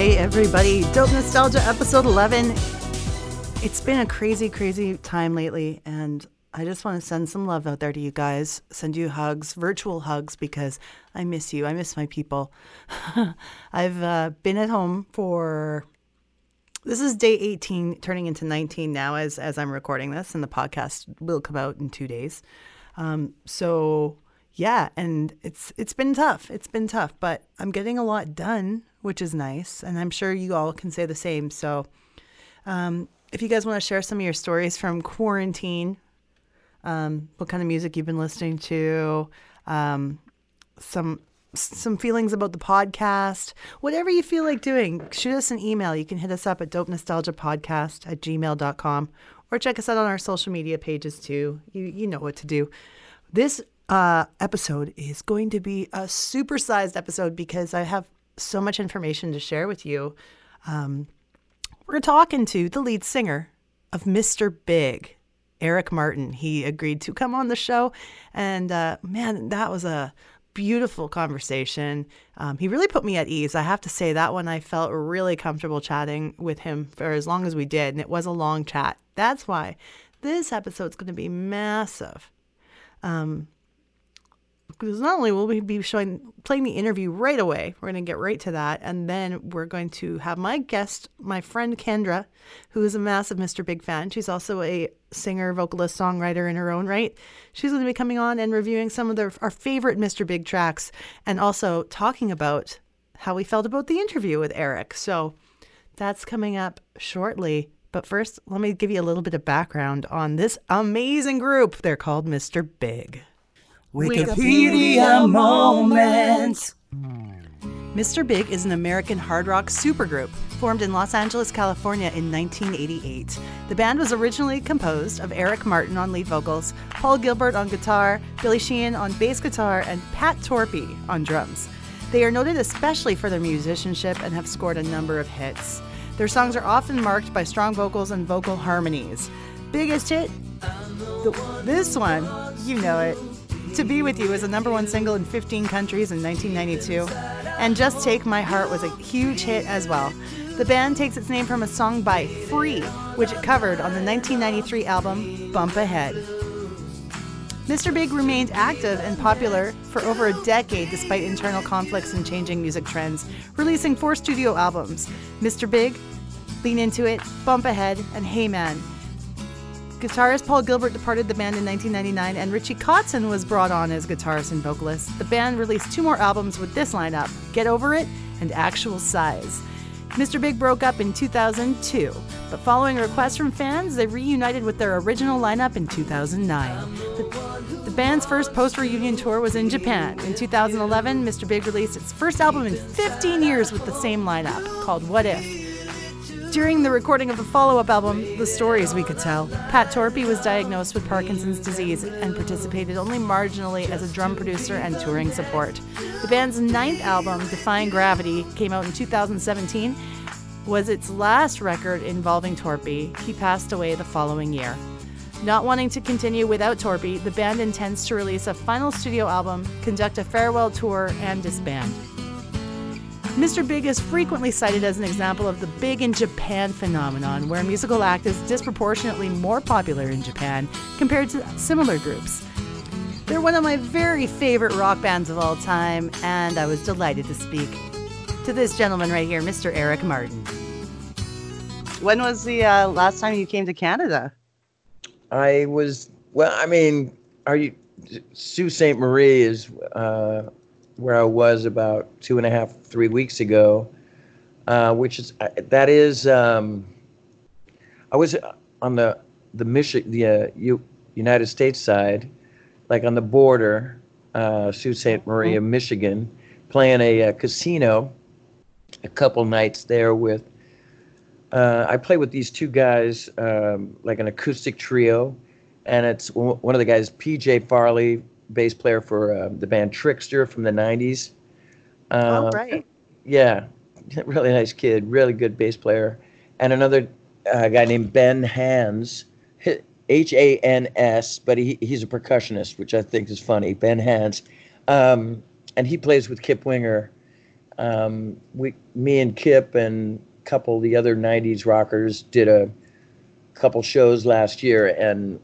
Hey, everybody. Dope Nostalgia, episode 11. It's been a crazy, crazy time lately, and I just want to send some love out there to you guys. Send you hugs, virtual hugs, because I miss you. I miss my people. I've uh, been at home for this is day 18, turning into 19 now as as I'm recording this, and the podcast will come out in two days. Um, so yeah, and it's it's been tough. It's been tough, but I'm getting a lot done, which is nice, and I'm sure you all can say the same. So, um, if you guys want to share some of your stories from quarantine, um, what kind of music you've been listening to, um, some some feelings about the podcast, whatever you feel like doing, shoot us an email. You can hit us up at dope nostalgia podcast at gmail.com or check us out on our social media pages too. You, you know what to do. This uh, episode is going to be a supersized episode because I have so much information to share with you. Um, we're talking to the lead singer of Mr. Big, Eric Martin. He agreed to come on the show, and uh, man, that was a beautiful conversation. Um, he really put me at ease. I have to say that one I felt really comfortable chatting with him for as long as we did, and it was a long chat. That's why this episode's going to be massive. Um, because not only will we be showing playing the interview right away, we're going to get right to that, and then we're going to have my guest, my friend Kendra, who is a massive Mr. Big fan. She's also a singer, vocalist, songwriter in her own right. She's going to be coming on and reviewing some of our favorite Mr. Big tracks, and also talking about how we felt about the interview with Eric. So that's coming up shortly. But first, let me give you a little bit of background on this amazing group. They're called Mr. Big. Wikipedia moments. Mr. Big is an American hard rock supergroup formed in Los Angeles, California in 1988. The band was originally composed of Eric Martin on lead vocals, Paul Gilbert on guitar, Billy Sheehan on bass guitar, and Pat Torpey on drums. They are noted especially for their musicianship and have scored a number of hits. Their songs are often marked by strong vocals and vocal harmonies. Biggest hit? The, this one, you know it. To Be With You was a number one single in 15 countries in 1992, and Just Take My Heart was a huge hit as well. The band takes its name from a song by Free, which it covered on the 1993 album Bump Ahead. Mr. Big remained active and popular for over a decade despite internal conflicts and changing music trends, releasing four studio albums Mr. Big, Lean Into It, Bump Ahead, and Hey Man, Guitarist Paul Gilbert departed the band in 1999, and Richie Kotzen was brought on as guitarist and vocalist. The band released two more albums with this lineup Get Over It and Actual Size. Mr. Big broke up in 2002, but following requests from fans, they reunited with their original lineup in 2009. The, the band's first post reunion tour was in Japan. In 2011, Mr. Big released its first album in 15 years with the same lineup, called What If. During the recording of the follow up album, The Stories We Could Tell, Pat Torpey was diagnosed with Parkinson's disease and participated only marginally as a drum producer and touring support. The band's ninth album, Defying Gravity, came out in 2017, was its last record involving Torpey. He passed away the following year. Not wanting to continue without Torpey, the band intends to release a final studio album, conduct a farewell tour, and disband. Mr. Big is frequently cited as an example of the big in Japan phenomenon, where a musical act is disproportionately more popular in Japan compared to similar groups. They're one of my very favorite rock bands of all time, and I was delighted to speak to this gentleman right here, Mr. Eric Martin. When was the uh, last time you came to Canada? I was well. I mean, are you Sault Ste. Marie is uh, where I was about two and a half, three weeks ago, uh, which is uh, that is um, I was on the the Michi- the uh, U- United States side, like on the border, uh, Sault Ste. Marie, mm-hmm. Michigan, playing a, a, casino, a couple nights there with. Uh, I play with these two guys, um, like an acoustic trio, and it's one of the guys, PJ Farley, bass player for uh, the band Trixter from the 90s. Uh, oh, right. Yeah, really nice kid, really good bass player. And another uh, guy named Ben Hans, H A N S, but he, he's a percussionist, which I think is funny. Ben Hans. Um, and he plays with Kip Winger. um, we, me and Kip and a couple of the other '90s rockers did a couple shows last year, and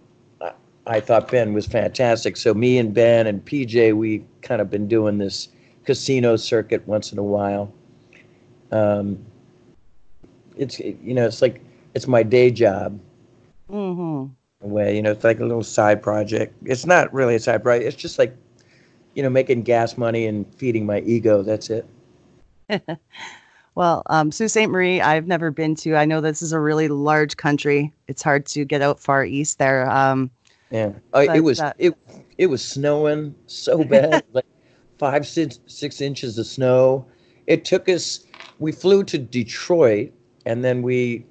I, thought Ben was fantastic. So me and Ben and PJ, we kind of been doing this casino circuit once in a while. Um, it's you know it's like it's my day job. Mm-hmm. Way you know it's like a little side project. It's not really a side project. It's just like you know making gas money and feeding my ego. That's it. well, um, Sault Ste. Marie, I've never been to. I know this is a really large country. It's hard to get out far east there. Um, yeah, uh, it was uh, it it was snowing so bad, like five six six inches of snow. It took us. We flew to Detroit, and then we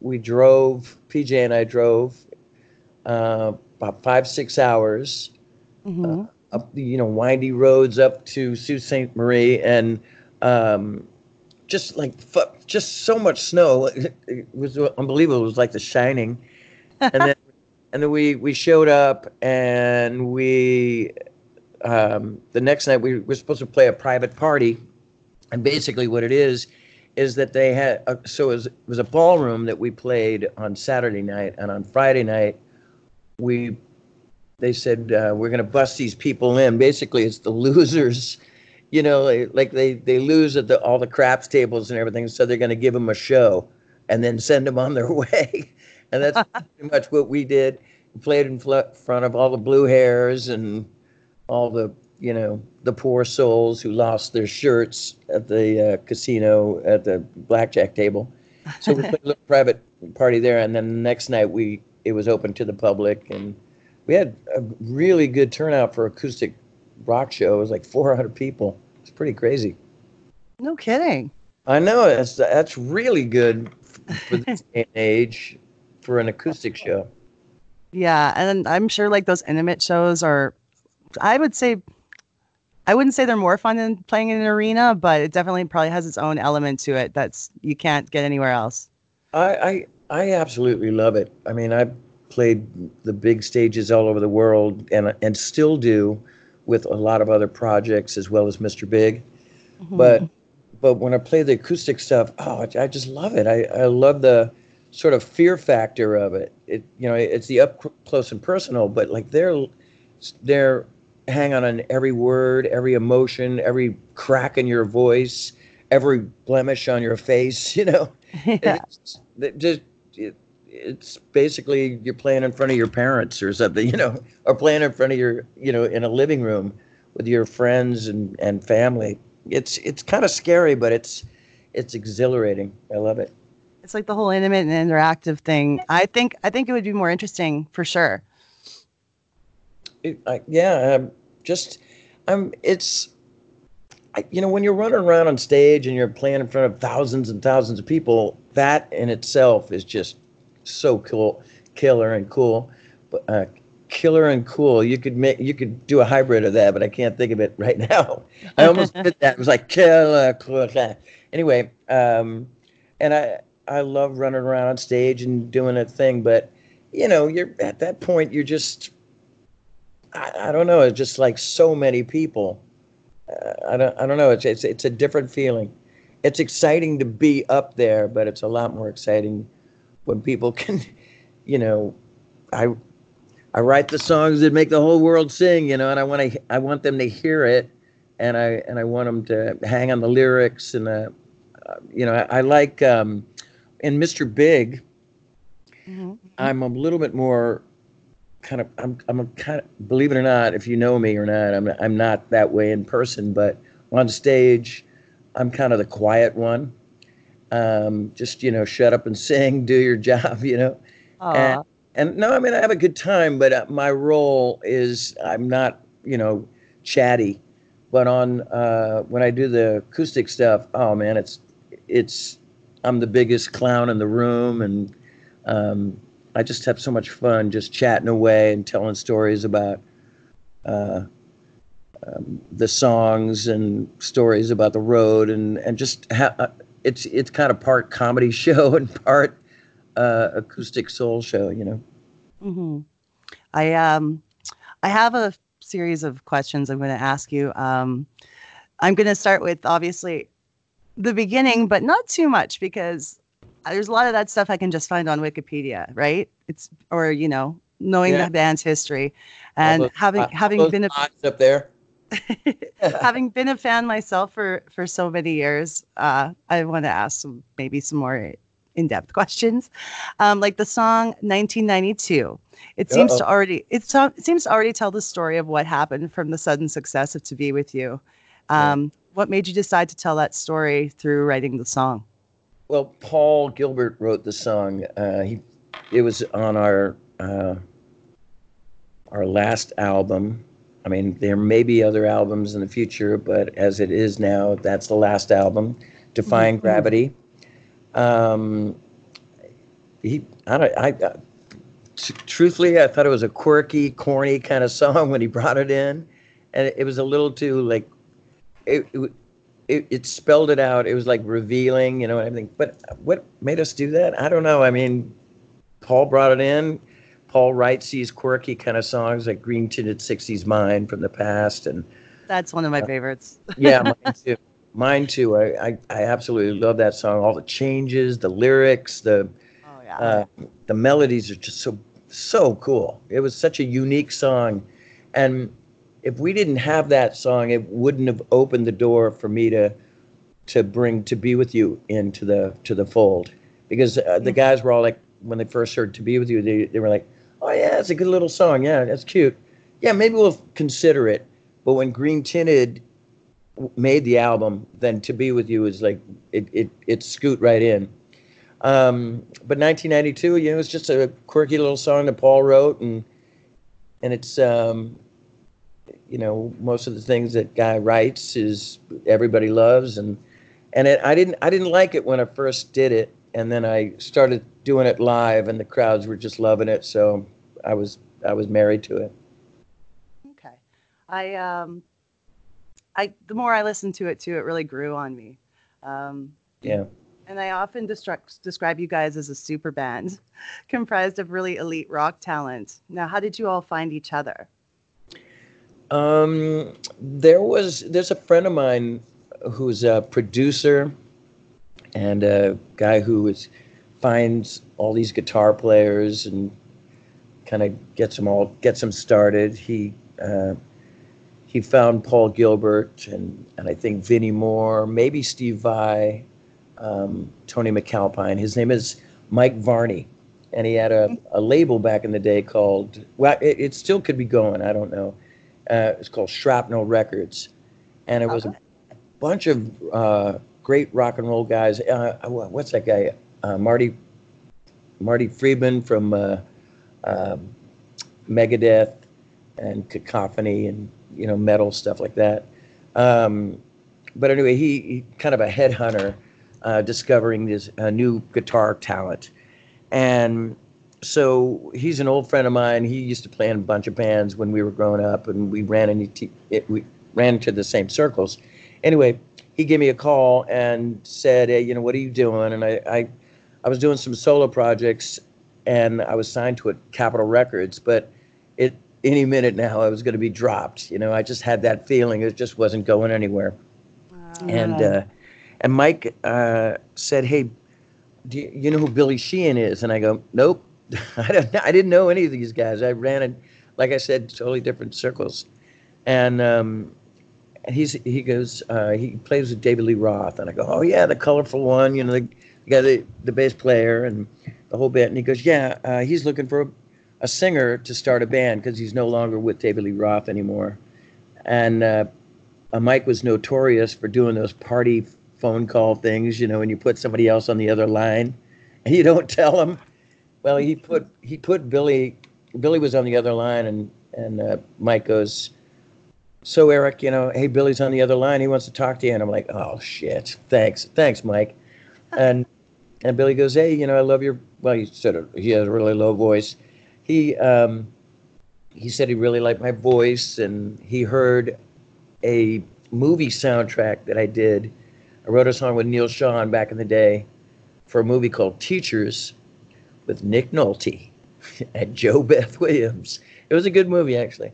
we drove. PJ and I drove uh, about five six hours mm-hmm. uh, up the you know windy roads up to Sault Ste. Marie, and um, just like just so much snow. It was unbelievable. It was like The Shining, and then and then we we showed up and we um, the next night we were supposed to play a private party, and basically what it is is that they had a, so it was, it was a ballroom that we played on Saturday night, and on Friday night we they said uh, we're going to bust these people in. Basically, it's the losers you know, like they they lose at the all the craps tables and everything, so they're going to give them a show and then send them on their way. And that's pretty much what we did. We played in fl- front of all the blue hairs and all the you know the poor souls who lost their shirts at the uh, casino at the blackjack table. So we played a little private party there, and then the next night we it was open to the public, and we had a really good turnout for acoustic rock show. It was like 400 people. It's pretty crazy. No kidding. I know that's that's really good for this age for an acoustic show. Yeah, and I'm sure like those intimate shows are, I would say, I wouldn't say they're more fun than playing in an arena, but it definitely probably has its own element to it that's you can't get anywhere else. I I, I absolutely love it. I mean, I've played the big stages all over the world, and and still do with a lot of other projects as well as Mr. Big. Mm-hmm. But but when I play the acoustic stuff, oh, I just love it. I, I love the sort of fear factor of it. It you know it's the up close and personal, but like they're they're hang on on every word, every emotion, every crack in your voice, every blemish on your face. You know, yeah. it's, it just it, it's basically you're playing in front of your parents or something, you know, or playing in front of your, you know, in a living room with your friends and, and family. It's it's kind of scary, but it's it's exhilarating. I love it. It's like the whole intimate and interactive thing. I think I think it would be more interesting for sure. It, I, yeah, um, just I'm. It's I, you know when you're running around on stage and you're playing in front of thousands and thousands of people, that in itself is just so cool, killer and cool. But uh, killer and cool. You could make you could do a hybrid of that, but I can't think of it right now. I almost did that. It was like killer, cool. Anyway, um, and I I love running around on stage and doing a thing, but you know, you're at that point. You're just I, I don't know. It's just like so many people. Uh, I don't I don't know. It's it's it's a different feeling. It's exciting to be up there, but it's a lot more exciting when people can, you know, I I write the songs that make the whole world sing, you know, and I want to I want them to hear it, and I and I want them to hang on the lyrics, and uh, uh you know, I, I like um, in Mr. Big, mm-hmm. I'm a little bit more kind of I'm I'm a kind of believe it or not, if you know me or not, I'm I'm not that way in person, but on stage, I'm kind of the quiet one um, just you know shut up and sing do your job you know and, and, no i mean i have a good time but uh, my role is i'm not you know chatty but on uh, when i do the acoustic stuff oh man it's it's i'm the biggest clown in the room and um, i just have so much fun just chatting away and telling stories about uh, um, the songs and stories about the road and and just ha- uh, it's it's kind of part comedy show and part uh, acoustic soul show, you know. Mm-hmm. I um, I have a series of questions I'm going to ask you. Um, I'm going to start with obviously the beginning, but not too much because there's a lot of that stuff I can just find on Wikipedia, right? It's or you know knowing Yeah. the band's history and those- having uh, having been a up there. having been a fan myself for for so many years, uh, I want to ask some maybe some more in-depth questions, um, like the song 1992. It seems to Uh-oh. already it, so, it seems to already tell the story of what happened from the sudden success of "To Be With You." Um, What made you decide to tell that story through writing the song? Well, Paul Gilbert wrote the song. Uh, he, it was on our uh, our last album. I mean, there may be other albums in the future, but as it is now, that's the last album, Defying Mhm. Gravity. Um, he, I don't, I, truthfully, I thought it was a quirky, corny kind of song when he brought it in, and it, it was a little too like, it, it, it, it spelled it out. It was like revealing, you know, and everything. But what made us do that? I don't know. I mean, Paul brought it in. Paul writes these quirky kind of songs like Green Tinted 60s Mind from the past. And That's one of my favorites. yeah, mine too. Mine too. I, I, I absolutely love that song. All the changes, the lyrics, the Oh yeah. uh, the melodies are just so so cool. It was such a unique song, and if we didn't have that song, it wouldn't have opened the door for me to to bring "To Be With You" into the to the fold, because uh, the guys were all like, when they first heard "To Be With You," they they were like, "Oh yeah, it's a good little song. Yeah, that's cute. Yeah, maybe we'll consider it." But when Green Tinted made the album, then "To Be With You" is like it it it scoot right in. Um, but 1992, you know, it's just a quirky little song that Paul wrote, and and it's um, you know most of the things that guy writes is everybody loves, and and it, I didn't I didn't like it when I first did it, and then I started doing it live, and the crowds were just loving it, so I was I was married to it. Okay. I um I the more I listened to it too, it really grew on me. Um Yeah. and I often destruct, describe you guys as a super band comprised of really elite rock talent. Now, how did you all find each other? Um, there was there's a friend of mine who's a producer and a guy who is finds all these guitar players and kind of gets them all gets them started. He uh, he found Paul Gilbert and and I think Vinnie Moore, maybe Steve Vai, um, Tony MacAlpine. His name is Mike Varney, and he had a, a label back in the day called well, it, it still could be going. I don't know. Uh, it's called Shrapnel Records, and it was Okay. a bunch of uh, great rock and roll guys. Uh, what's that guy? Uh, Marty Marty Friedman from uh, um Megadeth and Cacophony and you know metal stuff like that. Um, but anyway, he, he kind of a headhunter, uh, discovering this uh, new guitar talent, and so he's an old friend of mine. He used to play in a bunch of bands when we were growing up, and we ran into it, we ran into the same circles. Anyway, he gave me a call and said, "Hey, you know, what are you doing?" And I, I, I was doing some solo projects, and I was signed to a Capitol Records, but it any minute now I was going to be dropped. You know, I just had that feeling it just wasn't going anywhere. And uh, and Mike uh, said, "Hey, do you, you know who Billy Sheehan is?" And I go, "Nope, I don't. I didn't know any of these guys. I ran in, like I said, totally different circles." And um, he's he goes, uh, he plays with David Lee Roth, and I go, "Oh yeah, the colorful one, you know, the, the guy, the, the bass player, and the whole bit." And he goes, "Yeah, uh, he's looking for a, a singer to start a band because he's no longer with David Lee Roth anymore." And uh, uh, Mike was notorious for doing those party phone call things, you know, when you put somebody else on the other line and you don't tell them. Well, he put he put Billy. Billy was on the other line, and and uh, Mike goes, "So Eric, you know, hey, Billy's on the other line. He wants to talk to you." And I'm like, "Oh shit, thanks, thanks, Mike." And and Billy goes, "Hey, you know, I love your." Well, he said he has a really low voice. He um, he said he really liked my voice, and he heard a movie soundtrack that I did. I wrote a song with Neal Schon back in the day for a movie called Teachers with Nick Nolte and JoBeth Williams. It was a good movie, actually,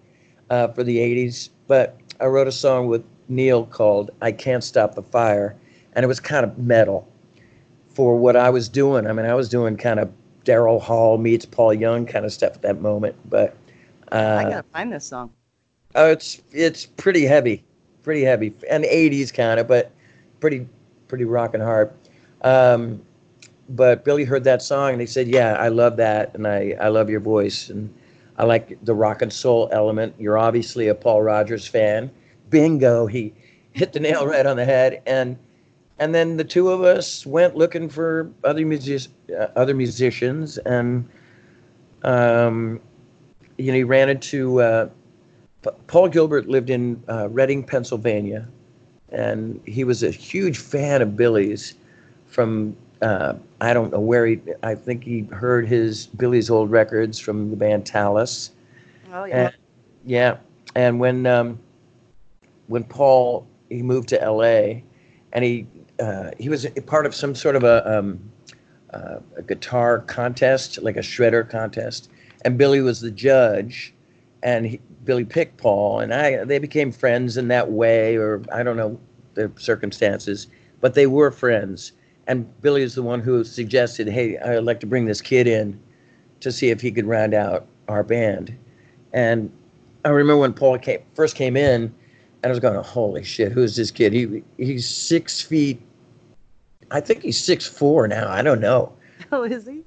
uh, for the 80s. But I wrote a song with Neal called I Can't Stop the Fire. and it was kind of metal for what I was doing. I mean, I was doing kind of Daryl Hall meets Paul Young kind of stuff at that moment, but uh, I gotta find this song. Oh, it's it's pretty heavy, pretty heavy, and '80s kind of, but pretty pretty rocking hard. Um, but Billy heard that song and he said, "Yeah, I love that, and I I love your voice, and I like the rock and soul element. You're obviously a Paul Rodgers fan. Bingo! He hit the nail right on the head, and and then the two of us went looking for other music uh, other musicians, and um, you know, he ran into." Uh, Paul Gilbert lived in uh, Reading, Pennsylvania, and he was a huge fan of Billy's. From uh, I don't know where he. I think he heard his Billy's old records from the band Talas. Oh yeah. And, yeah, and when um, when Paul he moved to L.A. and he uh, he was a part of some sort of a, um, uh, a guitar contest, like a shredder contest, and Billy was the judge, and he, Billy picked Paul, and I they became friends in that way, or I don't know the circumstances, but they were friends. And Billy is the one who suggested, "Hey, I'd like to bring this kid in to see if he could round out our band." And I remember when Paul came, first came in, and I was going, "Holy shit, who's this kid? He he's six feet. I think he's six four now. I don't know. Oh, is he?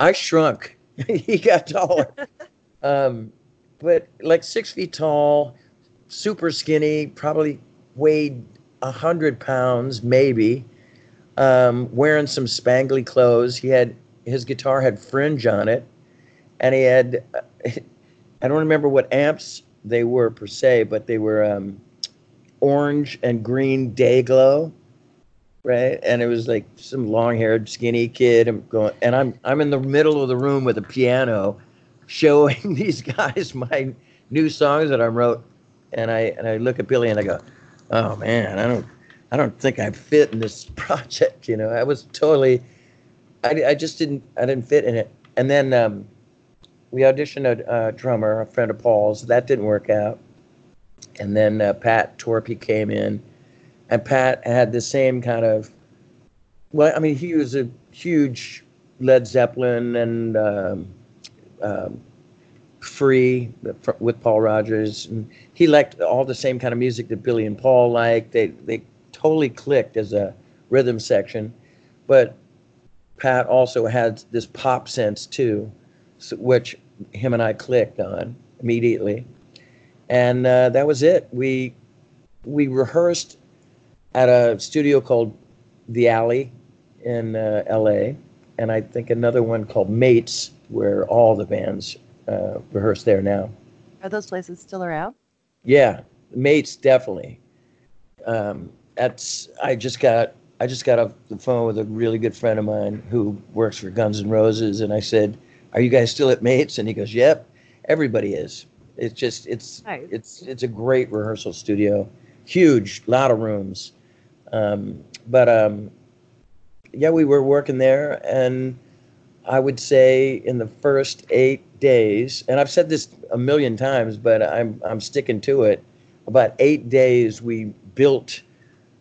I shrunk. he got taller. um, but like six feet tall, super skinny, probably weighed a hundred pounds, maybe. Um, wearing some spangly clothes. He had his guitar had fringe on it, and he had. I don't remember what amps they were per se, but they were um, orange and green day glow, right? And it was like some long-haired, skinny kid. I'm going, and I'm I'm in the middle of the room with a piano, showing these guys my new songs that I wrote, and I and I look at Billy and I go, "Oh man, I don't I don't think I fit in this project." You know, I was totally, I, I just didn't I didn't fit in it. And then um, we auditioned a, a drummer, a friend of Paul's. That didn't work out. And then uh, Pat Torpey came in, and Pat had the same kind of. Well, I mean, he was a huge Led Zeppelin and um, um, free with Paul Rodgers, and he liked all the same kind of music that Billy and Paul liked. They they totally clicked as a rhythm section, but Pat also had this pop sense too, which him and I clicked on immediately, and uh, that was it. We we rehearsed at a studio called The Alley in uh, L.A. and I think another one called Mates where all the bands uh, rehearse there now. Are those places still around? Yeah, mates definitely. Um, that's I just got I just got off the phone with a really good friend of mine who works for Guns N' Roses, and I said, "Are you guys still at Mates?" And he goes, "Yep, everybody is. It's just it's Nice. it's it's a great rehearsal studio, huge, lot of rooms, um, but um, yeah, we were working there, and I would say in the first eight days, and I've said this a million times, but I'm I'm sticking to it. About eight days, we built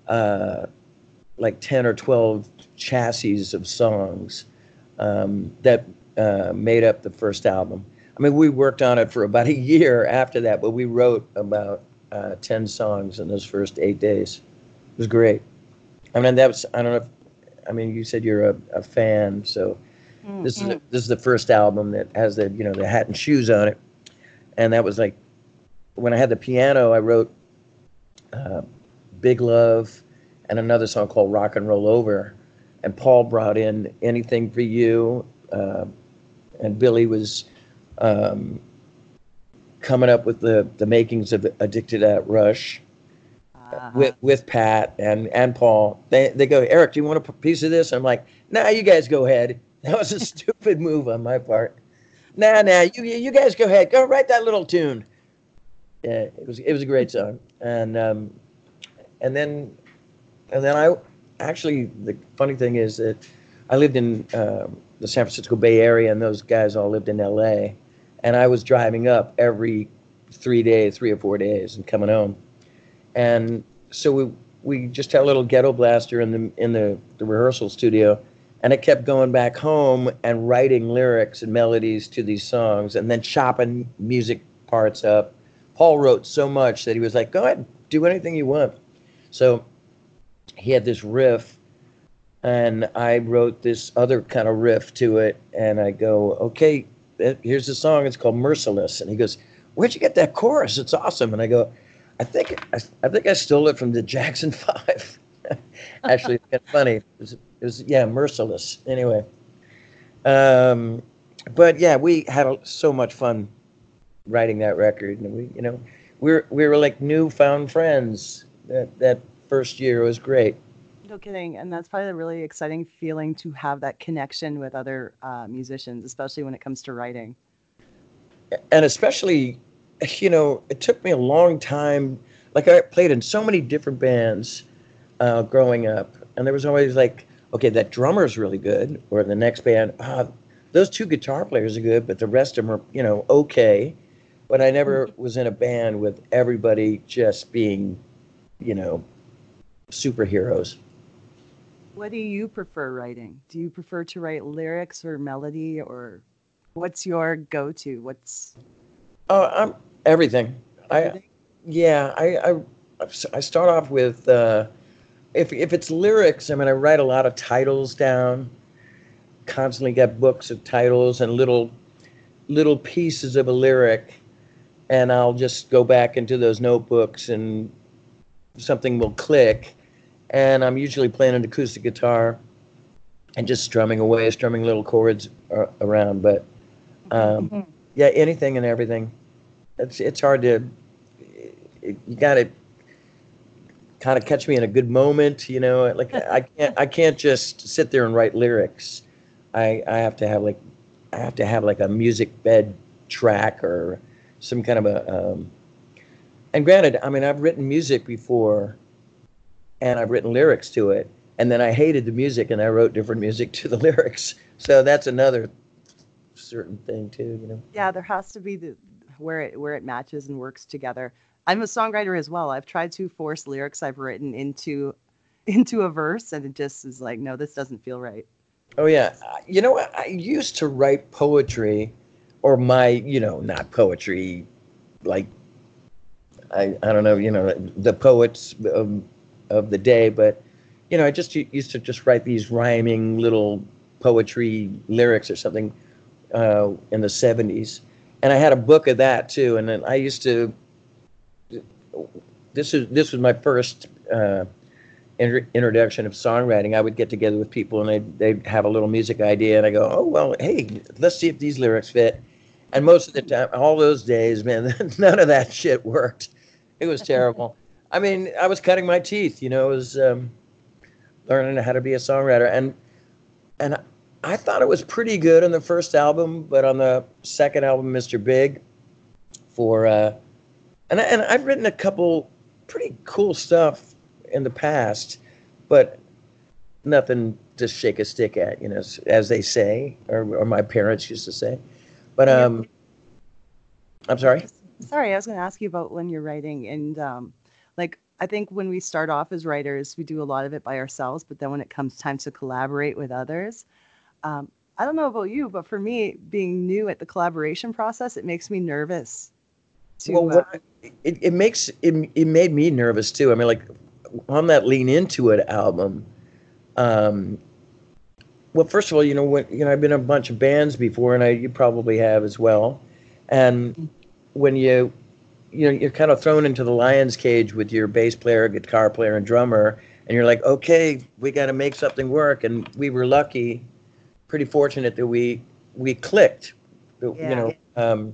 uh, like ten or twelve chassis of songs um, that uh, made up the first album. I mean, we worked on it for about a year after that, but we wrote about uh, ten songs in those first eight days. It was great. I mean, that was I don't know. If, I mean, you said you're a, a fan, so this is Mhm. this is the first album that has the you know the hat and shoes on it, and that was like when I had the piano, I wrote uh, "Big Love" and another song called "Rock and Roll Over," and Paul brought in "Anything for You," uh, and Billy was um, coming up with the the makings of "Addicted at Rush." Uh-huh. with with Pat and and Paul. They they go, Eric, do you want a piece of this? I'm like, Nah, you guys go ahead. That was a stupid move on my part. Nah, nah, you you guys go ahead. Go write that little tune. Yeah, it was it was a great song, and um, and then and then I actually the funny thing is that I lived in um, the San Francisco Bay Area, and those guys all lived in L.A. And I was driving up every three days, three or four days, and coming home and so we we just had a little ghetto blaster in the in the, the rehearsal studio, and I kept going back home and writing lyrics and melodies to these songs, and then chopping music parts up. Paul wrote so much that he was like, "Go ahead, do anything you want." So he had this riff, and I wrote this other kind of riff to it, and I go, "Okay, here's the song. It's called Merciless," and he goes, "Where'd you get that chorus? It's awesome." And I go, I think I, I think I stole it from the Jackson Five. Actually, it's kind of funny. It was, it was, yeah, merciless. Anyway, um, but yeah, we had a, so much fun writing that record, and we, you know, we were we were like newfound friends. That that first year was great. No kidding, and that's probably a really exciting feeling to have that connection with other uh, musicians, especially when it comes to writing. And especially you know, it took me a long time. Like I played in so many different bands uh, growing up, and there was always like, okay, that drummer's really good, or the next band, ah, those two guitar players are good, but the rest of them are, you know, okay. But I never mm-hmm. was in a band with everybody just being, you know, superheroes. What do you prefer writing? Do you prefer to write lyrics or melody, or what's your go-to? What's Oh, I'm Everything. I yeah, I, I I start off with uh, if if it's lyrics. I mean, I write a lot of titles down. Constantly get books of titles and little little pieces of a lyric, and I'll just go back into those notebooks and something will click. And I'm usually playing an acoustic guitar and just strumming away, strumming little chords around. But um, mm-hmm. yeah, anything and everything it's it's hard to you got to kind of catch me in a good moment you know like i can't i can't just sit there and write lyrics i i have to have like i have to have like a music bed track or some kind of a um, and granted i mean i've written music before and i've written lyrics to it and then i hated the music and i wrote different music to the lyrics so that's another certain thing too you know yeah there has to be the where it where it matches and works together. I'm a songwriter as well. I've tried to force lyrics I've written into into a verse and it just is like no this doesn't feel right. Oh yeah. You know what? I used to write poetry or my, you know, not poetry like I, I don't know, you know, the poets of, of the day, but you know, I just used to just write these rhyming little poetry lyrics or something uh, in the 70s and I had a book of that too. And then I used to. This is this was my first uh, introduction of songwriting. I would get together with people and they'd they'd have a little music idea, and I go, oh well, hey, let's see if these lyrics fit. And most of the time, all those days, man, none of that shit worked. It was terrible. I mean, I was cutting my teeth, you know, it was um, learning how to be a songwriter, and and I thought it was pretty good on the first album, but on the second album, Mr. Big, for uh, and I, and I've written a couple pretty cool stuff in the past, but nothing to shake a stick at, you know, as they say, or, or my parents used to say. But um, I'm sorry. Sorry, I was going to ask you about when you're writing, and um, like I think when we start off as writers, we do a lot of it by ourselves, but then when it comes time to collaborate with others um, I don't know about you, but for me, being new at the collaboration process, it makes me nervous. To, well, uh, it, it makes it, it made me nervous too. I mean, like on that Lean Into It album, um, well, first of all, you know, when, you know, I've been in a bunch of bands before, and I you probably have as well. And mm-hmm. When you, you know, you're kind of thrown into the lion's cage with your bass player, guitar player, and drummer, and you're like, okay, we got to make something work. And we were lucky pretty fortunate that we we clicked. Yeah. You know, um,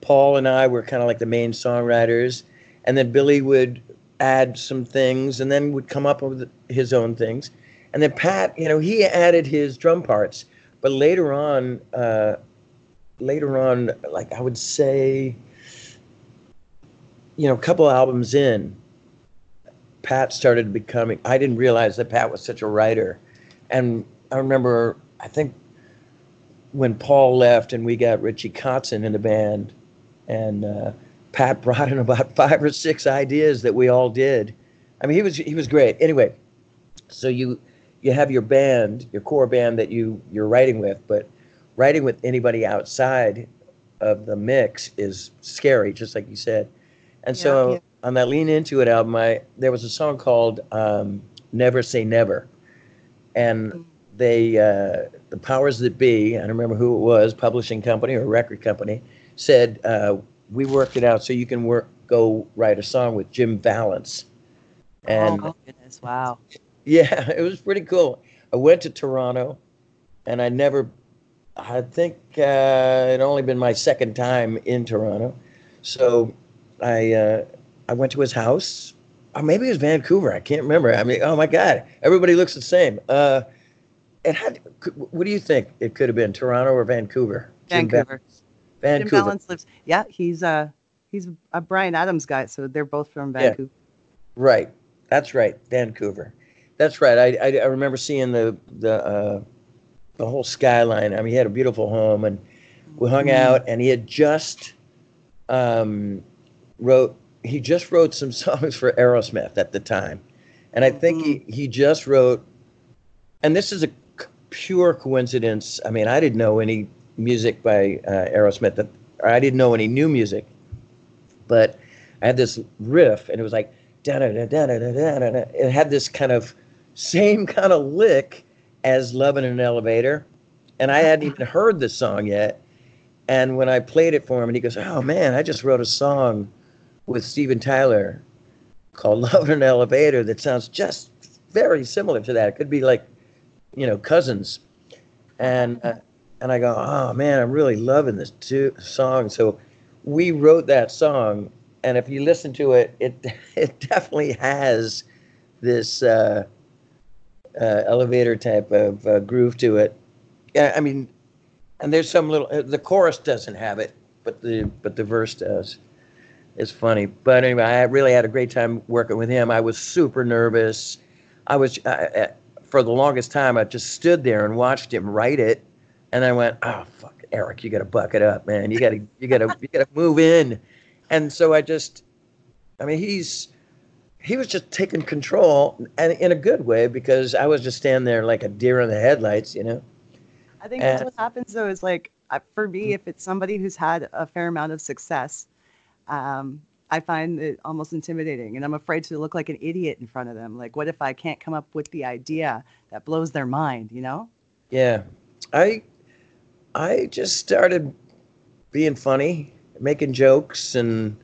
Paul and I were kind of like the main songwriters, and then Billy would add some things, and then would come up with his own things, and then Pat, you know, he added his drum parts, but later on, uh, later on, like I would say, you know, a couple albums in, Pat started becoming. I didn't realize that Pat was such a writer, and I remember I think when Paul left and we got Richie Kotzen in the band, and uh, Pat brought in about five or six ideas that we all did I mean, he was he was great. Anyway, so you you have your band, your core band that you you're writing with, but writing with anybody outside of the mix is scary, just like you said. And so Yeah, yeah. on that Lean Into It album, I there was a song called um, "Never Say Never," and they uh, the powers that be, I don't remember who it was, publishing company or record company, said uh, we worked it out so you can work go write a song with Jim Vallance. And oh goodness! Wow. yeah, it was pretty cool. I went to Toronto, and I never, I think uh, it only been my second time in Toronto, so I uh, I went to his house. Or maybe it was Vancouver. I can't remember. I mean, oh my God, everybody looks the same. Uh, it had. What do you think? It could have been Toronto or Vancouver. Jim Vancouver. Jim Vancouver. Vallance lives. Yeah, he's uh he's a Bryan Adams guy, so they're both from Vancouver. Yeah. Right. That's right. Vancouver. That's right. I, I, I remember seeing the the uh, the whole skyline. I mean, he had a beautiful home, and we hung Mhm. out. And he had just um, wrote. He just wrote some songs for Aerosmith at the time, and I think he he just wrote. And this is a c- pure coincidence. I mean, I didn't know any music by uh, Aerosmith. That or I didn't know any new music, but I had this riff, and it was like da da da da da da. da. It had this kind of same kind of lick as "Love in an Elevator," and I hadn't even heard the song yet. And when I played it for him, and he goes, "Oh man, I just wrote a song with Steven Tyler called "Love in an Elevator" that sounds just very similar to that. It could be like, you know, cousins." And uh, and I go, "Oh man, I'm really loving this two song." So we wrote that song and if you listen to it, it it definitely has this uh, uh, elevator type of uh, groove to it. Yeah, I mean, and there's some little. uh, The chorus doesn't have it, but the but the verse does. It's funny, but anyway, I really had a great time working with him. I was super nervous. I was I, for the longest time. I just stood there and watched him write it, and I went, "Oh fuck, Eric, you got to buck it up, man. You got to you got to you got to move in." and so I just, I mean, he's he was just taking control, and in a good way because I was just standing there like a deer in the headlights, you know. I think that's Uh, what happens though. Is like for me, if it's somebody who's had a fair amount of success, um, I find it almost intimidating, and I'm afraid to look like an idiot in front of them. Like, what if I can't come up with the idea that blows their mind? You know? Yeah, I I just started being funny, making jokes, and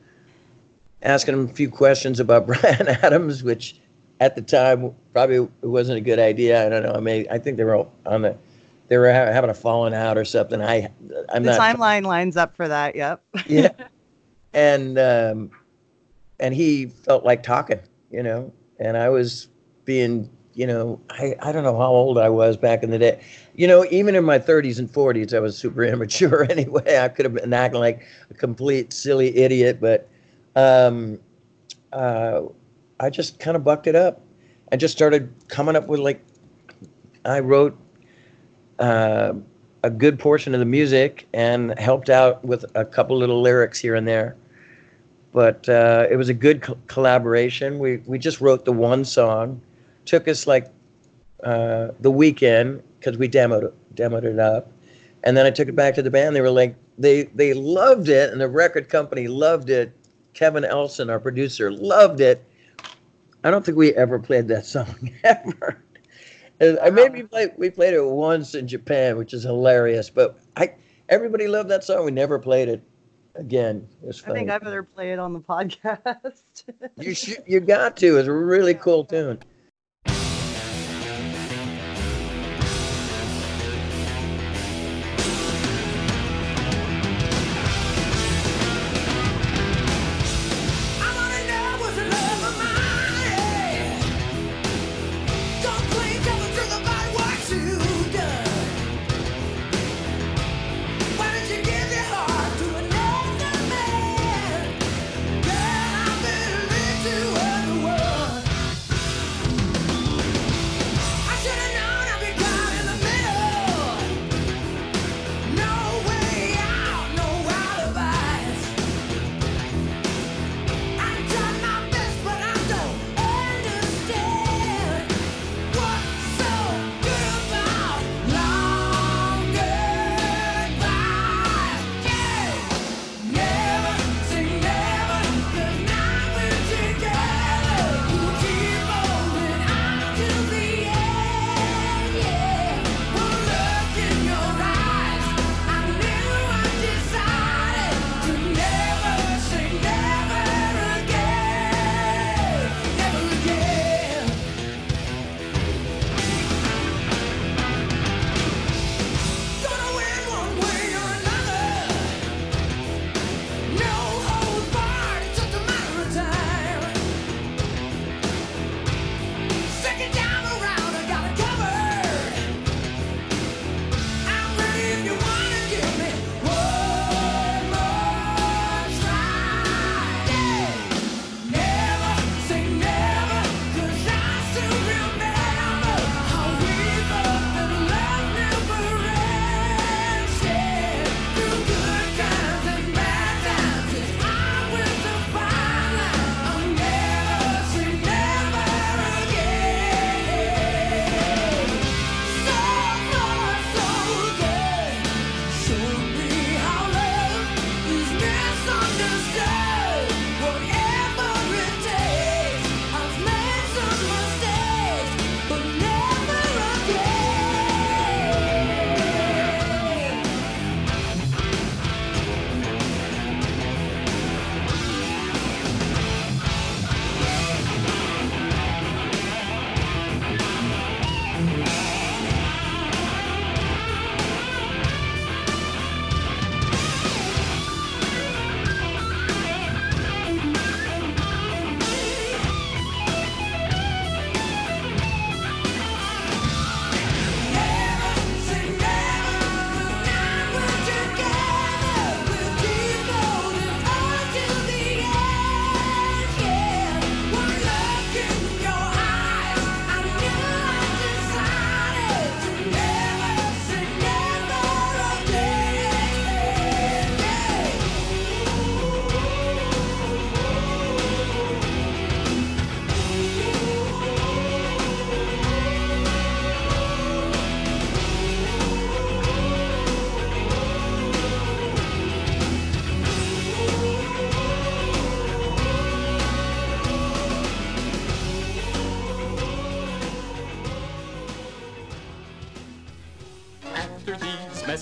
asking him a few questions about Bryan Adams, which at the time probably wasn't a good idea. I don't know. I mean, I think they were all on the they were ha- having a falling out or something. I I'm the not timeline lines up for that. Yep. yeah and um and he felt like talking you know and i was being you know i i don't know how old i was back in the day you know even in my 30s and 40s i was super immature anyway i could have been acting like a complete silly idiot but um uh i just kind of bucked it up and just started coming up with like i wrote uh, a good portion of the music and helped out with a couple little lyrics here and there. But uh, it was a good co- collaboration. We we just wrote the one song. Took us like uh, the weekend because we demoed it, demoed it up, and then I took it back to the band. They were like they they loved it, and the record company loved it. Kevin Elson, our producer, loved it. I don't think we ever played that song ever. And I maybe play, we played it once in Japan, which is hilarious. But I everybody loved that song. We never played it again. It was I funny. think I better play it on the podcast. you should, you got to. It's a really cool tune.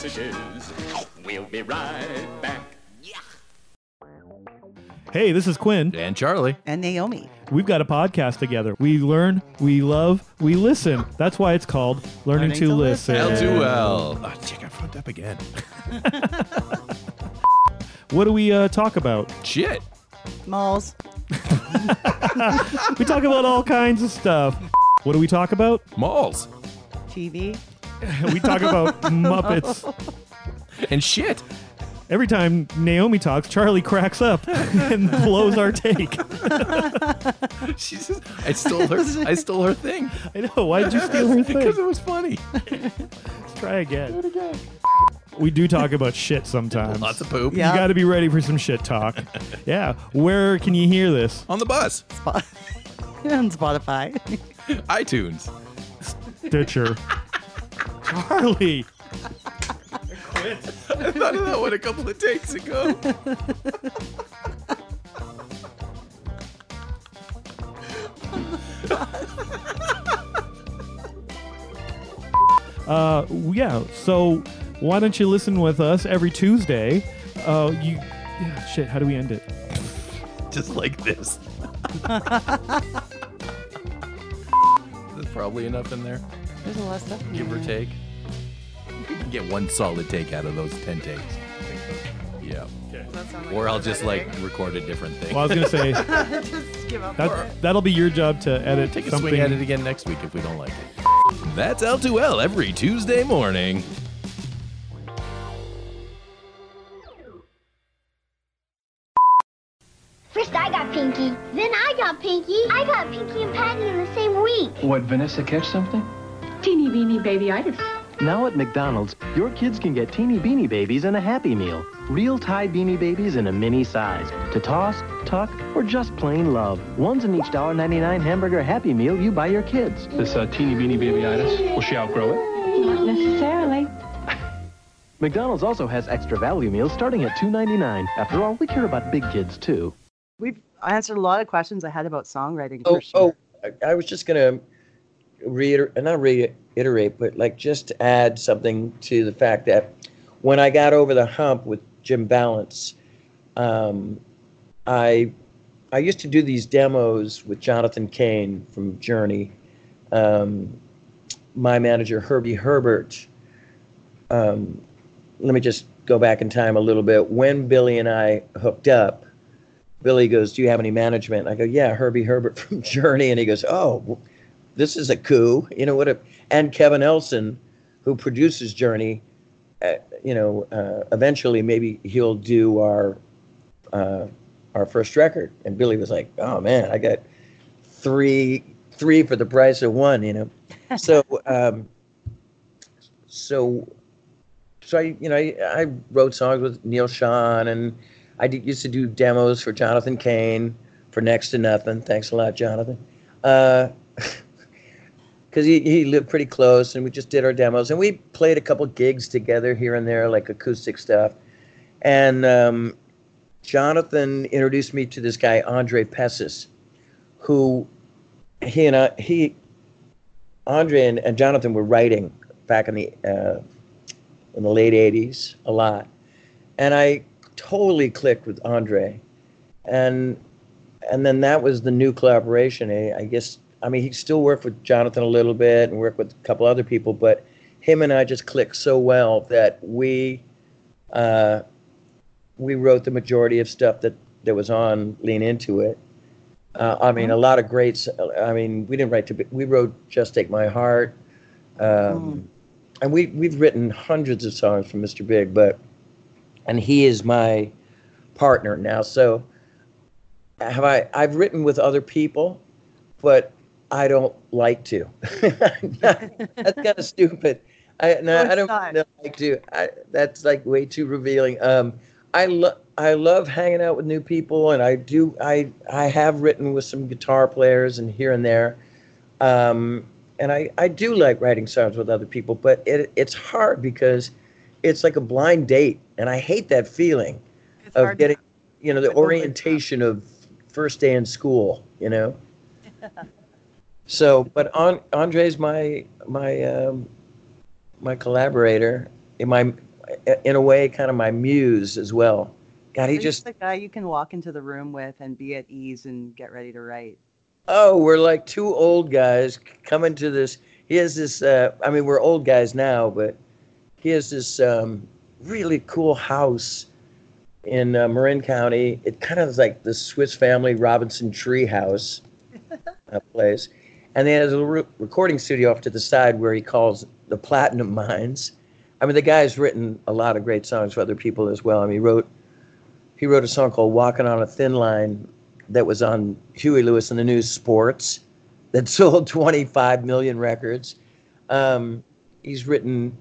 Messages. We'll be right back. Hey, this is Quinn. And Charlie. And Naomi. We've got a podcast together. We learn, we love, we listen. That's why it's called Learning, Learning to, to Listen. Listen. L2L. Oh, check, I fucked up again. What do we uh, talk about? Shit. Malls. We talk about all kinds of stuff. What do we talk about? Malls. TV. We talk about Muppets. Oh. And shit. Every time Naomi talks, Charlie cracks up and blows our take. She's just, I stole her. I stole her thing I know. Why did you steal her thing? because it was funny. Let's try again. We do talk about shit sometimes. Lots of poop. Yeah. You got to be ready for some shit talk. yeah. Where can you hear this? On the bus. Spot- and Spotify. iTunes. Stitcher. Charlie. I quit. I thought of that one a couple of takes ago. Uh, yeah. So why don't you listen with us every Tuesday? Uh, you. Yeah. Shit. How do we end it? Just like this. There's probably enough in there, There's a lot of stuff. in give or take. You can get one solid take out of those 10 takes. Yeah. Or I'll just like record a different thing. Well, I was gonna say Just give up. that that'll be your job to edit Take a something. swing at it again next week if we don't like it. That's L2L every Tuesday morning. First I got Pinky, then I got Pinky. I got Pinky and Patty in the same week. What, Vanessa catch something? Teeny weeny babyitis. Now at McDonald's, your kids can get teeny beanie babies in a Happy Meal. Real Ty beanie babies in a mini size. To toss, tuck, or just plain love. One's in each $1.99 hamburger Happy Meal you buy your kids. This uh, teeny beanie babyitis. Will she outgrow it? Not necessarily. McDonald's also has extra value meals starting at $2.99. After all, we care about big kids too. We've answered a lot of questions I had about songwriting. Oh, for sure. oh, I, I was just gonna reiterate, not reiterate, but like just to add something to the fact that when I got over the hump with Jim Vallance, um, I I used to do these demos with Jonathan Cain from Journey, um, my manager Herbie Herbert. Um, let me just go back in time a little bit. When Billy and I hooked up, Billy goes, "Do you have any management?" I go, "Yeah, Herbie Herbert from Journey," and he goes, "Oh, this is a coup." You know what? A, and Kevin Elson, who produces Journey, uh, you know, uh, eventually maybe he'll do our uh, our first record. And Billy was like, "Oh man, I got three three for the price of one," you know. So, um, so, so I, you know, I, I wrote songs with Neal Schon and. I did, used to do demos for Jonathan Cain for next to nothing. Thanks a lot, Jonathan. Because he, he lived pretty close, and we just did our demos, and we played a couple gigs together here and there, like acoustic stuff. And um, Jonathan introduced me to this guy Andre Pessis, who he and I, he Andre and, and Jonathan were writing back in the uh, in the late '80s a lot, and I totally clicked with Andre, and and then that was the new collaboration. I, I guess I mean he still worked with Jonathan a little bit and worked with a couple other people, but him and I just clicked so well that we uh, we wrote the majority of stuff that that was on Lean Into It. Uh, I mean, a lot of greats. I mean, we didn't write to. We wrote "Just Take My Heart," um, and we we've written hundreds of songs for Mr. Big, but and he is my partner now. So have I? I've written with other people, but I don't like to. that's kind of stupid. I no, I don't really like to. I, that's like way too revealing. Um, I love I love hanging out with new people, and I do. I I have written with some guitar players and here and there. Um, and I, I do like writing songs with other people, but it, it's hard because it's like a blind date, and I hate that feeling It's of getting, you know, the orientation of first day in school, you know. so, but on, Andre's my my um, my collaborator, in my in a way kind of my muse as well. God, he Are just the guy you can walk into the room with and be at ease and get ready to write. oh, we're like two old guys coming to this. He has this. Uh, I mean, we're old guys now, but he has this um, really cool house in uh, Marin County. It kind of is like the Swiss Family Robinson Tree House uh, place, and then has a re- recording studio off to the side where he calls the Platinum Mines. I mean, the guy's written a lot of great songs for other people as well. I mean, he wrote he wrote a song called "Walking on a Thin Line" that was on Huey Lewis and the News Sports that sold 25 million records. Um, he's written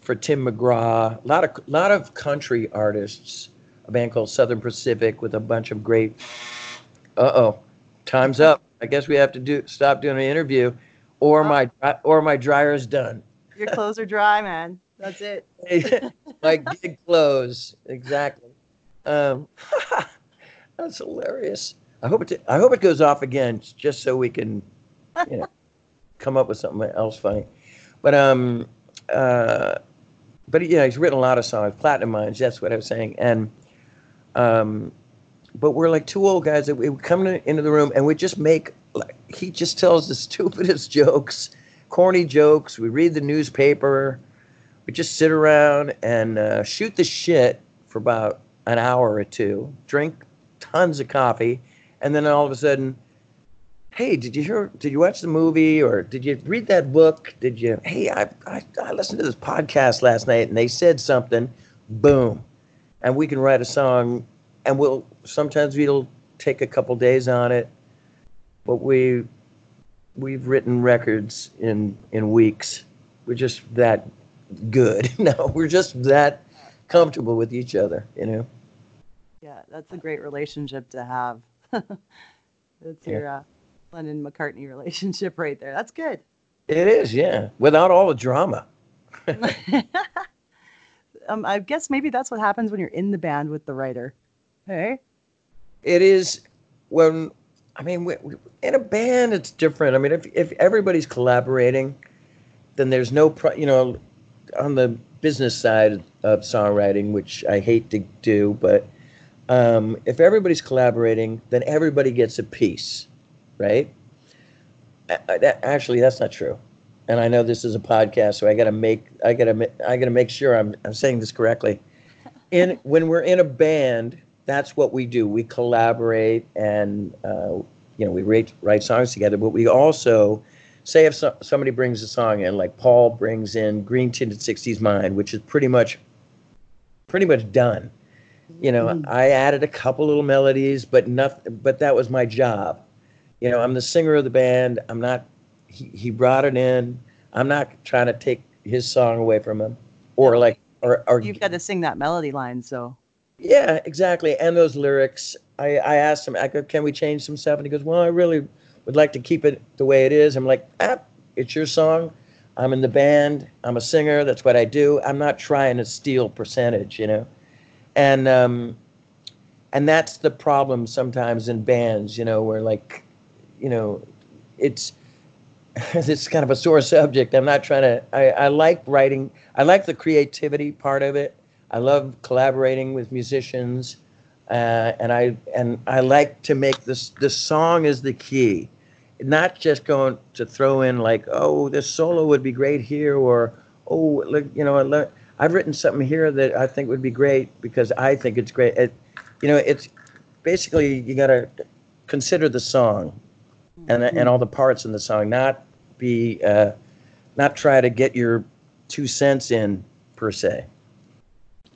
for Tim McGraw, a lot of lot of country artists. A band called Southern Pacific with a bunch of great. Uh oh, time's up. I guess we have to do stop doing an interview, or my or my dryer's done. Your clothes are dry, man. That's it. my gig clothes exactly. Um, that's hilarious. I hope it. I hope it goes off again, just so we can, you know, come up with something else funny. But um, uh, but yeah, he's written a lot of songs. Platinum Mines. That's what I was saying. And um, but we're like two old guys that we would come in- into the room and we just make. Like, he just tells the stupidest jokes, corny jokes. We read the newspaper. We just sit around and uh, shoot the shit for about an hour or two, drink tons of coffee, and then all of a sudden, hey, did you hear? Did you watch the movie or did you read that book? Did you? Hey, I I, I listened to this podcast last night and they said something. Boom, and we can write a song, and we'll sometimes we'll take a couple days on it, but we we've written records in in weeks. We're just that good. No, we're just that comfortable with each other, you know. Yeah, that's a great relationship to have. that's your uh, Lennon McCartney relationship right there. That's good. It is, yeah. Without all the drama. Um, I guess maybe that's what happens when you're in the band with the writer. Hey, It is when I mean we, we- in a band it's different. I mean if if everybody's collaborating, then there's no pro, you know on the business side of songwriting, which I hate to do, but um, if everybody's collaborating, then everybody gets a piece, right? A- a- that- Actually, that's not true. And I know this is a podcast, so I got to make I got to I got to make sure I'm I'm saying this correctly. In when we're in a band, that's what we do. We collaborate and uh, you know we write write songs together. But we also say if so, somebody brings a song in, like Paul brings in Green Tinted '60s Mind, which is pretty much pretty much done. You know, I added a couple little melodies, but nothing. But that was my job. You know, I'm the singer of the band. I'm not. He, he brought it in. I'm not trying to take his song away from him, or like, or or you've got to sing that melody line, so yeah, exactly. And those lyrics, I, I asked him, I go, can we change some stuff? And he goes, well, I really would like to keep it the way it is. I'm like, ah, it's your song. I'm in the band. I'm a singer. That's what I do. I'm not trying to steal percentage, you know. And um, and that's the problem sometimes in bands, you know, where like, you know, it's it's kind of a sore subject. I'm not trying to. I, I like writing. I like the creativity part of it. I love collaborating with musicians, uh, and I and I like to make this. The song is the key, not just going to throw in like, oh, this solo would be great here, or oh, look, you know, I've written something here that I think would be great because I think it's great. It, you know, it's basically you got to consider the song and and all the parts in the song, not be uh, not try to get your two cents in per se.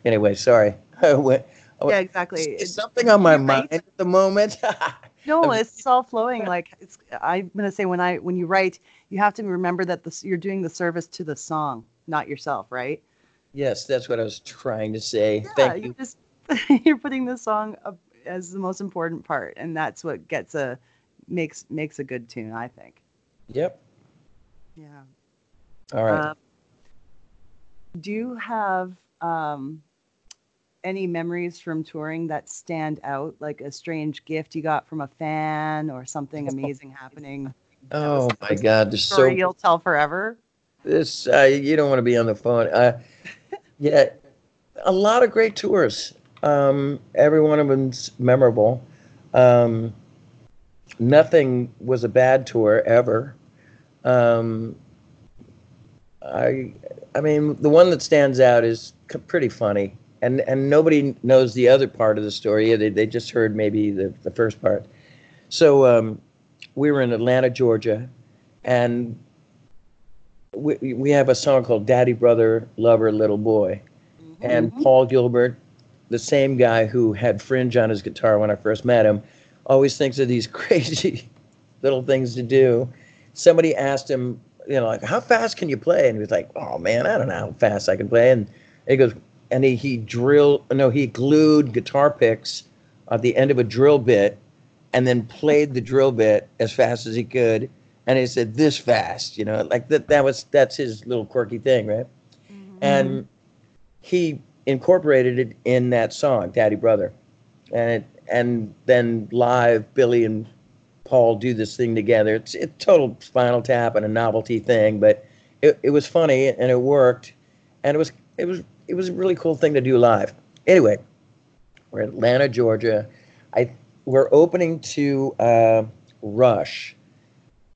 Anyway, sorry. I went, I went- yeah, exactly. It's something on my You're mind right. at the moment. No, it's all flowing. Like it's, I'm gonna say when I when you write, you have to remember that this, you're doing the service to the song, not yourself, right? yes, that's what I was trying to say. Yeah, Thank you you. just you're putting the song up as the most important part, and that's what gets a makes makes a good tune, I think. Yep. Yeah. All right. Um, do you have um, any memories from touring that stand out, like a strange gift you got from a fan or something amazing happening? oh my God, there's so Story you'll tell forever. this. Uh, you don't want to be on the phone. Uh, Yeah, a lot of great tours. Um, every one of them's memorable. Um, nothing was a bad tour ever. Um, I, I mean, the one that stands out is pretty funny, and and nobody knows the other part of the story. They they just heard maybe the the first part. So um, we were in Atlanta, Georgia, and we we have a song called "Daddy, Brother, Lover, Little Boy," and Paul Gilbert, the same guy who had fringe on his guitar when I first met him, always thinks of these crazy little things to do. Somebody asked him, you know, like, how fast can you play? And he was like, oh man, I don't know how fast I can play. And he goes, and he, he drilled, no, he glued guitar picks at the end of a drill bit and then played the drill bit as fast as he could. And he said, this fast, you know, like that, that was, that's his little quirky thing, right? Mm-hmm. And he incorporated it in that song, Daddy Brother. And it, and then live, Billy and Paul do this thing together. It's a total Spinal Tap and a novelty thing, but it, it was funny and it worked, and it was it was it was a really cool thing to do live. Anyway, we're in Atlanta, Georgia. I we're opening to uh, Rush.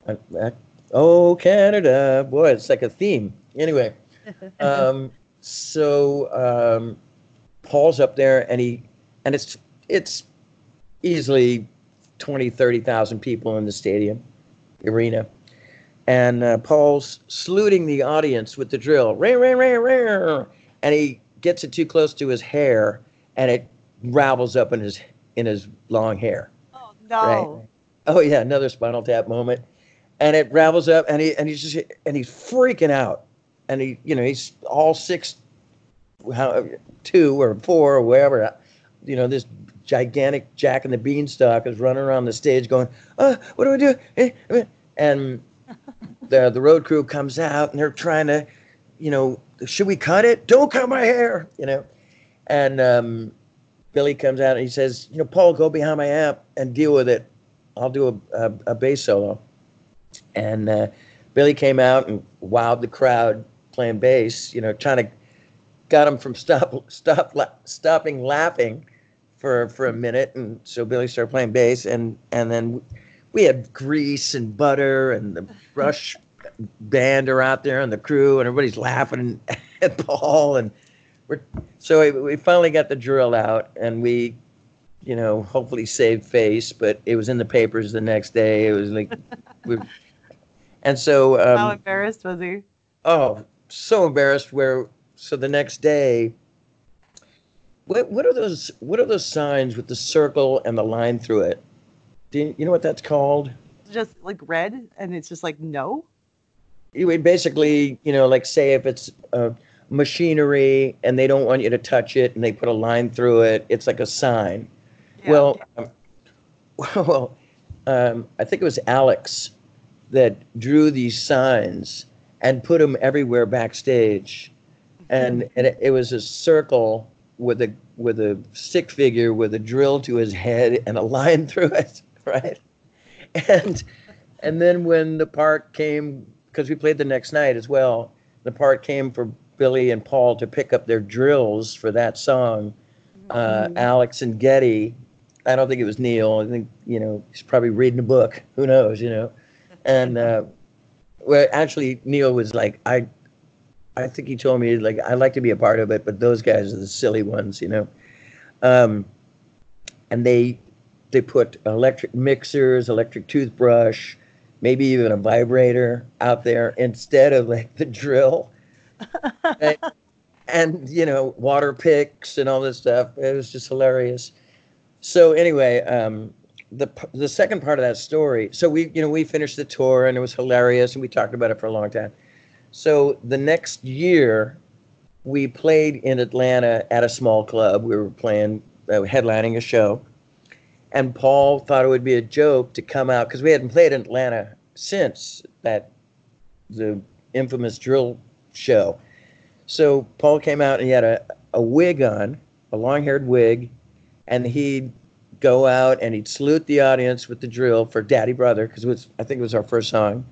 Uh, uh, oh Canada, boy, it's like a theme. Anyway, um, so um, Paul's up there and he and it's it's easily 20 30,000 people in the stadium arena and uh, Paul's saluting the audience with the drill and he gets it too close to his hair and it ravels up in his in his long hair. Oh No. oh yeah another spinal tap moment. And it ravels up and he and he's just and he's freaking out. And he you know he's all six how two or four or wherever you know this gigantic jack and the beanstalk is running around the stage going uh what do i do? Eh, eh," and the the road crew comes out and they're trying to you know should we cut it? Don't cut my hair you know? And um billy comes out and he says you know paul go behind my amp and deal with it. I'll do a, a, a bass solo. And uh, Billy came out and wowed the crowd playing bass. You know, trying to got him from stop stop la- stopping laughing for for a minute, and so Billy started playing bass, and and then we had Grease and Butter and the Rush band are out there and the crew, and everybody's laughing at Paul, and we're so we, we finally got the drill out, and we. You know, hopefully saved face, but it was in the papers the next day. It was like, we, and so How um, embarrassed was he? oh, so embarrassed. Where so the next day, what what are those what are those signs with the circle and the line through it? Do you, you know what that's called? Just like red, and it's just like no. You would basically, you know, like say if it's uh, machinery and they don't want you to touch it and they put a line through it, it's like a sign. Well, um, well, um, I think it was Alex that drew these signs and put them everywhere backstage, and and it, it was a circle with a with a stick figure with a drill to his head and a line through it, right? And and then when the part came, because we played the next night as well, the part came for Billy and Paul to pick up their drills for that song. Uh, Alex and Geddy, I don't think it was Neil. I think you know he's probably reading a book. Who knows? You know, and uh, well, actually Neil was like, I, I think he told me like I'd like to be a part of it, but those guys are the silly ones, you know. Um, and they they put electric mixers, electric toothbrush, maybe even a vibrator out there instead of like the drill. and, and, you know, water picks and all this stuff. It was just hilarious. So anyway, um, the the second part of that story. So we you know we finished the tour and it was hilarious and we talked about it for a long time. So the next year, we played in Atlanta at a small club. We were playing uh, headlining a show, and Paul thought it would be a joke to come out because we hadn't played in Atlanta since that the infamous drill show. So Paul came out and he had a, a wig on, a long haired wig, and he'd go out and he'd salute the audience with the drill for Daddy Brother because it was I think it was our first song,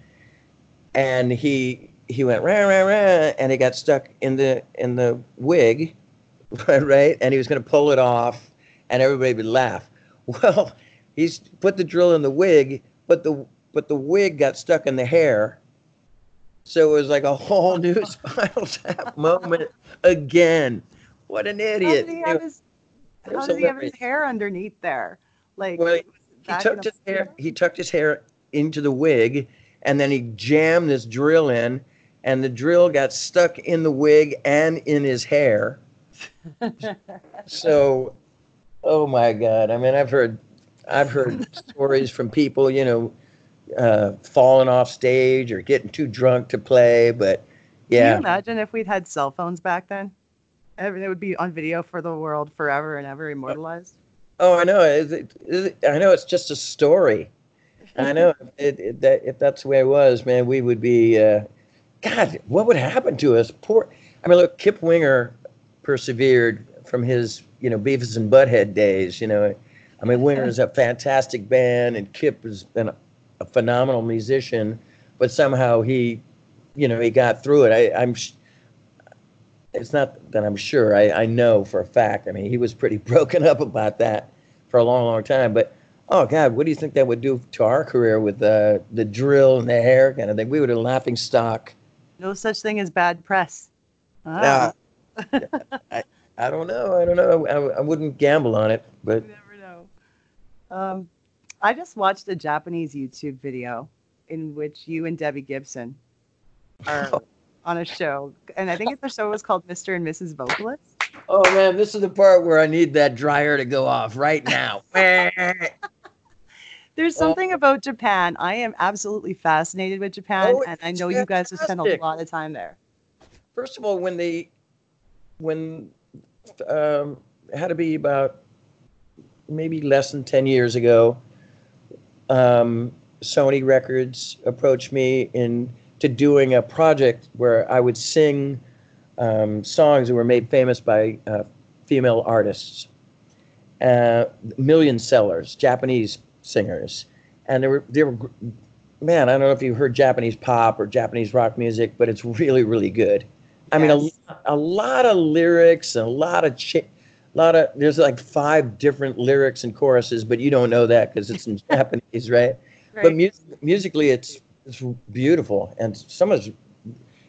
and he he went rah rah rah, and he got stuck in the in the wig, right? And he was going to pull it off, and everybody would laugh. Well, he's put the drill in the wig, but the but the wig got stuck in the hair. So it was like a whole new Spinal Tap moment again. What an How idiot! did he have his, how did he have his hair underneath there? Like, Well, he tucked his hair. He tucked his hair into the wig, and then he jammed this drill in, and the drill got stuck in the wig and in his hair. so, oh my God! I mean, I've heard, I've heard stories from people, you know, uh, falling off stage or getting too drunk to play. But Can you yeah, imagine if we'd had cell phones back then? Everything would be on video for the world forever and ever, immortalized. Oh, I know. Is it, is it, I know it's just a story. I know it, it, that if that's the way it was, man, we would be. Uh, God, what would happen to us? Poor. I mean, look, Kip Winger persevered from his, you know, Beavis and Butthead days. You know, I mean, Winger is a fantastic band, and Kip has been a, a phenomenal musician. But somehow he, you know, he got through it. I, I'm. sh- It's not that I'm sure. I, I know for a fact. I mean, he was pretty broken up about that for a long, long time. But oh God, what do you think that would do to our career with uh, the drill and the hair kind of thing? We would have laughing stock. No such thing as bad press. Ah, Uh, I, I don't know. I don't know. I, I wouldn't gamble on it, but you never know. Um, I just watched a Japanese YouTube video in which you and Debbie Gibson are on a show, and I think the show was called Mr. and Mrs. Vocalist. oh man, this is the part where I need that dryer to go off right now. There's Oh. something about Japan. I am absolutely fascinated with Japan, Oh, and I know you guys have spent a lot of time there. First of all, when they, when, um, had to be about maybe less than 10 years ago, um, Sony Records approached me in to doing a project where I would sing um, songs that were made famous by uh, female artists, uh, million sellers, Japanese singers, and they were they were man. I don't know if you heard Japanese pop or Japanese rock music, but it's really really good. I mean, a, a lot of lyrics and a lot of chi- lot of there's like five different lyrics and choruses, but you don't know that because it's in Japanese, right? But mu- musically, it's it's beautiful and some of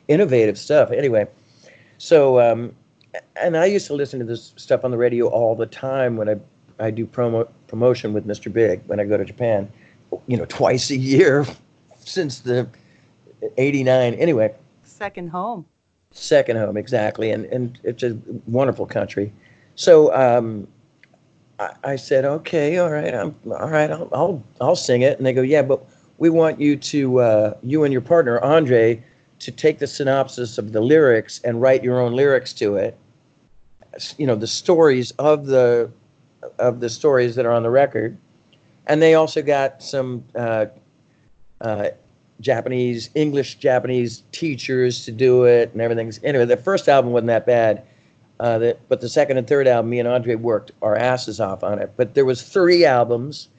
innovative stuff. Anyway, so um, and I used to listen to this stuff on the radio all the time when I I do promo promotion with Mr. Big when I go to Japan, you know, twice a year since the '89. Anyway, Second home. Second home exactly and and it's a wonderful country. So um I, said okay all right i'm all right I'll, I'll i'll sing it. And they go yeah but we want you to uh you and your partner andre to take the synopsis of the lyrics and write your own lyrics to it. You know the stories of the of the stories that are on the record. And they also got some uh, uh, Japanese, English Japanese teachers to do it and everything's anyway. The first album wasn't that bad, uh, but the second and third album, me and Andre worked our asses off on it. But there was three albums,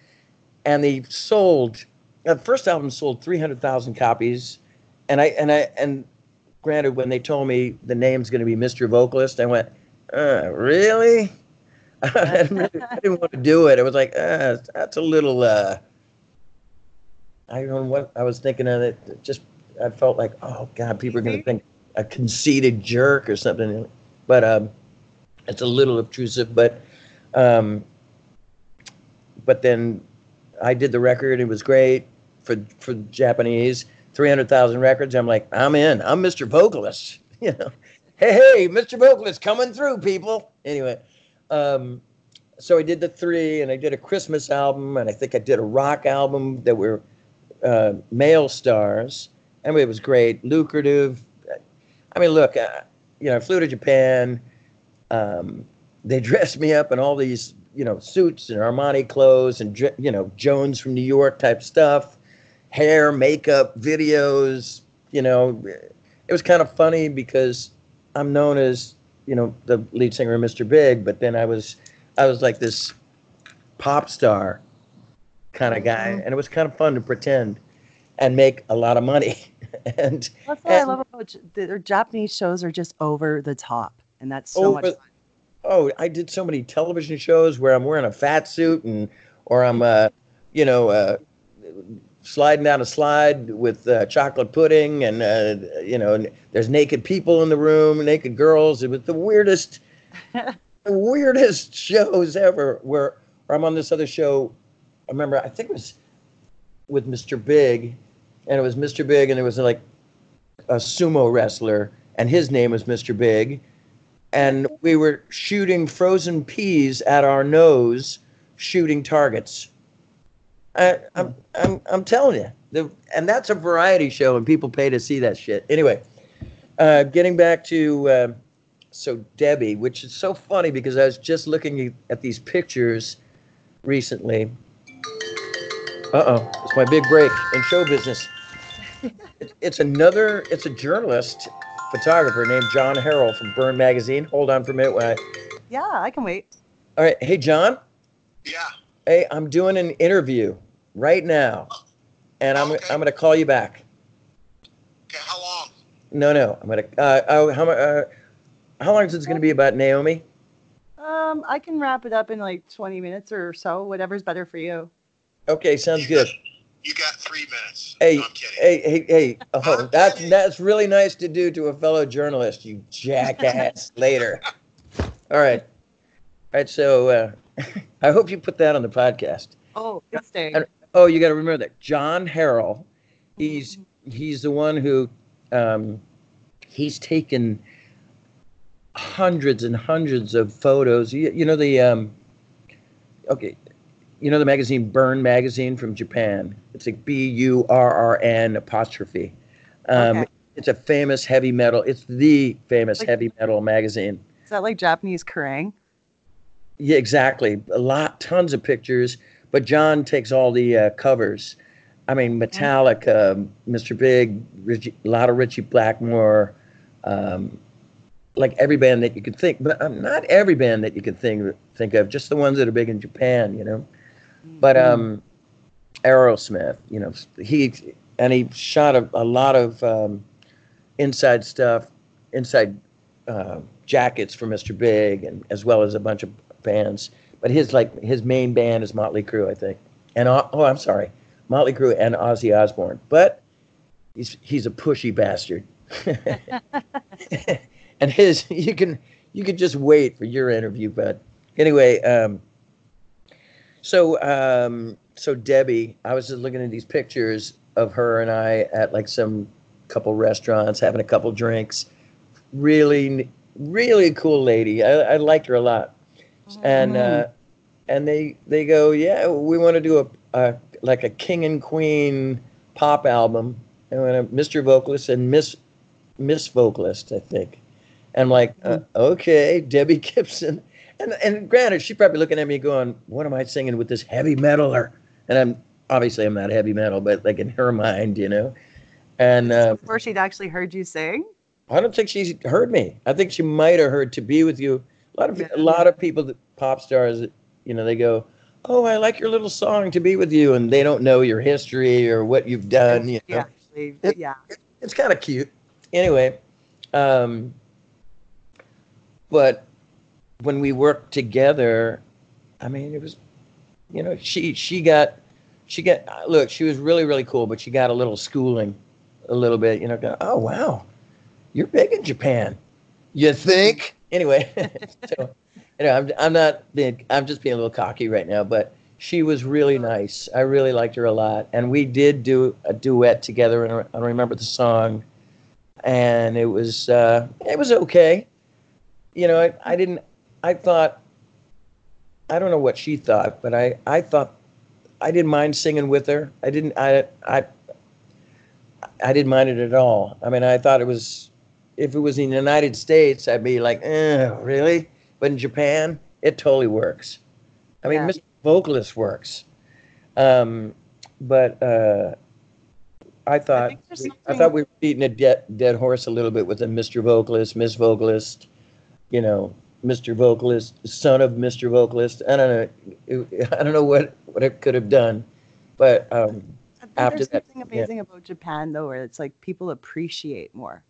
and they sold. The first album sold three hundred thousand copies, and I and I and granted, when they told me the name's going to be Mr. Vocalist, I went, uh, really? I didn't, really- didn't want to do it. I was like, uh, that's a little. Uh, I don't know what I was thinking of it. Just I felt like, oh God, people are going to think a conceited jerk or something. But um, it's a little obtrusive. But um, but then I did the record. It was great for for Japanese. Three hundred thousand records. I'm like, I'm in. I'm Mr. Vocalist. You know, hey, hey, Mr. Vocalist coming through, people. Anyway, um, so I did the three, and I did a Christmas album, and I think I did a rock album that were uh, male stars. I mean, it was great, lucrative. I mean, look, uh, you know, I flew to Japan. Um, they dressed me up in all these, you know, suits and Armani clothes and, you know, Jones from New York type stuff, hair, makeup, videos. You know, it was kind of funny because I'm known as, you know, the lead singer of Mr. Big, but then I was, I was like this pop star kind of guy, and it was kind of fun to pretend. and make a lot of money. and That's what I love about their Japanese shows are just over the top, and that's so much fun. oh, I did so many television shows where I'm wearing a fat suit and or I'm uh, you know uh, sliding down a slide with uh, chocolate pudding and uh, you know and there's naked people in the room, naked girls. It was the weirdest, the weirdest shows ever. Where, where I'm on this other show. I remember I think it was with Mr. Big, and it was Mr. Big, and it was like a sumo wrestler, and his name was Mr. Big and we were shooting frozen peas at our nose, shooting targets. I, I'm, I'm, I'm telling you, the, and that's a variety show, and people pay to see that shit. Anyway, uh, getting back to uh, so Debbie, which is so funny because I was just looking at these pictures recently. Uh oh, it's my big break in show business. It- It's another, it's a journalist photographer named John Harrell from Burrn Magazine. Hold on for a minute. While I, Yeah, I can wait. all right, hey John. Yeah. Hey, I'm doing an interview right now, and I'm Okay. I'm gonna call you back. Okay, how long? No, no, I'm gonna. Uh, oh, how uh, How long is this gonna be about Naomi? Um, I can wrap it up in like 20 minutes or so, whatever's better for you. Okay, sounds good. You got three minutes. Hey, No, I'm kidding. hey, hey, hey! Oh, that's that's really nice to do to a fellow journalist. You jackass. Later. All right. All right. So uh, I hope you put that on the podcast. Oh, it's staying. And- oh, you got to remember that John Harrell. He's he's the one who um, he's taken hundreds and hundreds of photos. You, you know the um, okay, you know the magazine Burn magazine from Japan. It's like B U R R N apostrophe. Um, Okay. It's a famous heavy metal. It's the famous Like- heavy metal magazine. Is that like Japanese Kerrang? Yeah, exactly. A lot, tons of pictures. But John takes all the uh, covers. I mean, Metallica, Mr. Big, Ritchie, a lot of Ritchie Blackmore, um, like every band that you could think, but um, not every band that you could think think of. Just the ones that are big in Japan, you know. But um, Aerosmith, you know, he and he shot a, a lot of um, inside stuff, inside uh, jackets for Mr. Big, and as well as a bunch of bands. But his like his main band is Motley Crue, I think. And oh, I'm sorry, Motley Crue and Ozzy Osbourne. But he's he's a pushy bastard. and his you can you could just wait for your interview. But anyway, um, so um, so Debbie, I was just looking at these pictures of her and I at like some couple restaurants having a couple drinks. Really, really cool lady. I, I liked her a lot. And uh, and they they go, yeah, we want to do a, a like a king and queen pop album. And when a Mr. Vocalist and Miss Miss Vocalist, I think. And I'm like, uh, okay, Debbie Gibson. And and granted, she's probably looking at me going, what am I singing with this heavy metaler? And I'm obviously I'm not heavy metal, but like in her mind, you know. And uh, Before she'd actually heard you sing? I don't think she's heard me. I think she might have heard "To Be With You." A lot of a lot of people, that pop stars, you know, they go, "Oh, I like your little song, "To Be With You," and they don't know your history or what you've done. You know? Yeah, It- yeah. it's kind of cute. Anyway, um, but when we worked together, I mean, it was, you know, she she got she got look, she was really really cool, but she got a little schooling, a little bit. You know, go, oh wow, you're big in Japan. You think? Anyway, so you know, I'm I'm not being I'm just being a little cocky right now, but she was really nice. I really liked her a lot, and we did do a duet together, and I remember the song, and it was uh, it was okay. You know, I, I didn't. I thought. I don't know what she thought, but I I thought I didn't mind singing with her. I didn't. I I. I didn't mind it at all. I mean, I thought it was, if it was in the United States, I'd be like, eh, really? But in Japan, it totally works. I mean, Yeah. Mr. Vocalist works. Um, but uh, I thought there's we- I thought we were beating a dead dead horse a little bit with a Mr. Vocalist, Miss Vocalist, you know, Mr. Vocalist, son of Mr. Vocalist. I don't know. I don't know what what it could have done, but um, after There's that. something yeah. amazing about Japan though, where it's like people appreciate more.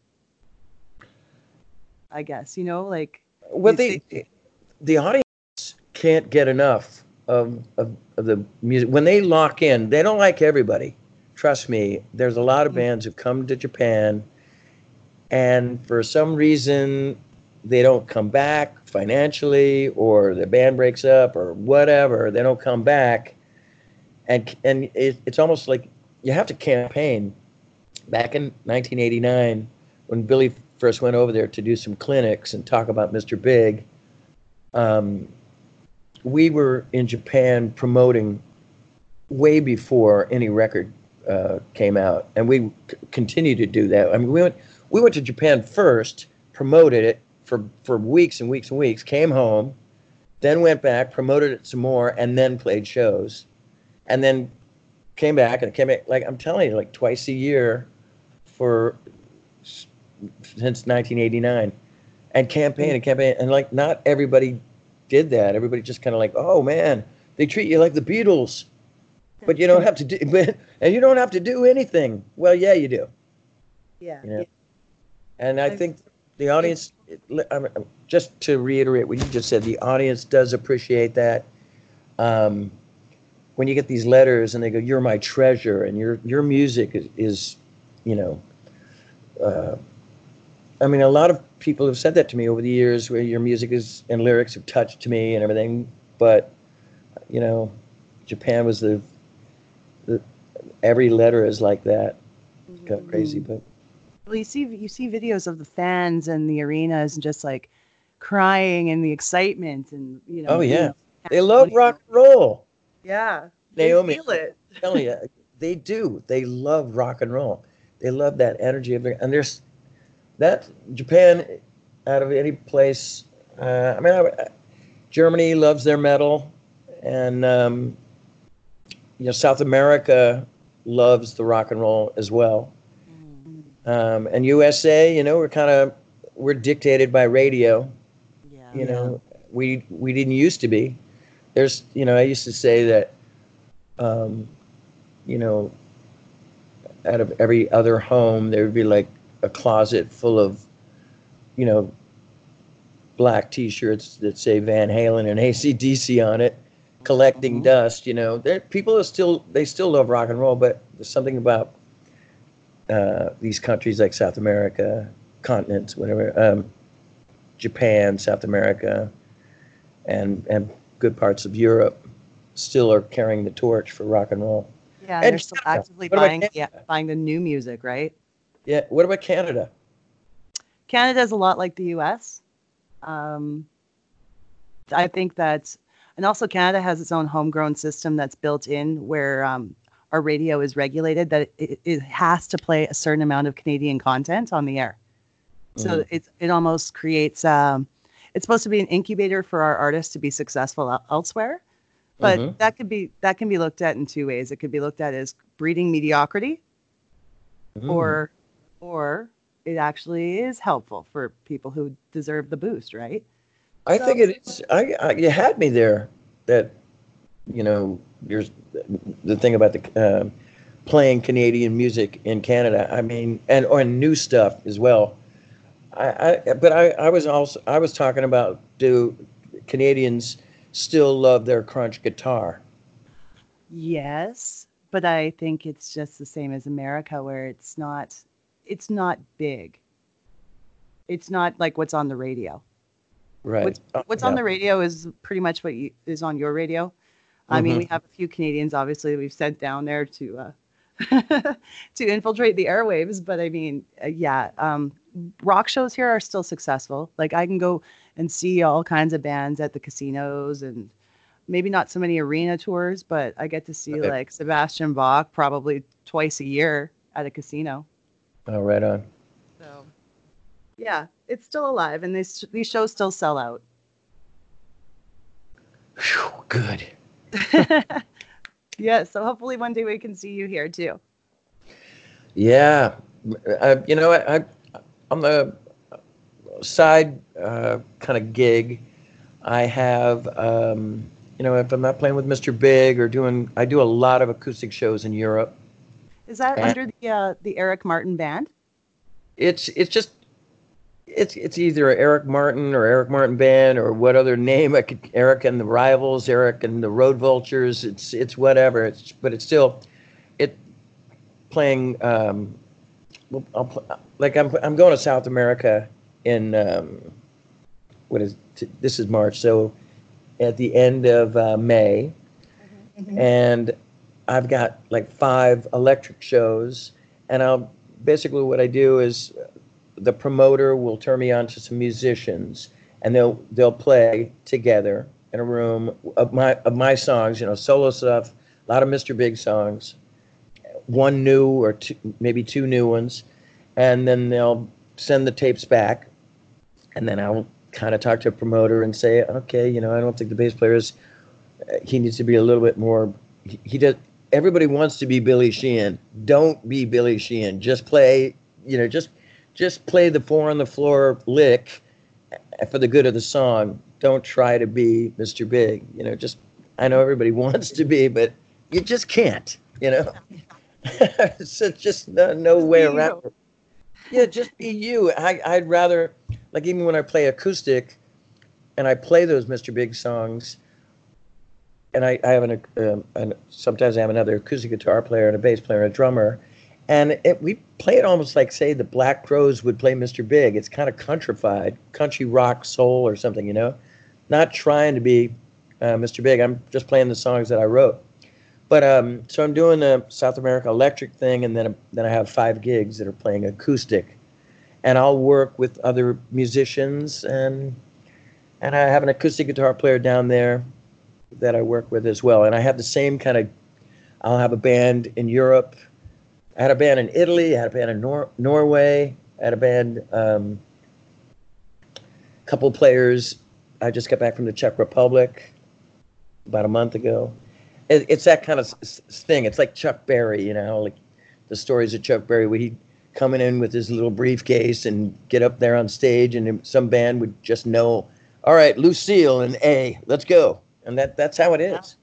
I guess you know, like Well, they- they, the audience can't get enough of, of, of the music. When they lock in, they don't like everybody. Trust me, there's a lot of bands who come to Japan and for some reason they don't come back financially or the band breaks up or whatever. They don't come back. And, and it, it's almost like you have to campaign. Back in 1989, when Billy first went over there to do some clinics and talk about Mr. Big, um, we were in Japan promoting way before any record uh, came out, and we c- continue to do that. I mean, we went we went to Japan first, promoted it for for weeks and weeks and weeks, came home, then went back, promoted it some more, and then played shows, and then came back and came back like I'm telling you, like twice a year for since 1989, and campaign and campaign, and like not everybody did that. Everybody just kind of like, oh man, they treat you like the Beatles, but you don't have to do, and you don't have to do anything. Well, yeah, you do. yeah, You know? And I think the audience, just to reiterate what you just said, the audience does appreciate that. Um, when you get these letters and they go, "You're my treasure," and your your music is, is you know, uh, I mean, a lot of people have said that to me over the years, where your music is and lyrics have touched me and everything. But you know, Japan was the, the every letter is like that. It's kind of crazy, but Well, you see, you see videos of the fans and the arenas and just like crying and the excitement and you know. oh you yeah, know, they love rock and roll. Yeah, Naomi, feel it. I'm you, they do. They love rock and roll. They love that energy of. And there's that Japan, out of any place. Uh, I mean, I, Germany loves their metal, and um, you know, South America loves the rock and roll as well. Um, and USA, you know, we're kind of we're dictated by radio. Yeah. You know, we we didn't used to be. There's, you know, I used to say that, um, you know, out of every other home, there would be like a closet full of, you know, black T-shirts that say Van Halen and ACDC on it, collecting dust. You know, there people are still they still love rock and roll, but there's something about uh, these countries like South America, continents, whatever, um, Japan, South America, and and good parts of Europe still are carrying the torch for rock and roll. Yeah, and And they're still Canada. actively What buying, yeah, buying the new music, right? Yeah. What about Canada? Canada's a lot like the U.S. Um, I think that, and also Canada has its own homegrown system that's built in where um, our radio is regulated that it, it has to play a certain amount of Canadian content on the air. So Mhm. it's it almost creates. Um, it's supposed to be an incubator for our artists to be successful elsewhere, but Mhm. that could be that can be looked at in two ways. It could be looked at as breeding mediocrity, Mm. or or it actually is helpful for people who deserve the boost, right? I So- think it is. I, I you had me there. That you know, there's the thing about the um playing Canadian music in Canada. I mean, and or new stuff as well. I, I but I, I was also I was talking about do Canadians still love their crunch guitar? Yes, but I think it's just the same as America where it's not it's not big. It's not like what's on the radio. Right. What's, what's on the radio is pretty much what you, is on your radio. I mean, we have a few Canadians, obviously, we've sent down there to uh, to infiltrate the airwaves. But I mean, uh, yeah, um, rock shows here are still successful. Like I can go and see all kinds of bands at the casinos, and maybe not so many arena tours, but I get to see Okay. like Sebastian Bach probably twice a year at a casino. Oh, right on. So, yeah, it's still alive, and these these shows still sell out. Phew, good. yeah, so hopefully one day we can see you here too. Yeah, uh, you know, I, I on the side uh, kind of gig, I have, um, you know, if I'm not playing with Mr. Big or doing, I do a lot of acoustic shows in Europe, Is that And- under the uh, the Eric Martin band? It's it's just it's it's either Eric Martin or Eric Martin Band or what other name I could Eric and the Rivals, Eric and the Road Vultures. It's it's whatever. It's but it's still it playing. Um, well, I'll, pl- like I'm I'm going to South America in um, what is t- this is March so at the end of uh, May, and I've got like five electric shows, and I'll basically what I do is the promoter will turn me on to some musicians, and they'll they'll play together in a room of my of my songs, you know, solo stuff, a lot of Mr. Big songs, one new or two, maybe two new ones, and then they'll send the tapes back, and then I'll kind of talk to a promoter and say, okay, you know, I don't think the bass player is. uh, He needs to be a little bit more. He, he does. Everybody wants to be Billy Sheehan. Don't be Billy Sheehan. Just play. You know, just just play the four on the floor lick for the good of the song. Don't try to be Mr. Big. You know, just I know everybody wants to be, but you just can't. You know, so just no, no way around. it. Yeah, just be you. I, I'd rather, like, even when I play acoustic, and I play those Mr. Big songs, and I, I have an, um, an sometimes I have another acoustic guitar player and a bass player and a drummer, and it, we play it almost like say the Black Crowes would play Mr. Big. It's kind of countrified, country rock soul or something, you know, not trying to be uh, Mr. Big. I'm just playing the songs that I wrote. But um, so I'm doing the South America electric thing, and then then I have five gigs that are playing acoustic, and I'll work with other musicians, and and I have an acoustic guitar player down there that I work with as well, and I have the same kind of. I'll have a band in Europe. I had a band in Italy. I had a band in Nor- Norway. I had a band. Um, couple players. I just got back from the Czech Republic about a month ago it, it's that kind of s- thing. It's like Chuck Berry, you know, like the stories of Chuck Berry, where he coming in with his little briefcase and get up there on stage, and some band would just know, all right, Lucille and A, let's go, and that that's how it is.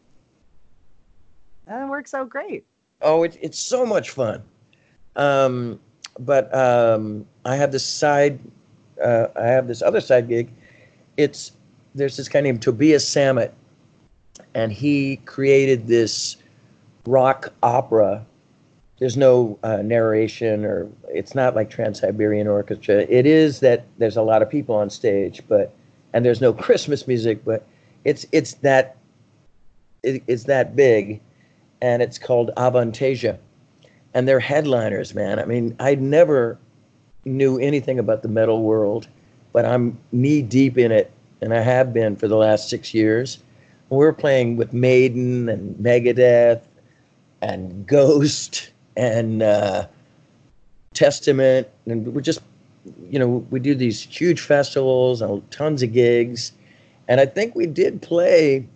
That works out great. Oh, it, it's so much fun. Um, but um, I have this side, uh, I have this other side gig. It's there's this guy named Tobias Sammet, and he created this rock opera. There's no uh, narration, or it's not like Trans Siberian Orchestra. It is that there's a lot of people on stage, but and there's no Christmas music, but it's it's that it, it's that big, and it's called Avantasia, and they're headliners, man. I mean, I never knew anything about the metal world, but I'm knee deep in it, and I have been for the last six years. We're playing with Maiden and Megadeth and Ghost and uh, Testament, and we're just, you know, we do these huge festivals and tons of gigs, and I think we did play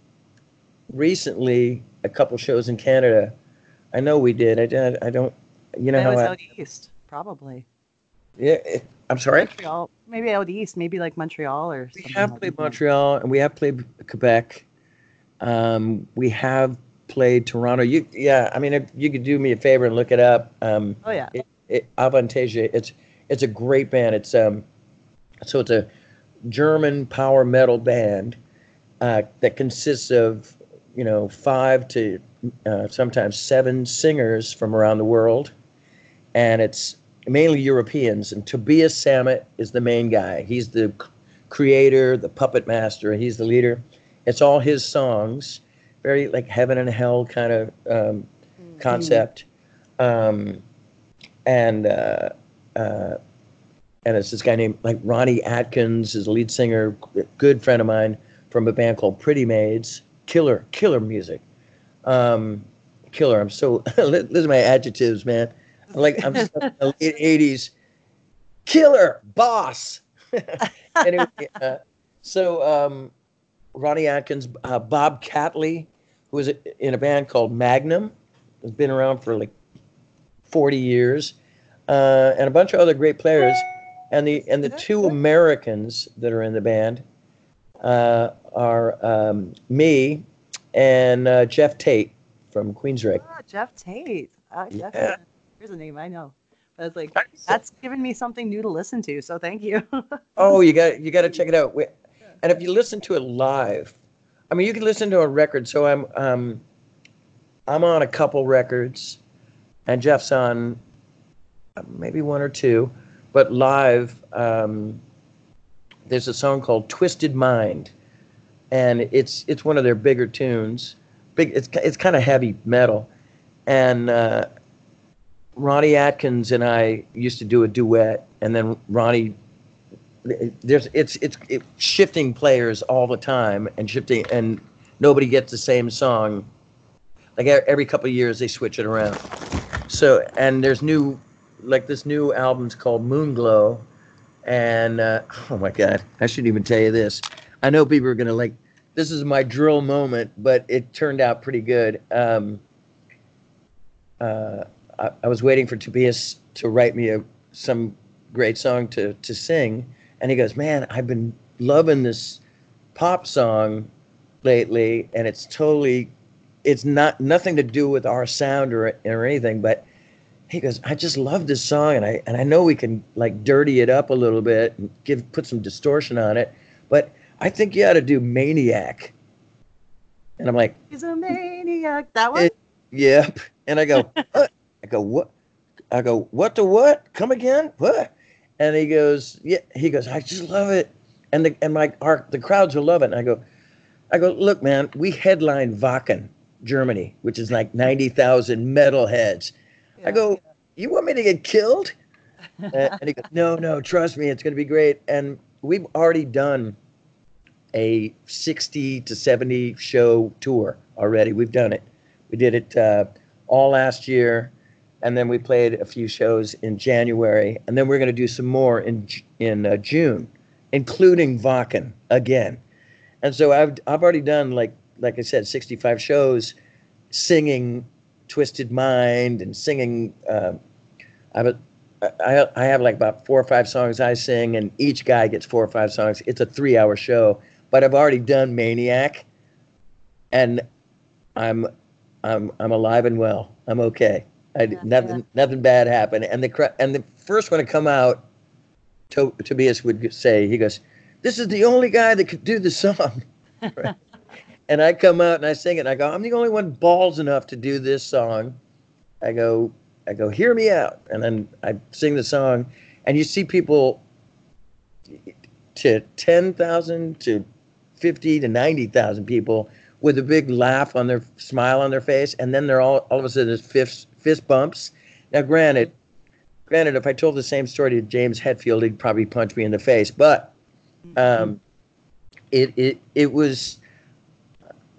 recently a couple shows in Canada. I know we did. I did. I don't. You know That how was I, out east, probably. yeah. it- I'm sorry. Montreal, maybe out east, maybe like Montreal or We have like played that. Montreal and we have played Quebec. Um, we have played Toronto. You, yeah. I mean, if you could do me a favor and look it up. Um, Oh yeah. it, it, Avantasia. It's it's a great band. It's um, so it's a German power metal band uh, that consists of you know five to uh, sometimes seven singers from around the world, and it's mainly Europeans. And Tobias Sammet is the main guy. He's the creator, the puppet master. He's the leader. It's all his songs, very like heaven and hell kind of um, concept. Um, and uh, uh, and it's this guy named like Ronnie Atkins is a lead singer, good friend of mine from a band called Pretty Maids. Killer, killer music. Um, killer. I'm so listen to my adjectives, man. I'm like I'm in the late '80s. Killer, boss. anyway, uh, so um, Ronnie Atkins, uh, Bob Catley, who was in a band called Magnum, has been around for like 40 years, uh, and a bunch of other great players. And the and the two Americans that are in the band are um, me and uh, Geoff Tate from Queensryche. Ah, Geoff Tate. Ah, Geoff Yeah. Here's a name I know. But it's like that's given me something new to listen to. So thank you. Oh, you got you got to check it out. We- And if you listen to it live, I mean, you can listen to a record. So I'm um, I'm on a couple records, and Geoff's on uh, maybe one or two, but live. Um, there's a song called "Twisted Mind," and it's it's one of their bigger tunes. Big, it's it's kind of heavy metal, and uh, Ronnie Atkins and I used to do a duet, and then Ronnie there's it's it's it, shifting players all the time and shifting and nobody gets the same song. Like every couple of years they switch it around. So and there's new like this new album's called moonglow and uh, oh my god. I shouldn't even tell you this. I know people are gonna like this is my drill moment but it turned out pretty good. Um, uh, I, I was waiting for tobias to write me a some great song to to sing. And he goes man i've been loving this pop song lately and it's totally it's not nothing to do with our sound or or anything but he goes i just love this song and i and i know we can like dirty it up a little bit and give put some distortion on it but i think you ought to do maniac. And i'm like He's a maniac. That one. it, yep. And i go i go what? I go what to what? Come again? What? And he goes yeah. He goes i just love it. And the and my our the crowds will love it. And i go i go look man we headline wacken germany which is like 90000 metalheads i go you want me to get killed? And, and he goes no no trust me it's going to be great. And we've already done a 60 to 70 show tour already. We've done it. We did it uh, all last year and then we played a few shows in January, and then we're going to do some more in in uh, June, including Wacken again. And so I've I've already done like like I said, 65 shows, singing "Twisted Mind" and singing. Uh, I have a, I I have like about four or five songs I sing, and each guy gets four or five songs. It's a three-hour show, but I've already done "Maniac," and I'm I'm I'm alive and well. I'm okay. I, nothing nothing bad happened. And the and the first one to come out, to, Tobias would say, he goes, "This is the only guy that could do the song." Right? And I come out and I sing it. And I go, "I'm the only one balls enough to do this song." I go, I go, "Hear me out," and then I sing the song, and you see people to ten thousand to fifty to ninety thousand people with a big laugh on their smile on their face, and then they're all all of a sudden there's fist fist bumps. Now, granted, granted, if I told the same story to James Hetfield, he'd probably punch me in the face. But um, it it it was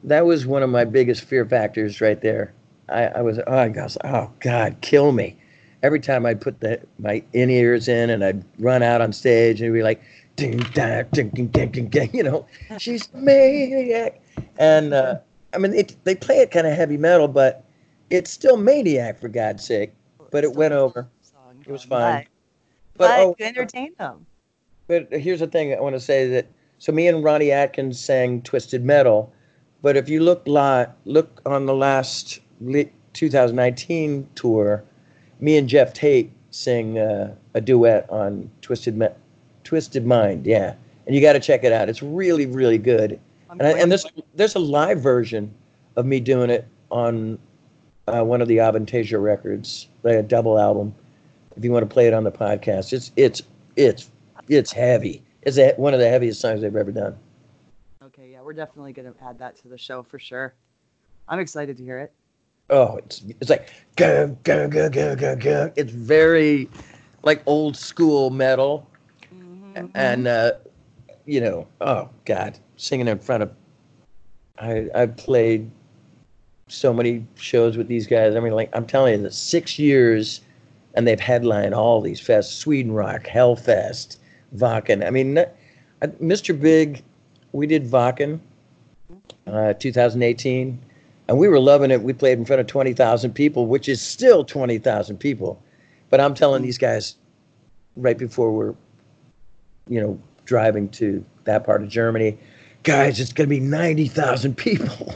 that was one of my biggest fear factors right there. I, I was oh gosh, oh God, kill me. Every time I'd put the my in ears in and I'd run out on stage and it'd be like, ding, da, ding, ding, ding, ding, ding, you know, she's a maniac. And uh, I mean, it, they play it kind of heavy metal, but it's still maniac for God's sake. But it went over. It was fine. But, But oh, you entertain them. but here's the thing I want to say that so me and Ronnie Atkins sang Twisted Metal, but if you look li- look on the last li- 2019 tour, me and Geoff Tate sing uh, a duet on Twisted Me- Twisted Mind, yeah, and you got to check it out. It's really really good. And, I, and there's there's a live version of me doing it on uh, one of the Avantasia records, like a double album. If you want to play it on the podcast, it's it's it's it's heavy. It's a, one of the heaviest songs they've ever done. We're definitely gonna add that to the show for sure. I'm excited to hear it. Oh, it's it's like go go go go go go. It's very like old school metal, and uh, you know, oh God, singing in front of. I I've played so many shows with these guys. I mean, like I'm telling you, the six years, and they've headlined all these fests: Sweden Rock, Hellfest, Wacken. I mean, Mr. Big, we did Wacken, uh, 2018, and we were loving it. We played in front of 20,000 people, which is still 20,000 people. But I'm telling these guys, right before we're, you know, driving to that part of Germany, guys, it's going to be 90,000 people.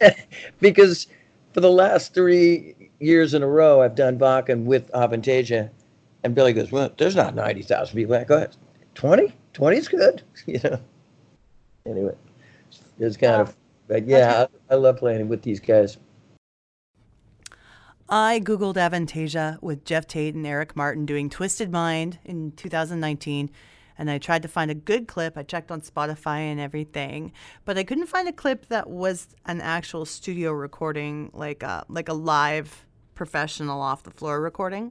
because for the last three years in a row I've done Wacken with Avantasia, and Billy goes, "Well, there's not ninety thousand people." I go, "20? 20 is good," you know. Anyway, it's kind of, but yeah, I, I love playing with these guys. I Googled Avantasia with Geoff Tate and Eric Martin doing Twisted Mind in 2019. And I tried to find a good clip. I checked on Spotify and everything, but I couldn't find a clip that was an actual studio recording, like a, like a live professional off the floor recording.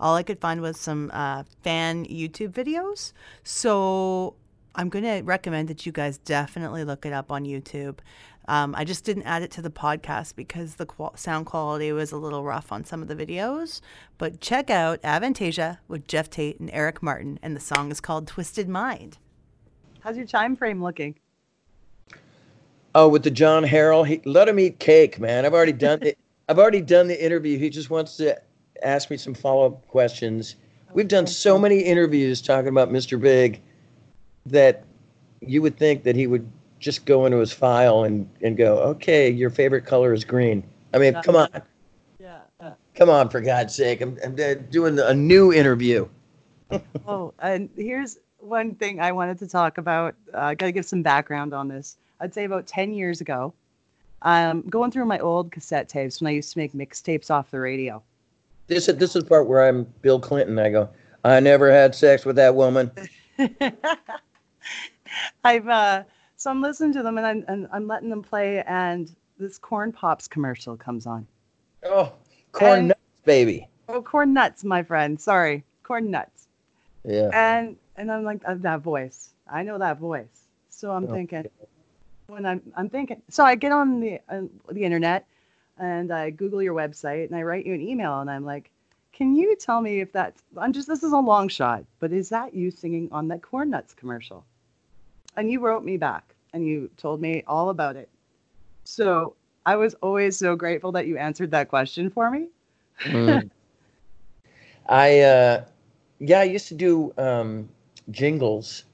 All I could find was some uh, fan YouTube videos. So I'm going to recommend that you guys definitely look it up on YouTube. Um, I just didn't add it to the podcast because the qual- sound quality was a little rough on some of the videos. But check out Avantasia with Geoff Tate and Eric Martin, and the song is called Twisted Mind. How's your time frame looking? Oh, with the John Harrell, he, let him eat cake, man. I've already done it. I've already done the interview. He just wants to ask me some follow up questions. We've done so many interviews talking about Mr. Big that you would think that he would just go into his file and, and go, okay, your favorite color is green. I mean, come on. Yeah. Come on, for God's sake. I'm, I'm uh, doing a new interview. oh, and here's one thing I wanted to talk about. Uh, I got to give some background on this. I'd say about 10 years ago, um, going through my old cassette tapes when I used to make mixtapes off the radio. This, is, this is the part where I'm Bill Clinton. I go, I never had sex with that woman. I've uh, so I'm listening to them and I'm, and I'm letting them play, and this corn pops commercial comes on. Oh, corn And- nuts, baby. Oh, corn nuts, my friend. Sorry, corn nuts. Yeah. And and I'm like uh, that voice. I know that voice. So I'm Oh, thinking when I'm I'm thinking. So I get on the uh, the internet and I Google your website and I write you an email and I'm like, can you tell me if that's I'm just this is a long shot, but is that you singing on that corn nuts commercial? And you wrote me back and you told me all about it. So I was always so grateful that you answered that question for me. Mm. I uh, yeah, I used to do um, jingles.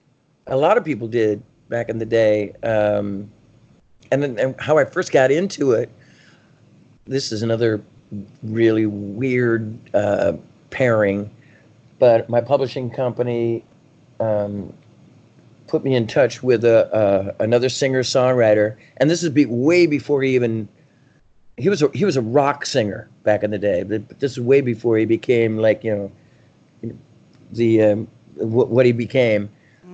A lot of people did back in the day, um, and then and how I first got into it. This is another really weird uh, pairing, but my publishing company um, put me in touch with a uh, another singer songwriter, and this is be, way before he even he was a he was a rock singer back in the day, but this is way before he became like you know the um, what, what he became.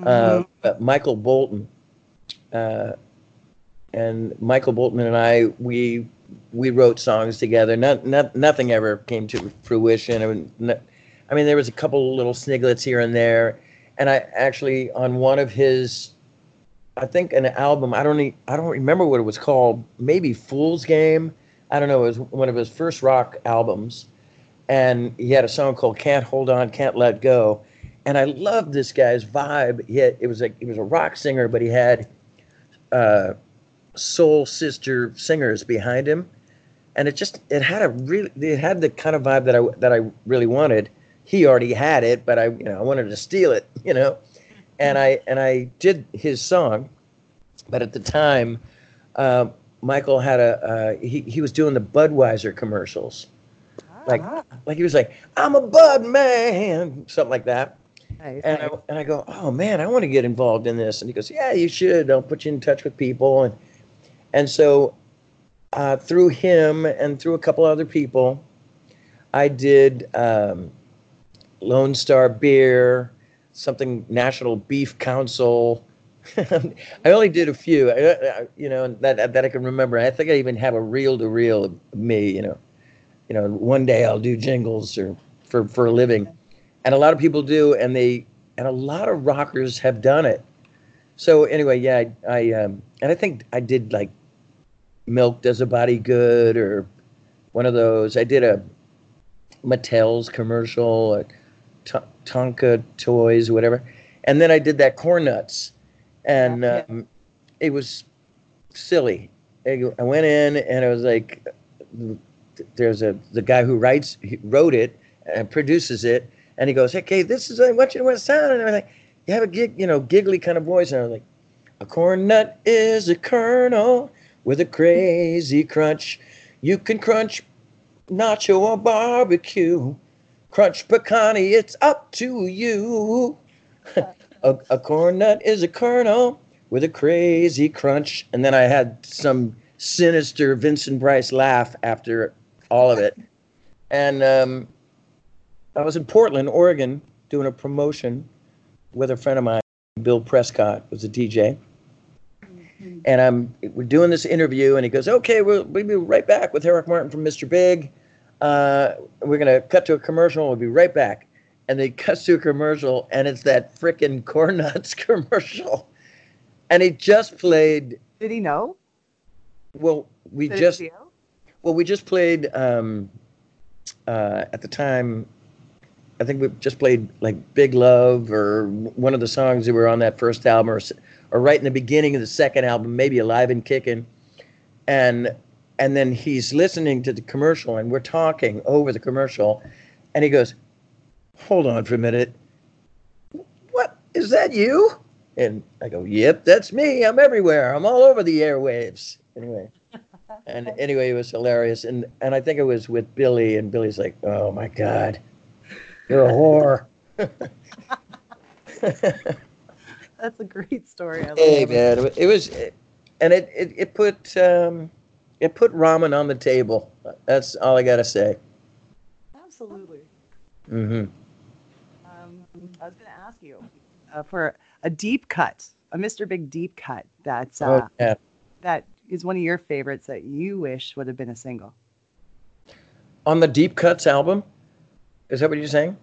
Uh, Michael Bolton, uh, and Michael Bolton and I we we wrote songs together. Not, not nothing ever came to fruition. I mean, not, I mean there was a couple little sniglets here and there, and I actually on one of his I think an album. I don't. I don't remember what it was called. Maybe Fool's Game. I don't know. It was one of his first rock albums, and he had a song called "Can't Hold On, Can't Let Go." And I loved this guy's vibe. He had, it was like he was a rock singer, but he had uh, soul sister singers behind him, and it just it had a really it had the kind of vibe that I that I really wanted. He already had it, but I you know I wanted to steal it, you know and I and I did his song, but at the time, uh, Michael had a uh, he he was doing the Budweiser commercials, like like he was like I'm a Bud man, something like that. And I, and I go, oh man, I want to get involved in this. And he goes, yeah, you should. I'll put you in touch with people. And and so uh, through him and through a couple other people, I did um, Lone Star Beer, something National Beef Council. I only did a few, you know, that that I can remember. I think I even have a reel to reel of me, you know. You know, one day I'll do jingles or for for a living, and a lot of people do, and they and a lot of rockers have done it. So anyway, yeah, I, I um, and I think I did like Milk Does a Body Good or one of those. I did a Mattel's commercial, T- Tonka toys, whatever. And then I did that corn nuts, and um, it was silly. I I went in and it was like, there's a the guy who writes, he wrote it and produces it, and he goes, "Hey, "Okay, this is I want you to want to sound," and everything. You have a gig, you know, giggly kind of voice, and I was like, "A corn nut is a kernel with a crazy crunch. You can crunch nacho or barbecue. Crunch pecani, it's up to you. a, a corn nut is a kernel with a crazy crunch. And then I had some sinister Vincent Price laugh after all of it. And um, I was in Portland, Oregon, doing a promotion with a friend of mine, Bill Prescott, was a DJ. And I'm we're doing this interview, and he goes, "Okay, we'll, we'll be right back with Eric Martin from Mr. Big. Uh, we're gonna cut to a commercial. We'll be right back." And they cut to a commercial, and it's that frickin' corn nuts commercial. And he just played. Did he know? Well, we Did just well we just played um, uh, at the time. I think we just played like "Big Love" or one of the songs that were on that first album, or, s- or right in the beginning of the second album, maybe "Alive and Kicking," and and then he's listening to the commercial, and we're talking over the commercial, and he goes, "Hold on for a minute, what is that you?" And I go, "Yep, that's me. I'm everywhere. I'm all over the airwaves." Anyway, and anyway, it was hilarious, and and I think it was with Billy, and Billy's like, "Oh my God, you're a whore." That's a great story. I love Hey it. man, it it was, and it it, it put um, it put ramen on the table. That's all I gotta say. Absolutely. hmm Um, I was going to ask you uh, for a deep cut, a Mr. Big deep cut. That's uh, Oh yeah. that is one of your favorites that you wish would have been a single. On the Deep Cuts album, is that what you're saying?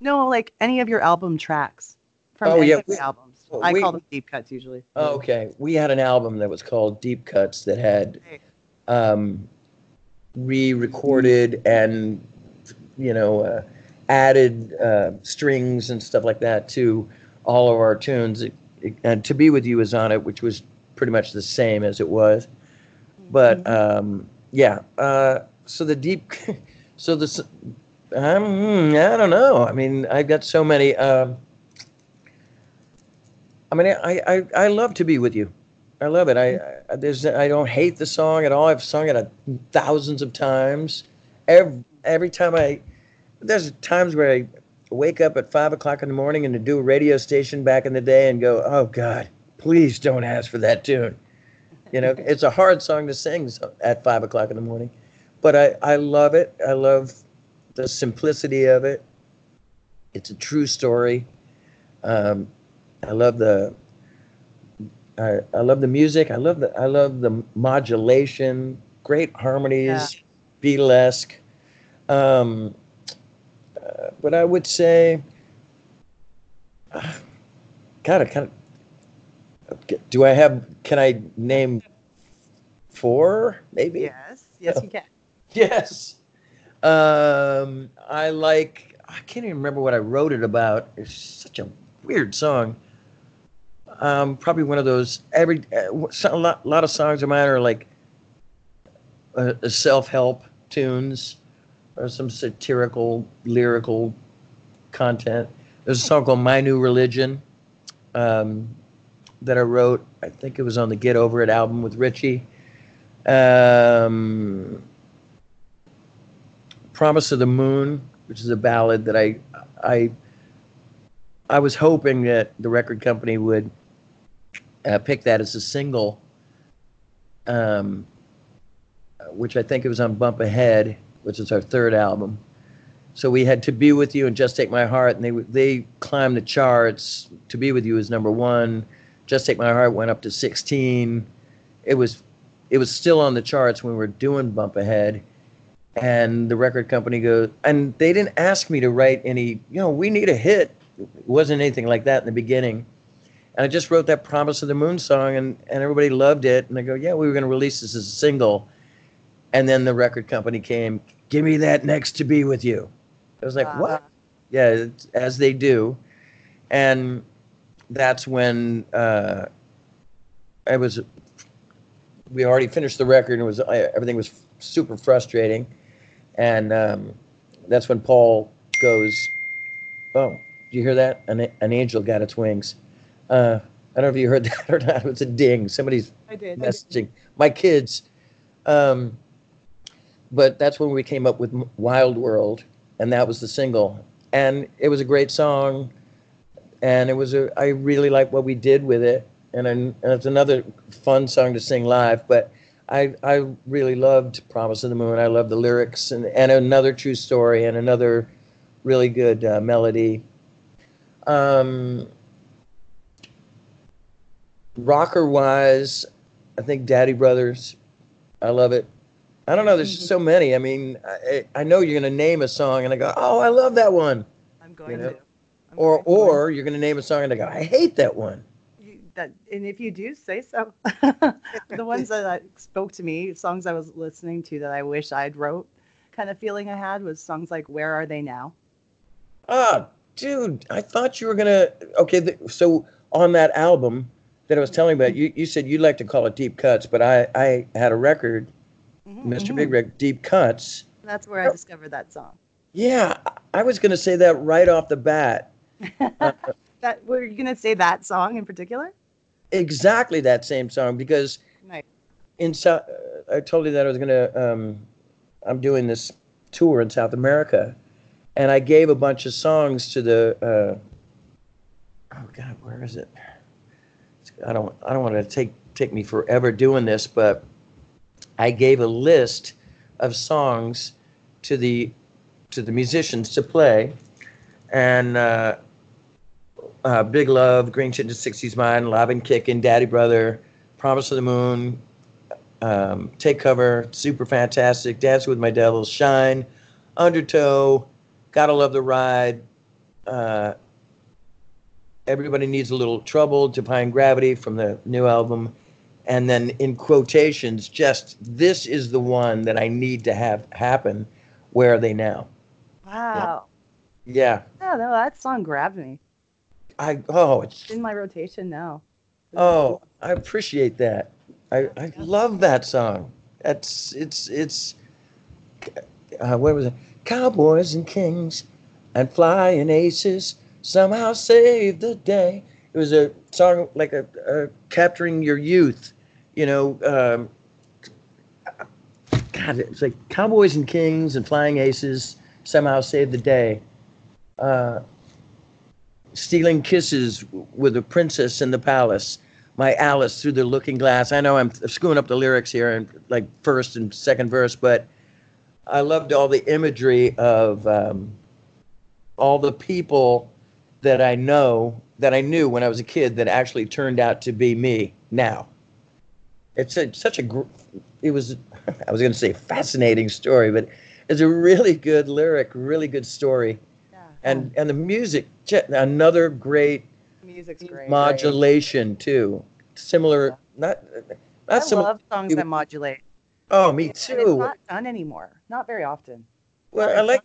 No, like any of your album tracks from Oh, any yeah, we- albums. well, I we- call them deep cuts usually. Oh, okay. We had an album that was called Deep Cuts that had um, re-recorded and you know uh, added uh, strings and stuff like that to all of our tunes. It- it- and "To Be with You" is on it, which was pretty much the same as it was. But um, yeah, uh, so the deep, so this, um, I don't know. I mean, I've got so many. Um, I mean, I, I, I love to be with you. I love it. I, I there's I don't hate the song at all. I've sung it a, thousands of times. Every every time I there's times where I wake up at five o'clock in the morning and to do a radio station back in the day and go, oh God, please don't ask for that tune. You know, it's a hard song to sing at five o'clock in the morning, but I I love it. I love the simplicity of it. It's a true story. Um, I love the I, I love the music. I love the I love the modulation. Great harmonies, Beatlesque. Um, uh, but I would say, uh, God, I kind of. Do I have? Can I name four? Maybe. Yes, yes, you can. Yes. Um, I like. I can't even remember what I wrote it about. It's such a weird song. Um, probably one of those. Every uh, a lot, lot of songs of mine are like uh, uh, self-help tunes or some satirical, lyrical content. There's a song called "My New Religion" um, that I wrote. I think it was on the "Get Over It" album with Richie. Um, "Promise of the Moon," which is a ballad that I, I, I was hoping that the record company would uh, pick that as a single, um, which I think it was on Bump Ahead, which is our third album. So we had "To Be With You" and "Just Take My Heart," and they they climbed the charts. "To Be With You" is number one. "Just Take My Heart" went up to 16. It was it was still on the charts when we were doing Bump Ahead, and the record company goes, and they didn't ask me to write any. You know, we need a hit. It wasn't anything like that in the beginning. And I just wrote that "Promise of the Moon" song, and and everybody loved it. And I go, yeah, we were going to release this as a single. And then the record company came, give me that next "To Be With You." I was like, what? Yeah, it's, as they do. And that's when uh, I was. We already finished the record, and it was everything was super frustrating. And um, that's when Paul goes, "Oh, do you hear that? An, an angel got its wings." Uh, I don't know if you heard that or not. It was a ding. Somebody's I did. messaging my kids. Um, but that's when we came up with Wild World, and that was the single. And it was a great song, and it was a. I really like what we did with it, and, an- and it's another fun song to sing live. But I I really loved Promise of the Moon. I love the lyrics, and and another true story, and another really good uh, melody. Um, rocker wise, I think Daddy Brothers. I love it. I don't know. There's just so many. I mean, I, I know you're going to name a song, and I go, "Oh, I love that one." I'm going You know? to. I'm Or, going to. or you're going to name a song, and I go, "I hate that one." You- that, and if you do, say so. the ones that uh, spoke to me, songs I was listening to that I wish I'd wrote, kind of feeling I had was songs like "Where Are They Now." Ah, dude, I thought you were gonna. Okay, th- so on that album that I was telling about, you, you said you'd like to call it Deep Cuts, but I I had a record, mister Big Rig, Deep Cuts. That's where I discovered that song. Yeah, I- was gonna say that right off the bat. That were you gonna say that song in particular? Exactly that same song because Nice. in South, I told you that I was gonna. Um, I'm doing this tour in South America, and I gave a bunch of songs to the. Uh, oh God, where is it? I don't. I don't want to take take me forever doing this, but I gave a list of songs to the to the musicians to play, and. Uh, uh, Big Love, Green-Tinted 60s Mind, Lobbin' Kickin', Daddy Brother, Promise of the Moon, um, Take Cover, Super Fantastic, Dancing with My Devils, Shine, Undertow, Gotta Love the Ride, uh, Everybody Needs a Little Trouble, Defying Gravity from the new album. And then in quotations, just this is the one that I need to have happen. Where are they now? Wow. Yeah. Yeah, no, that song grabbed me. I oh it's in my rotation now. Oh, I appreciate that. I, I love that song. That's it's it's uh, what was it? Cowboys and kings and flying aces somehow save the day. It was a song like a, a capturing your youth, you know. Um, God, it's like cowboys and kings and flying aces somehow save the day. Uh, stealing kisses with a princess in the palace. My Alice through the looking glass. I know I'm screwing up the lyrics here and like first and second verse, but I loved all the imagery of um, all the people that I know that I knew when I was a kid that actually turned out to be me now. It's a, such a, gr- it was, I was going to say fascinating story, but it's a really good lyric, really good story and and the music another great Music's great. modulation too similar not I not similar love songs that modulate. oh me And it's too not done anymore. Not very often. well i like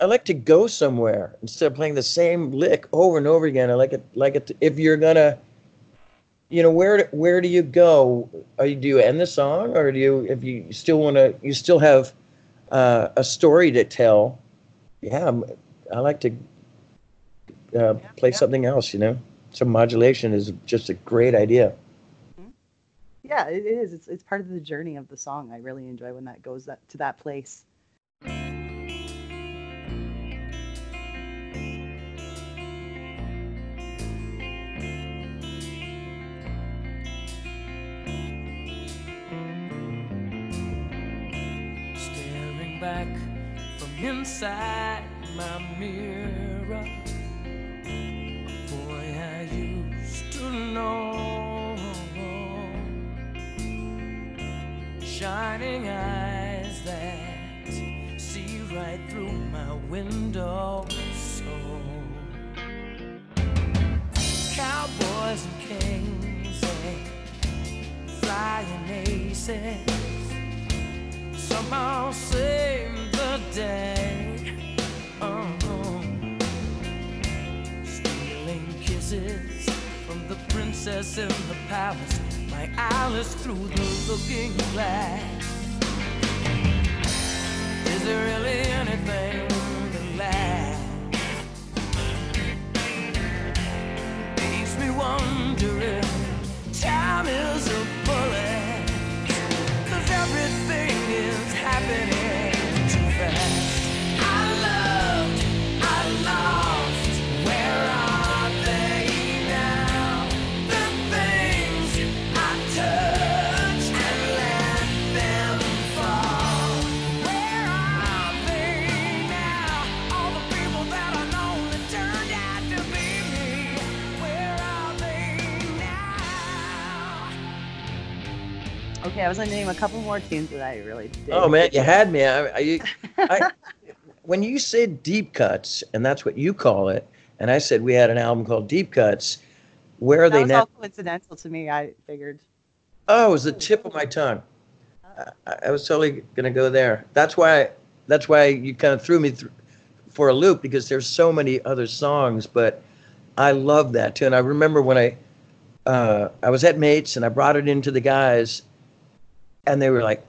i like to go somewhere instead of playing the same lick over and over again. I like it like it if you're gonna you know where where do you go? Are you do you end the song or do you if you still want to you still have uh, a story to tell? Yeah I'm- i like to uh, play something else you know? Some modulation is just a great idea. Yeah, it is. It's it's part of the journey of the song. I really enjoy when that goes that, to that place. Inside my mirror. Boy, I used to know. Shining eyes that see right through my window. So, cowboys and kings and flying aces somehow save day. Oh, stealing kisses from the princess in the palace, my Alice through the looking glass. Is there really anything that lasts? Makes me wonder if time is a bullet. Cause everything is happening Okay, I was gonna name a couple more tunes that I really did. Oh man, you had me. I, I, I, when you said deep cuts, and that's what you call it, and I said we had an album called Deep Cuts. Where are that they was now? all coincidental to me. I figured. Oh, it was the tip of my tongue. I, I was totally gonna go there. That's why. That's why you kind of threw me through, for a loop because there's so many other songs, but I love that too. And I remember when I uh, I was at Mates and I brought it into the guys, and they were like,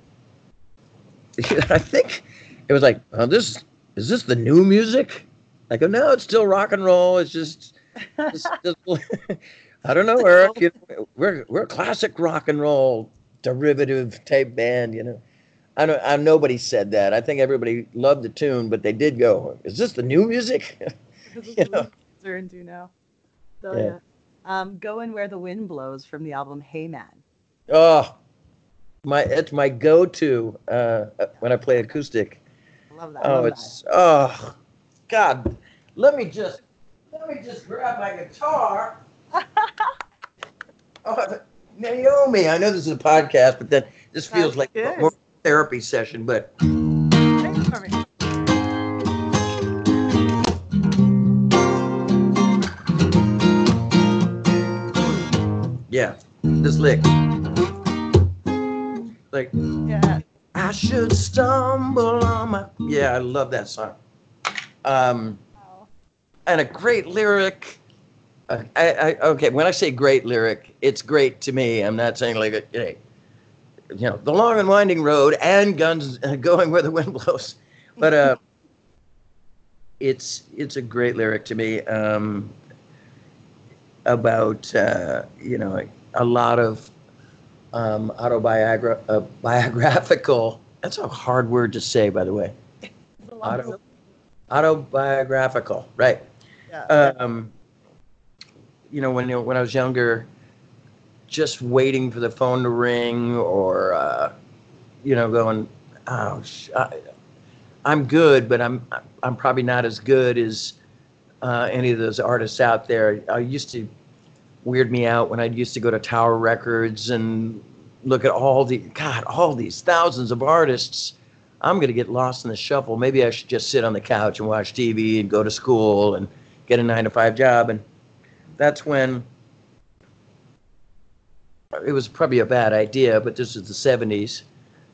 I think it was like, oh, this is this the new music? I go, no, it's still rock and roll. It's just, it's just I don't know, Eric. You know, we're we're a classic rock and roll derivative tape band, you know. I don't. I, nobody said that. I think everybody loved the tune, but they did go, "Is this the new music?" you know. They're into now. So Yeah. yeah. Um, Going Where the Wind Blows from the album Hey Man. Oh, my it's my go-to uh, when I play acoustic. I love that. Oh, love it's oh, God. Let me just let me just grab my guitar. oh, Naomi, I know this is a podcast, but then this feels That's like good. more therapy session. But that. Thanks for me. yeah, this lick, like Yeah. I should stumble on my. Yeah, I love that song. Um, and a great lyric. Uh, I, I, okay, when I say great lyric, it's great to me. I'm not saying like, hey, you know, the long and winding road and guns going where the wind blows, but uh, it's it's a great lyric to me um, about uh, you know a lot of um, autobiogra- uh, biographical. That's a hard word to say, by the way. Auto, autobiographical, right? Yeah. Um, you know, when when I was younger, just waiting for the phone to ring, or uh, you know, going, oh, I, I'm good, but I'm I'm probably not as good as uh, any of those artists out there. I used to weird me out when I used to go to Tower Records and look at all the God, all these thousands of artists. I'm gonna get lost in the shuffle. Maybe I should just sit on the couch and watch TV and go to school and get a nine to five job. And that's when it was probably a bad idea, but this was the 70s.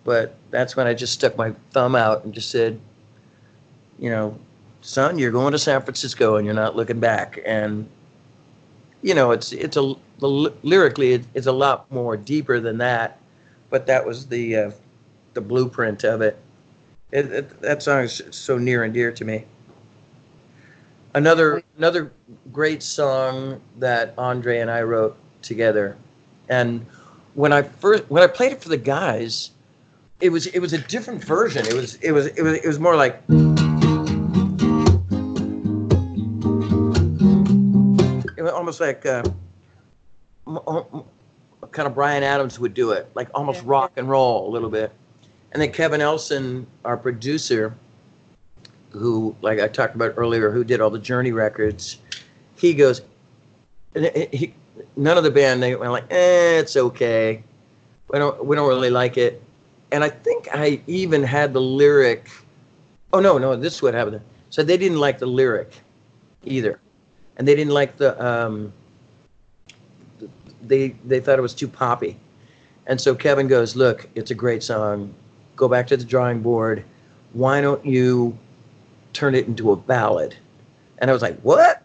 But that's when I just stuck my thumb out and just said, you know, son, you're going to San Francisco and you're not looking back. And you know, it's it's a lyrically it, it's a lot more deeper than that, but that was the uh, the blueprint of it. It, it. That song is so near and dear to me. Another another great song that Andre and I wrote together, and when I first when I played it for the guys, it was it was a different version. It was it was it was it was more like. Almost like uh, kind of Bryan Adams would do it, like almost rock and roll a little bit. And then Kevin Elson, our producer, who, like I talked about earlier, who did all the Journey records, he goes, and he, none of the band they were like, eh, it's okay. We don't we don't really like it. And I think I even had the lyric. Oh no, no, this is what happened. So they didn't like the lyric either, and they didn't like the. Um, they they thought it was too poppy, and so Kevin goes, "Look, it's a great song. Go back to the drawing board. Why don't you turn it into a ballad?" And I was like, "What?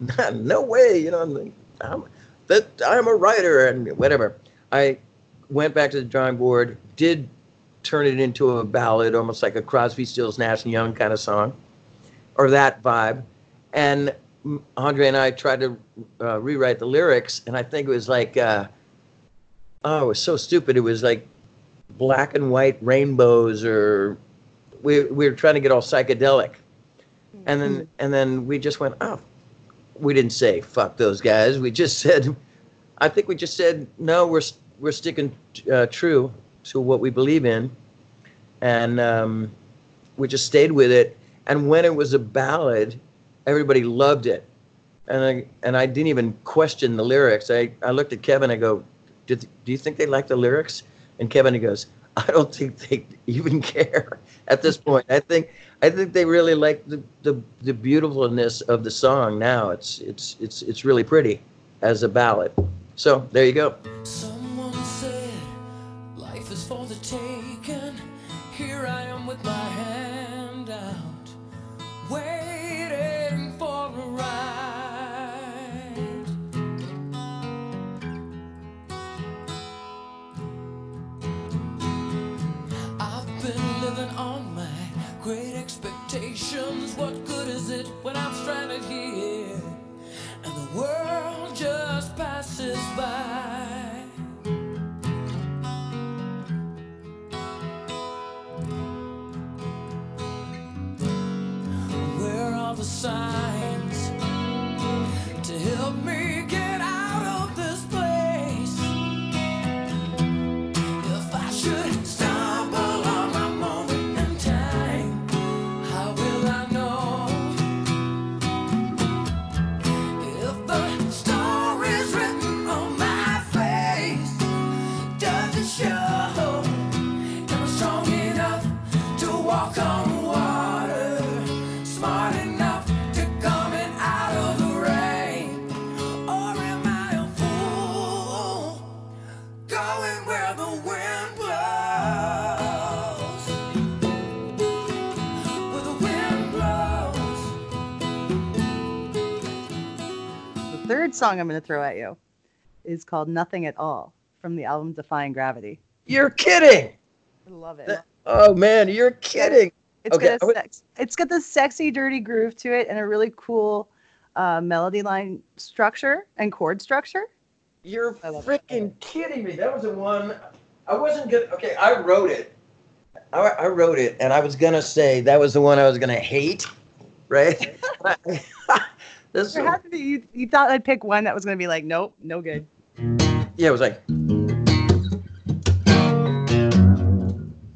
no way!" You know, I'm, that I'm a writer and whatever. I went back to the drawing board, did turn it into a ballad, almost like a Crosby, Stills, Nash and Young kind of song, or that vibe. And Andre and I tried to uh, rewrite the lyrics, and I think it was like, uh, oh, it was so stupid. It was like black and white rainbows, or we we were trying to get all psychedelic, and then and then we just went, oh, we didn't say fuck those guys. We just said, I think we just said no. We're we're sticking uh, true to what we believe in, and um, we just stayed with it. And when it was a ballad, everybody loved it, and I and I didn't even question the lyrics. I, I looked at Kevin. I go, Did, do you think they like the lyrics? And Kevin he goes, I don't think they even care at this point. I think I think they really like the, the, the beautifulness of the song now. It's it's it's it's really pretty as a ballad. So there you go. Stranded here and the world just passes by? Where are the signs to help me get song I'm going to throw at you is called Nothing at All from the album Defying Gravity. You're kidding. I love it. That- oh man, you're kidding. It's Okay, got a sex, it's got this sexy, dirty groove to it, and a really cool uh, melody line structure and chord structure. You're freaking kidding me. That was the one I wasn't good. Okay, I wrote it. I, I wrote it, and I was gonna say that was the one I was gonna hate, right? this, There had to be, you, you thought I'd pick one that was going to be like, nope, no good. yeah, it was like,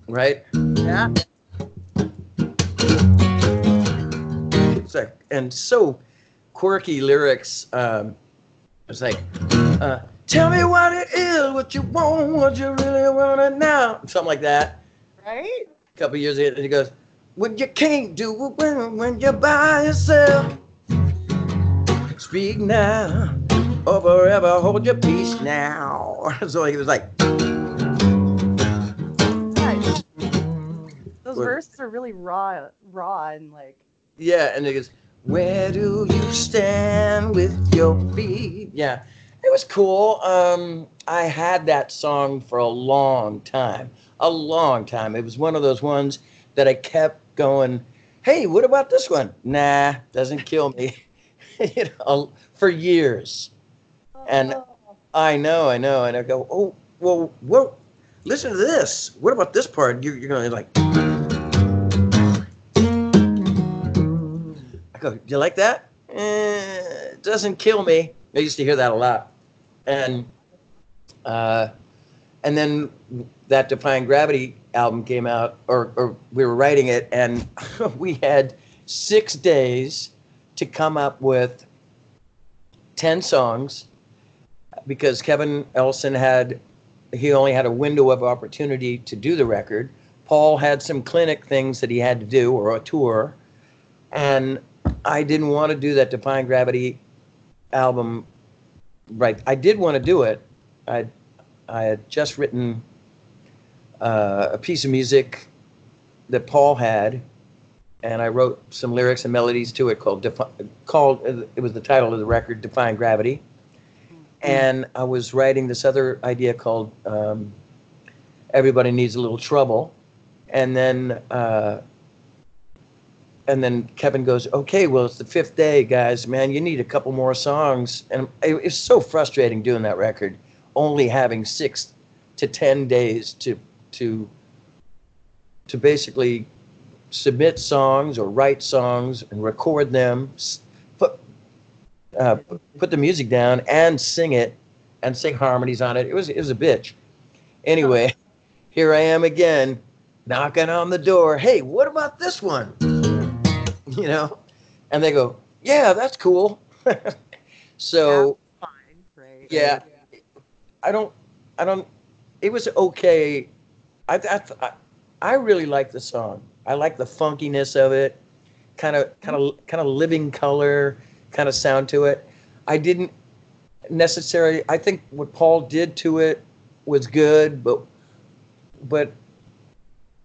right? Yeah. It's like, and so quirky lyrics. Um, it's like, uh, tell me what it is, what you want, what you really want it now, something like that. Right? A couple years later, and he goes, "What you can't do when when you're by yourself. Speak now, or forever hold your peace now." So he was like, Nice. Those verses are really raw, raw, and like, Yeah, and he goes, Where do you stand with your feet? Yeah, it was cool. Um, I had that song for a long time, a long time. It was one of those ones that I kept going, Hey, what about this one? Nah, doesn't kill me. you know, for years. And I know, I know. And I go, Oh, well, well, listen to this. What about this part? You're, you're going to like, I go, do you like that? Eh, it doesn't kill me. I used to hear that a lot. And uh, and then that Defying Gravity album came out, or, or we were writing it, and we had six days to come up with 10 songs because Kevin Elson had, he only had a window of opportunity to do the record. Paul had some clinic things that he had to do, or a tour. And I didn't want to do that Defying Gravity album. Right, I did want to do it. I, I had just written uh, a piece of music that Paul had, and I wrote some lyrics and melodies to it called Defi- called uh, it was the title of the record Defying Gravity. And I was writing this other idea called um, Everybody Needs a Little Trouble, and then. Uh, and then Kevin goes, "Okay, well, it's the fifth day, guys. Man, you need a couple more songs." And it, it's so frustrating doing that record, only having six to ten days to to to basically submit songs or write songs and record them, put uh, put the music down and sing it and sing harmonies on it. It was it was a bitch. Anyway, here I am again, knocking on the door. Hey, what about this one? you know and they go yeah that's cool so fine, right? yeah i don't i don't it was okay. I I, I, I really like the song. I like the funkiness of it, kind of kind of kind of Living Colour kind of sound to it. I didn't necessarily. I think what Paul did to it was good, but but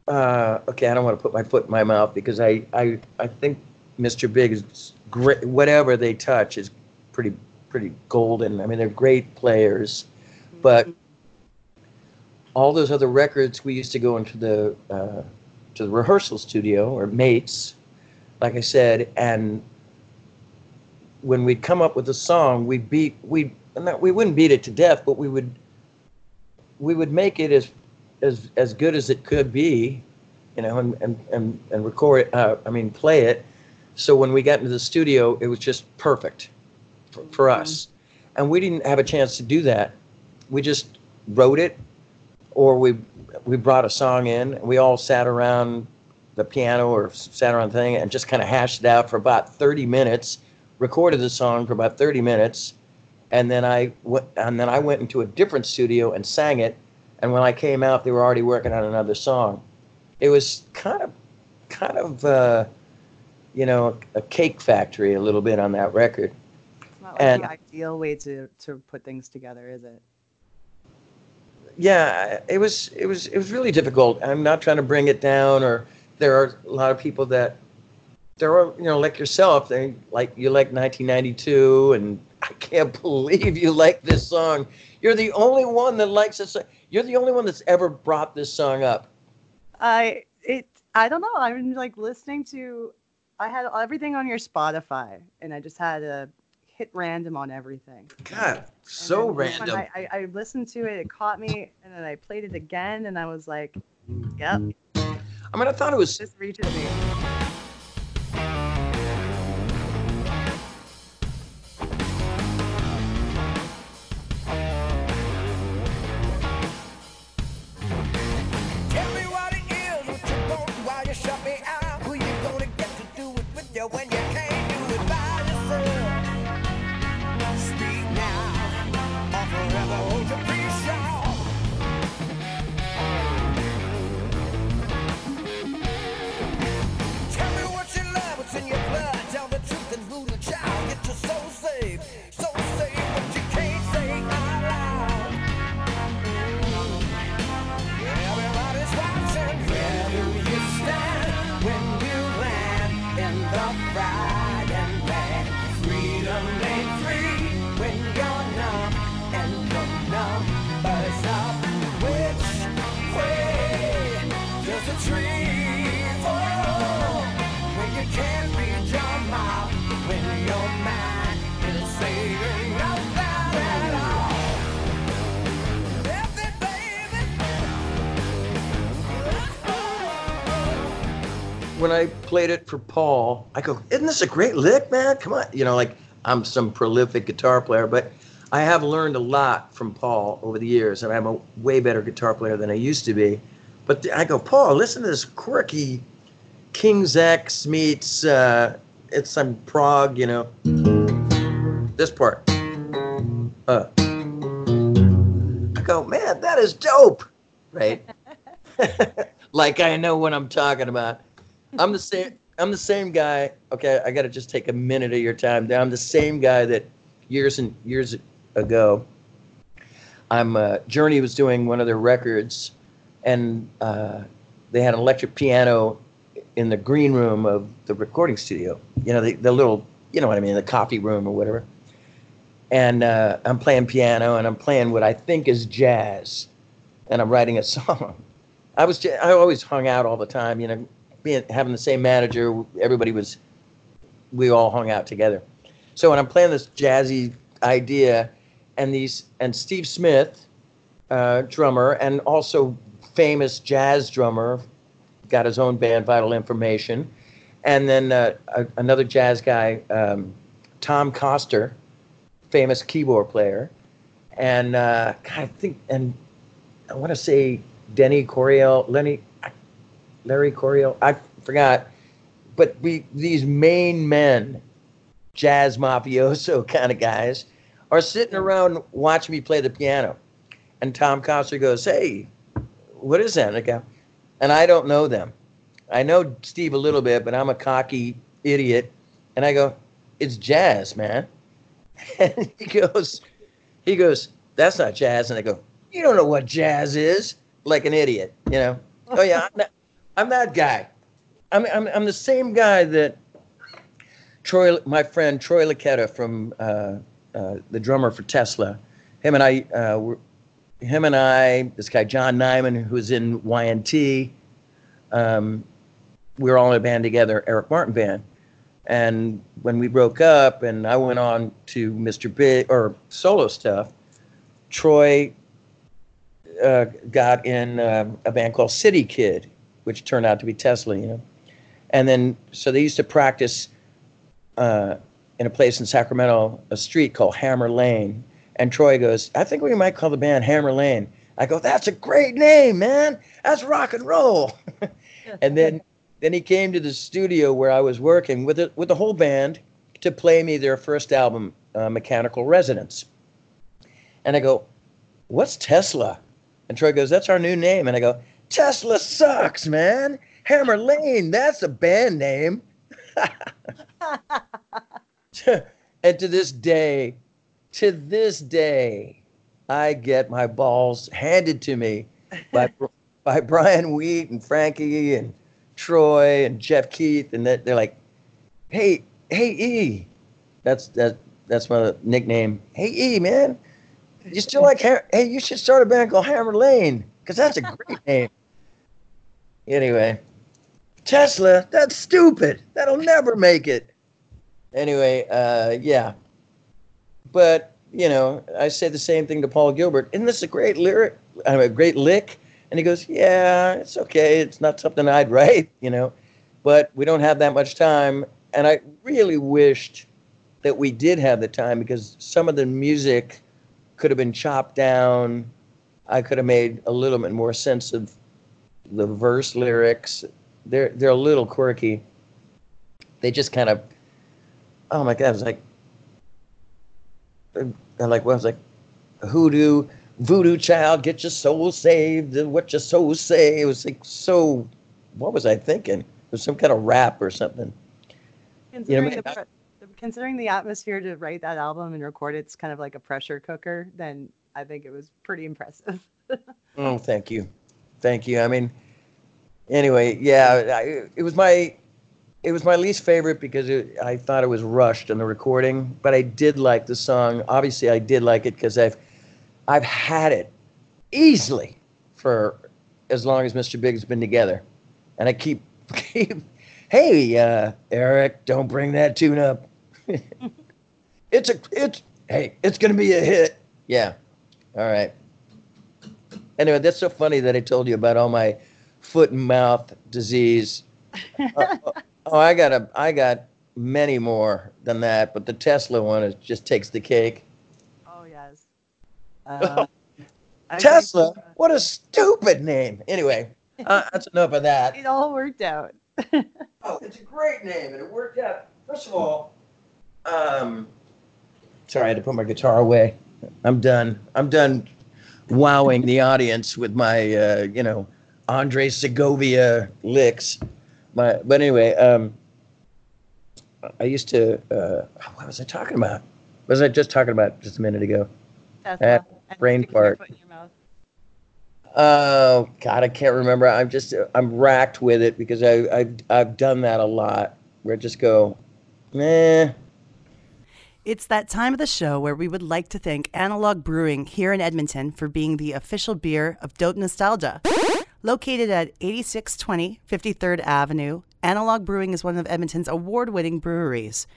uh, okay, I don't want to put my foot in my mouth because I I I think Mr. Big is great. Whatever they touch is pretty pretty golden. I mean, they're great players, but all those other records we used to go into the uh, to the rehearsal studio or mates, like I said, and when we'd come up with a song, we beat we not, we wouldn't beat it to death, but we would we would make it as as as good as it could be, you know, and and and, and record. Uh, I mean, play it. So when we got into the studio, it was just perfect for, for us, and we didn't have a chance to do that. We just wrote it, or we we brought a song in. And we all sat around the piano or sat around the thing and just kind of hashed it out for about 30 minutes. Recorded the song for about 30 minutes, and then I went and then I went into a different studio and sang it. And when I came out, they were already working on another song. It was kind of, kind of, uh, you know, a cake factory a little bit on that record. It's not like And- the ideal way to to put things together, is it? Yeah it was it was it was really difficult. I'm not trying to bring it down or there are a lot of people that there are you know like yourself they like you like 1992 and i can't believe you like this song. You're the only one that likes this you're the only one that's ever brought this song up. I it I don't know. I'm like listening to I had everything on your Spotify and I just had to hit random on everything. god so random I, I, I listened to it, it caught me and then I played it again and I was like, Yep, i mean i thought it was this reaches me. Played it for Paul, I go, "Isn't this a great lick, man? Come on!" You know, like I'm some prolific guitar player, but I have learned a lot from Paul over the years, and I'm a way better guitar player than I used to be. But I go, Paul, listen to this quirky King's X meets uh, it's some prog, you know. This part. Uh. I go, man, that is dope, right? like I know what I'm talking about. I'm the same. I'm the same guy. Okay, I got to just take a minute of your time. I'm the same guy that years and years ago. I'm uh, Journey was doing one of their records, and uh, they had an electric piano in the green room of the recording studio. You know, the, the little, you know what I mean, the coffee room or whatever. And uh, I'm playing piano, and I'm playing what I think is jazz, and I'm writing a song. I was I always hung out all the time, you know, being having the same manager. Everybody was, we all hung out together. So when I'm playing this jazzy idea, and these and Steve Smith, uh, drummer and also famous jazz drummer, got his own band, Vital Information, and then uh, a, another jazz guy, um, Tom Coster, famous keyboard player, and uh, I think and I want to say Denny Coryell, Lenny, Larry Coryell, I forgot, but we these main men, jazz mafioso kind of guys, are sitting around watching me play the piano, And Tom Coster goes, Hey, what is that? And I go, and I don't know them. I know Steve a little bit, but I'm a cocky idiot. And I go, It's jazz, man. And he goes, he goes, That's not jazz. And I go, You don't know what jazz is, like an idiot, you know. Oh yeah, I'm that, I'm that guy. I'm, I'm I'm the same guy that Troy, my friend Troy Luccketta from uh, uh, the drummer for Tesla. Him and I, uh, were, him and I, this guy John Nymann, who's in Y&T. Um, we were all in a band together, Eric Martin band. And when we broke up, and I went on to Mr. Big or solo stuff, Troy uh, got in uh, a band called City Kidd, which turned out to be Tesla, you know. And then, so they used to practice uh, in a place in Sacramento, a street called Hammer Lane. And Troy goes, I think we might call the band Hammer Lane. I go, that's a great name, man. That's rock and roll. and then, then he came to the studio where I was working with it, with the whole band to play me their first album, uh, Mechanical Resonance. And I go, what's Tesla? And Troy goes, that's our new name. And I go, Tesla sucks, man. Hammer Lane, that's a band name. and to this day, to this day, I get my balls handed to me by by Brian Wheat and Frankie and Troy and Jeff Keith, and they're like, "Hey, hey, E, that's that that's my nickname. Hey, E, man, you still like? Hey, you should start a band called Hammer Lane because that's a great name." Anyway, Tesla, that's stupid. That'll never make it. Anyway, uh, yeah. But, you know, I say the same thing to Paul Gilbert. Isn't this a great lyric? I mean, a great lick? And he goes, Yeah, it's okay. It's not something I'd write, you know. But we don't have that much time. And I really wished that we did have the time because some of the music could have been chopped down. I could have made a little bit more sense of the verse lyrics. They're they're a little quirky. They just kind of, oh my god, it's like, I like what was like, hoodoo, voodoo child, get your soul saved. and What your soul say? It was like so. What was I thinking? It was some kind of rap or something. Considering, man, the, pre- considering the atmosphere to write that album and record it's kind of like a pressure cooker, then I think it was pretty impressive. Oh, thank you, thank you. I mean, anyway, yeah, I, it was my it was my least favorite because it, I thought it was rushed in the recording, but I did like the song. Obviously, I did like it because I've I've had it easily for as long as Mr. Big's been together, and I keep keep. Hey, uh, Eric, don't bring that tune up. it's a it's hey, it's gonna be a hit. Yeah. All right. Anyway, that's so funny that I told you about all my foot and mouth disease. Uh, oh, I got a, I got many more than that, but the Tesla one is just takes the cake. oh yes. Uh, Tesla, think, uh, what a stupid name. Anyway, uh, that's enough of that. It all worked out. Oh, it's a great name, and it worked out. First of all, um, sorry, I had to put my guitar away. I'm done. I'm done wowing the audience with my, uh, you know, Andre Segovia licks. My, but anyway, um, I used to. Uh, what was I talking about? What was I just talking about just a minute ago? And brain fart. foot in your mouth. Oh God, I can't remember. I'm just I'm racked with it because I I've I've done that a lot. Where I just go, eh. It's that time of the show where we would like to thank Analog Brewing here in Edmonton for being the official beer of Dope Nostalgia. Located at 8620 53rd Avenue, Analog Brewing is one of Edmonton's award winning breweries.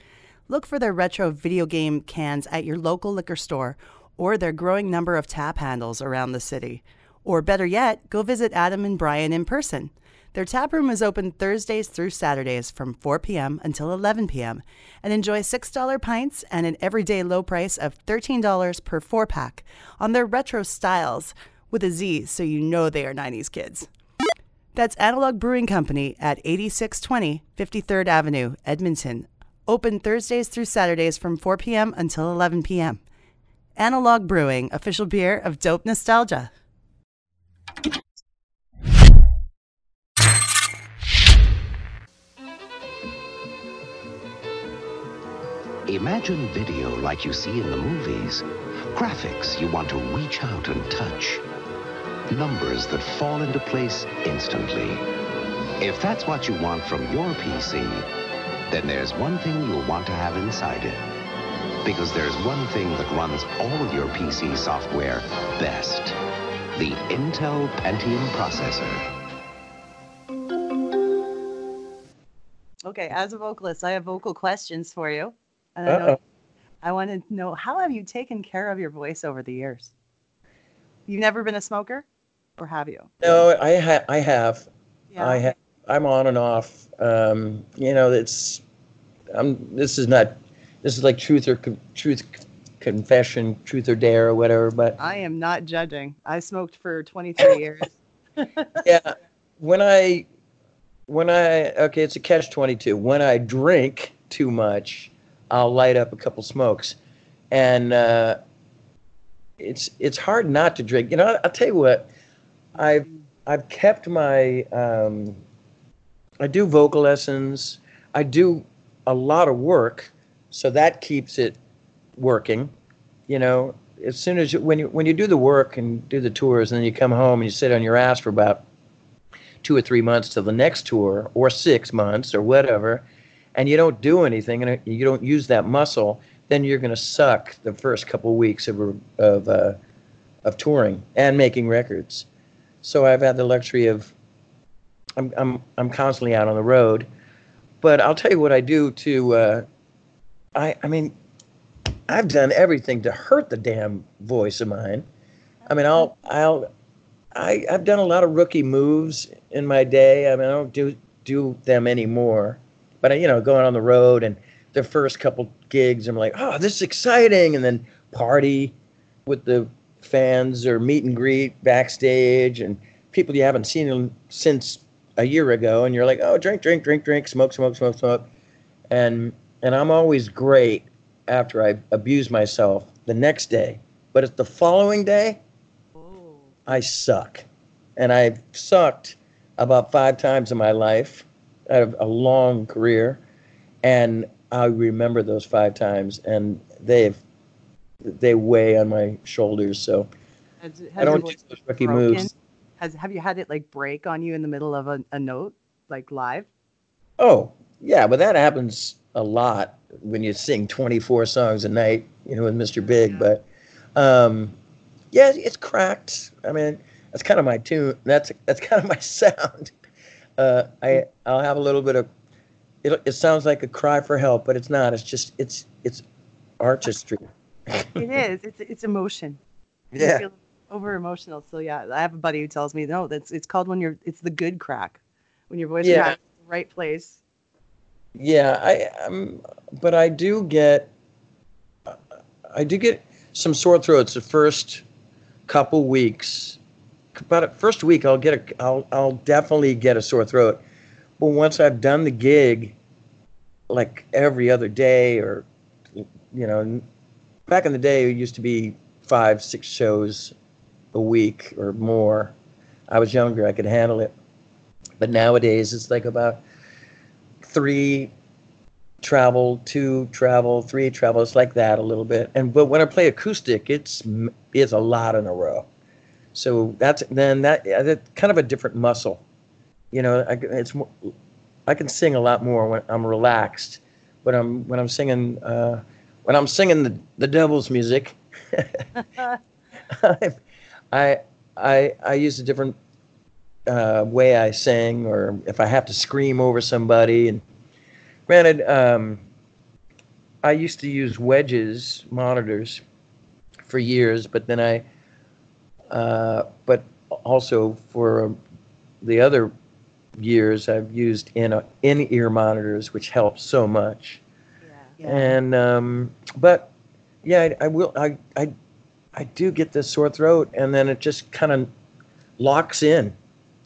Look for their retro video game cans at your local liquor store or their growing number of tap handles around the city. Or better yet, go visit Adam and Brian in person. Their tap room is open Thursdays through Saturdays from 4 p.m. until 11 p.m. and enjoy $6 pints and an everyday low price of $13 per four pack on their retro styles with a Z so you know they are 90s kids. That's Analog Brewing Company at 8620 53rd Avenue, Edmonton. Open Thursdays through Saturdays from 4 p.m. until 11 p.m. Analog Brewing, official beer of Dope Nostalgia. Imagine video like you see in the movies. Graphics you want to reach out and touch. Numbers that fall into place instantly. If that's what you want from your PC, then there's one thing you'll want to have inside it. Because there's one thing that runs all of your PC software best. The Intel Pentium processor. Okay, as a vocalist, I have vocal questions for you. And I. I want to know how have you taken care of your voice over the years? You've never been a smoker, or have you? No, I ha- I have. Yeah. I ha- I'm on and off. Um, you know, it's. I'm. This is not. This is like truth or truth confession, truth or dare, or whatever. But I am not judging. I smoked for 23 years. yeah, when I, when I okay, it's a catch twenty two. When I drink too much, I'll light up a couple smokes, and uh, it's it's hard not to drink. You know, I'll tell you what, I've I've kept my um, I do vocal lessons. I do a lot of work, so that keeps it working. You know, as soon as you, when you when you do the work and do the tours, and then you come home and you sit on your ass for about two or three months till the next tour, or six months, or whatever, and you don't do anything and you don't use that muscle, then you're going to suck the first couple weeks of of uh, of touring and making records. So I've had the luxury of I'm I'm I'm constantly out on the road, but I'll tell you what I do to. Uh, I I mean, I've done everything to hurt the damn voice of mine. I mean, I'll I'll I I've done a lot of rookie moves in my day. I mean, I don't do do them anymore. But you know, going on the road and the first couple gigs, I'm like, oh, this is exciting, and then party with the fans or meet and greet backstage and people you haven't seen in- since a year ago, and you're like, oh, drink, drink, drink, drink, smoke, smoke, smoke, smoke, and and I'm always great after I abuse myself the next day, but it's the following day, I suck, and I've sucked about five times in my life. I have a long career, and I remember those five times, and they've they weigh on my shoulders. So Has, has I don't do those rookie broken? moves. Has have you had it like break on you in the middle of a, a note, like live? Oh, yeah, but that happens a lot when you sing 24 songs a night, you know, with Mr. Big. But um, yeah, it's cracked. I mean, that's kind of my tune. That's that's kind of my sound. Uh, I I'll have a little bit of it. It sounds like a cry for help, but it's not. It's just it's it's artistry. It is. It's it's emotion. Yeah. Over emotional. So yeah, I have a buddy who tells me no, that's it's called when you're it's the good crack, when your voice Yeah. cracks in the right place. Yeah, I um, but I do get I do get some sore throats the first couple weeks. About the first week, I'll get a I'll I'll definitely get a sore throat. But once I've done the gig, like every other day, or you know, back in the day, it used to be five six shows a week or more. I was younger, I could handle it. But nowadays, it's like about three travel, two travel, three travel. It's like that a little bit. And but when I play acoustic, it's it's a lot in a row. So that's then that yeah, that's kind of a different muscle. You know, I, it's mo- I can sing a lot more when I'm relaxed. But I'm when I'm singing uh, when I'm singing the the devil's music. I I I I use a different uh, way I sing, or if I have to scream over somebody. And granted, um, I used to use wedges monitors for years, but then I, uh, but also for the other years, I've used in in ear monitors, which helps so much. And um, but yeah, I, I will. I I I do get this sore throat, and then it just kind of locks in,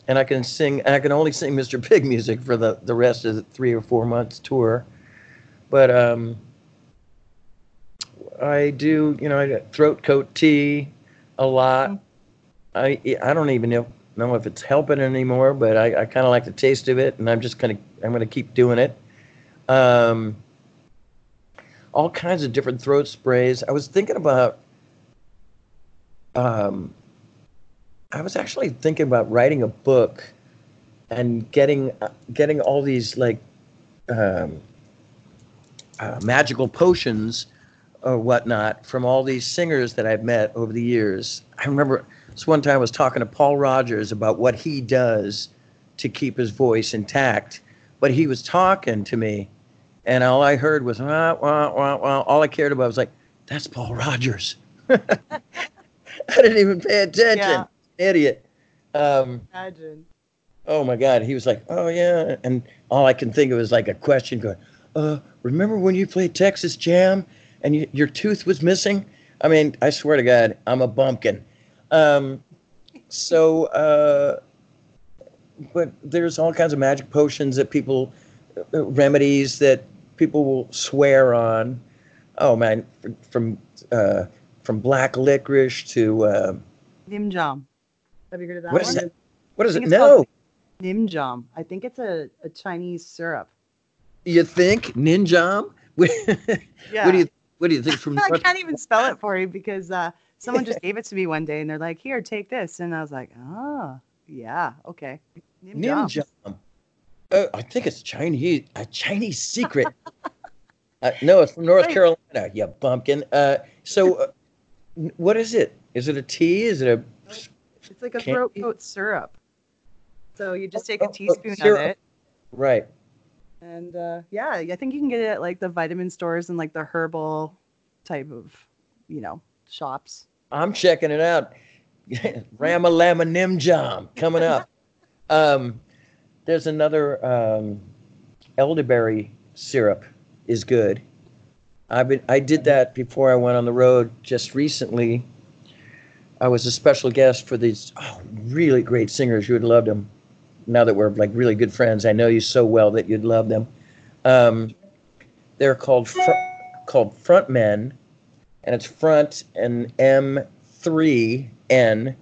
and I can sing. I can only sing Mr. Big music for the the rest of the three or four months tour. But um, I do, you know, I got throat coat tea a lot. I I don't even know know if it's helping anymore, but I, I kind of like the taste of it, and I'm just gonna I'm gonna keep doing it. Um, all kinds of different throat sprays. I was thinking about. Um, I was actually thinking about writing a book, and getting uh, getting all these like um, uh, magical potions or whatnot from all these singers that I've met over the years. I remember this one time I was talking to Paul Rodgers about what he does to keep his voice intact, but he was talking to me, and all I heard was wah, wah, wah, wah. All I cared about was like, that's Paul Rodgers. I didn't even pay attention. Yeah. Idiot. Um, Imagine. Oh my God. He was like, oh yeah. And all I can think of is like a question going, uh, remember when you played Texas Jam and you, your tooth was missing? I mean, I swear to God, I'm a bumpkin. Um, so, uh, but there's all kinds of magic potions that people, uh, remedies that people will swear on. Oh man, from, from, uh, from black licorice to, uh, Nim Jam. Have you heard of that what one? is it? What is it? No. called Nim Jam. I think it's a, a Chinese syrup. You think ninjam? what Yeah. do you What do you think? From I can't even spell it for you because uh, someone just gave it to me one day and they're like, "Here, take this," and I was like, "Oh, yeah, okay." Nim Jam. Uh, I think it's Chinese. A Chinese secret. uh, no, it's from North Right. Carolina. You bumpkin. Uh, so, uh, what is it? Is it a tea? Is it a It's like a throat coat syrup. So you just take a oh, oh, teaspoon of it, right? and uh, yeah, I think you can get it at like the vitamin stores and like the herbal type of, you know, shops. I'm checking it out. Ramalama Nimjam coming up. um, there's another um, elderberry syrup is good. I've been I did that before I went on the road just recently. I was a special guest for these oh, really great singers. You would love them. Now that we're like really good friends, I know you so well that you'd love them. Um, they're called fr- called Frontmen, and it's front and M three N,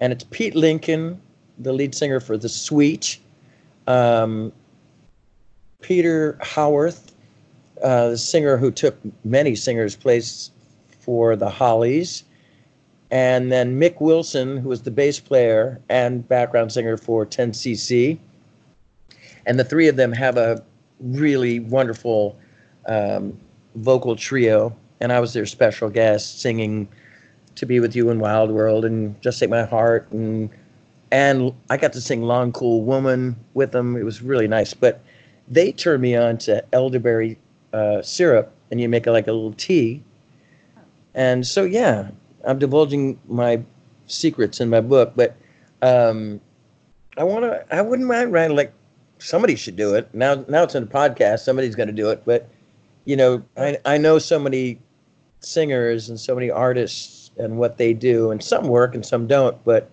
and it's Pete Lincoln, the lead singer for The Sweet, um, Peter Howarth, uh, the singer who took many singers' place for the Hollies, and then Mick Wilson, who was the bass player and background singer for 10cc. And the three of them have a really wonderful um, vocal trio, and I was their special guest singing "To Be with You in Wild World" and "Just Take My Heart," and and I got to sing "Long Cool Woman" with them. It was really nice. But they turned me on to elderberry uh, syrup, and you make it like a little tea. And so, yeah, I'm divulging my secrets in my book, but um, I want to. I wouldn't mind writing like somebody should do it. Now, now it's in a podcast. Somebody's going to do it, but you know, I I know so many singers and so many artists and what they do, and some work and some don't, but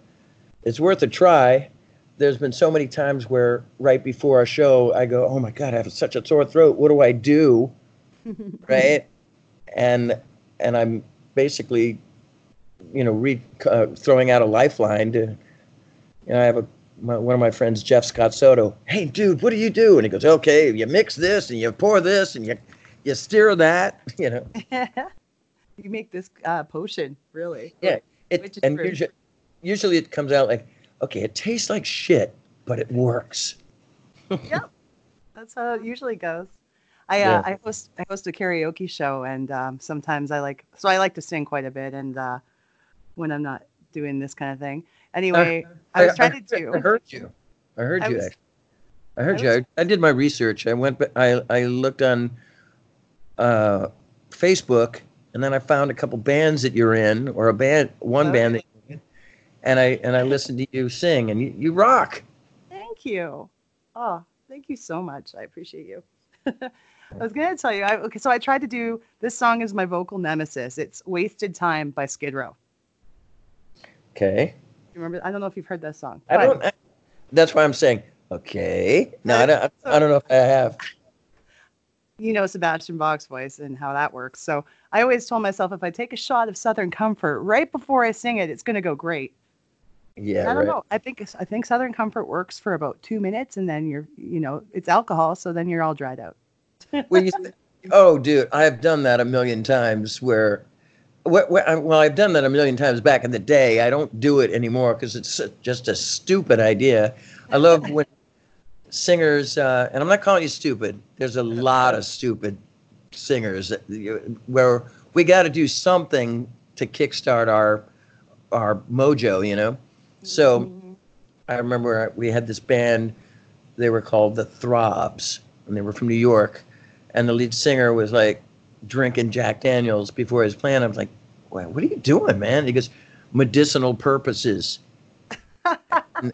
it's worth a try. There's been so many times where right before a show, I go, "Oh my God, I have such a sore throat. What do I do?" right? And and I'm basically, you know, re, uh, throwing out a lifeline to. You know, I have a my, one of my friends, Jeff Scott Soto. Hey, dude, what do you do? And he goes, Okay, you mix this and you pour this and you you stir that. You know, you make this uh, potion, really. yeah. It Which is and usually, usually it comes out like, okay, it tastes like shit, but it works. yep. That's how it usually goes. I uh, I host I host a karaoke show and um, sometimes I like so I like to sing quite a bit and uh, when I'm not doing this kind of thing. Anyway, I was trying to do. I heard you. I heard I you. was- I heard I you. was- I, I did my research. I went. I I looked on uh, Facebook, and then I found a couple bands that you're in, or a band, one Oh, band that you're in, and I and I listened to you sing, and you, you rock. Thank you. Oh, thank you so much. I appreciate you. I was gonna tell you. I, okay, so I tried to do this song is my vocal nemesis. It's "Wasted Time" by Skid Row. Okay. You remember? I don't know if you've heard that song. I don't. I, that's why I'm saying. Okay. No, I don't. I don't know if I have. You know Sebastian Bach's voice and how that works. So I always told myself if I take a shot of Southern Comfort right before I sing it, it's going to go great. Yeah, I don't right. know. I think I think Southern Comfort works for about two minutes, and then you're you know it's alcohol, so then you're all dried out. Well, you th- oh, dude, I've done that a million times. Where, where, where well, I've done that a million times back in the day. I don't do it anymore because it's just a stupid idea. I love when singers, uh, and I'm not calling you stupid. There's a lot of stupid singers that, you- where we got to do something to kickstart our our mojo, you know. So I remember we had this band. They were called the Throbs, and they were from New York. And the lead singer was like drinking Jack Daniels before his plan. I was like, "What? What are you doing, man?" He goes, "Medicinal purposes." and,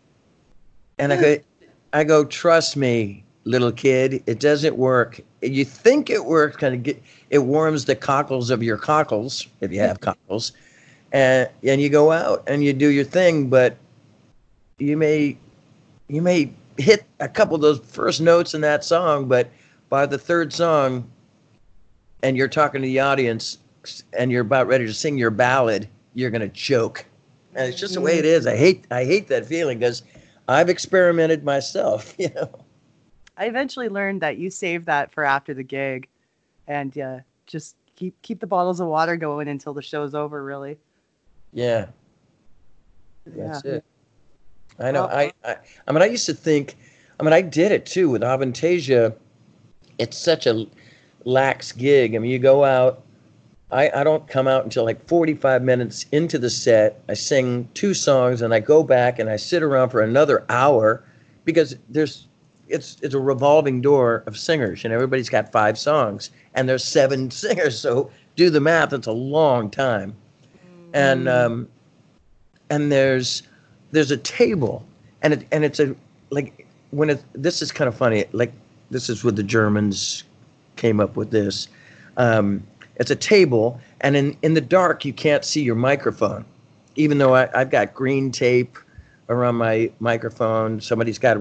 and I go, I go, trust me, little kid, it doesn't work. You think it works, kind of get it warms the cockles of your cockles if you have cockles, and and you go out and you do your thing, but you may you may hit a couple of those first notes in that song, but by the third song, and you're talking to the audience, and you're about ready to sing your ballad, you're gonna choke. And it's just the way it is. I hate I hate that feeling because I've experimented myself. You know. I eventually learned that you save that for after the gig, and uh, just keep keep the bottles of water going until the show's over. Really. Yeah. That's Yeah. it. I know. Well- I, I I mean I used to think I mean I did it too with Avantasia. It's such a lax gig. I mean you go out I, I don't come out until like 45 minutes into the set. I sing two songs and I go back and I sit around for another hour because there's it's it's a revolving door of singers and everybody's got five songs and there's seven singers. So do the math, it's a long time. And um and there's there's a table and it and it's a like when it this is kind of funny like this is what the germans came up with this um, it's a table and in in the dark you can't see your microphone even though I, i've got green tape around my microphone somebody's got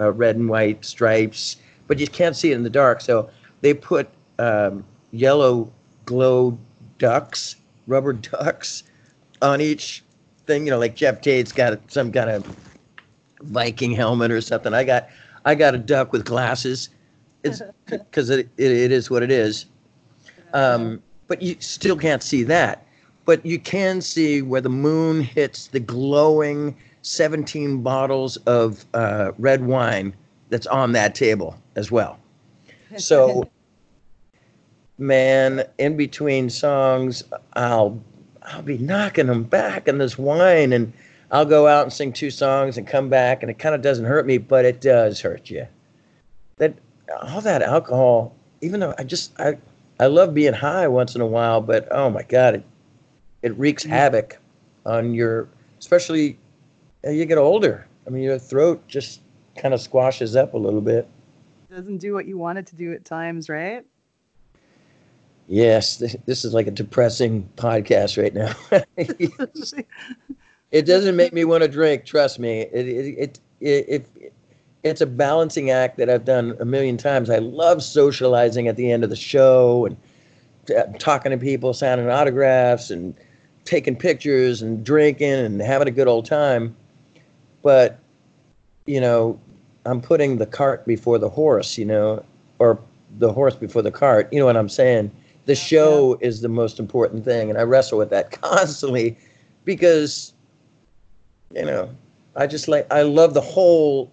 uh, red and white stripes but you can't see it in the dark so they put um, yellow glow ducks rubber ducks on each thing, you know, like Geoff Tate's got some kind of Viking helmet or something. I got, I got a duck with glasses. It's because it, it, it is what it is. Um, but you still can't see that. But you can see where the moon hits the glowing 17 bottles of uh, red wine that's on that table as well. So, man, in between songs, I'll I'll be knocking them back in this wine, and I'll go out and sing two songs and come back, and it kind of doesn't hurt me, but it does hurt you. That all that alcohol, even though I just I I love being high once in a while, but oh my god, it it wreaks mm. havoc on your, especially as you get older. I mean, your throat just kind of squashes up a little bit. Doesn't do what you want it to do at times, right? Yes, th- this is like a depressing podcast right now. it doesn't make me want to drink. Trust me. It it it, it, it it's a balancing act that I've done a million times. I love socializing at the end of the show and uh, talking to people, signing autographs, and taking pictures and drinking and having a good old time. But you know, I'm putting the cart before the horse. You know, or the horse before the cart. You know what I'm saying? The show is the most important thing, and I wrestle with that constantly because you know I just like I love the whole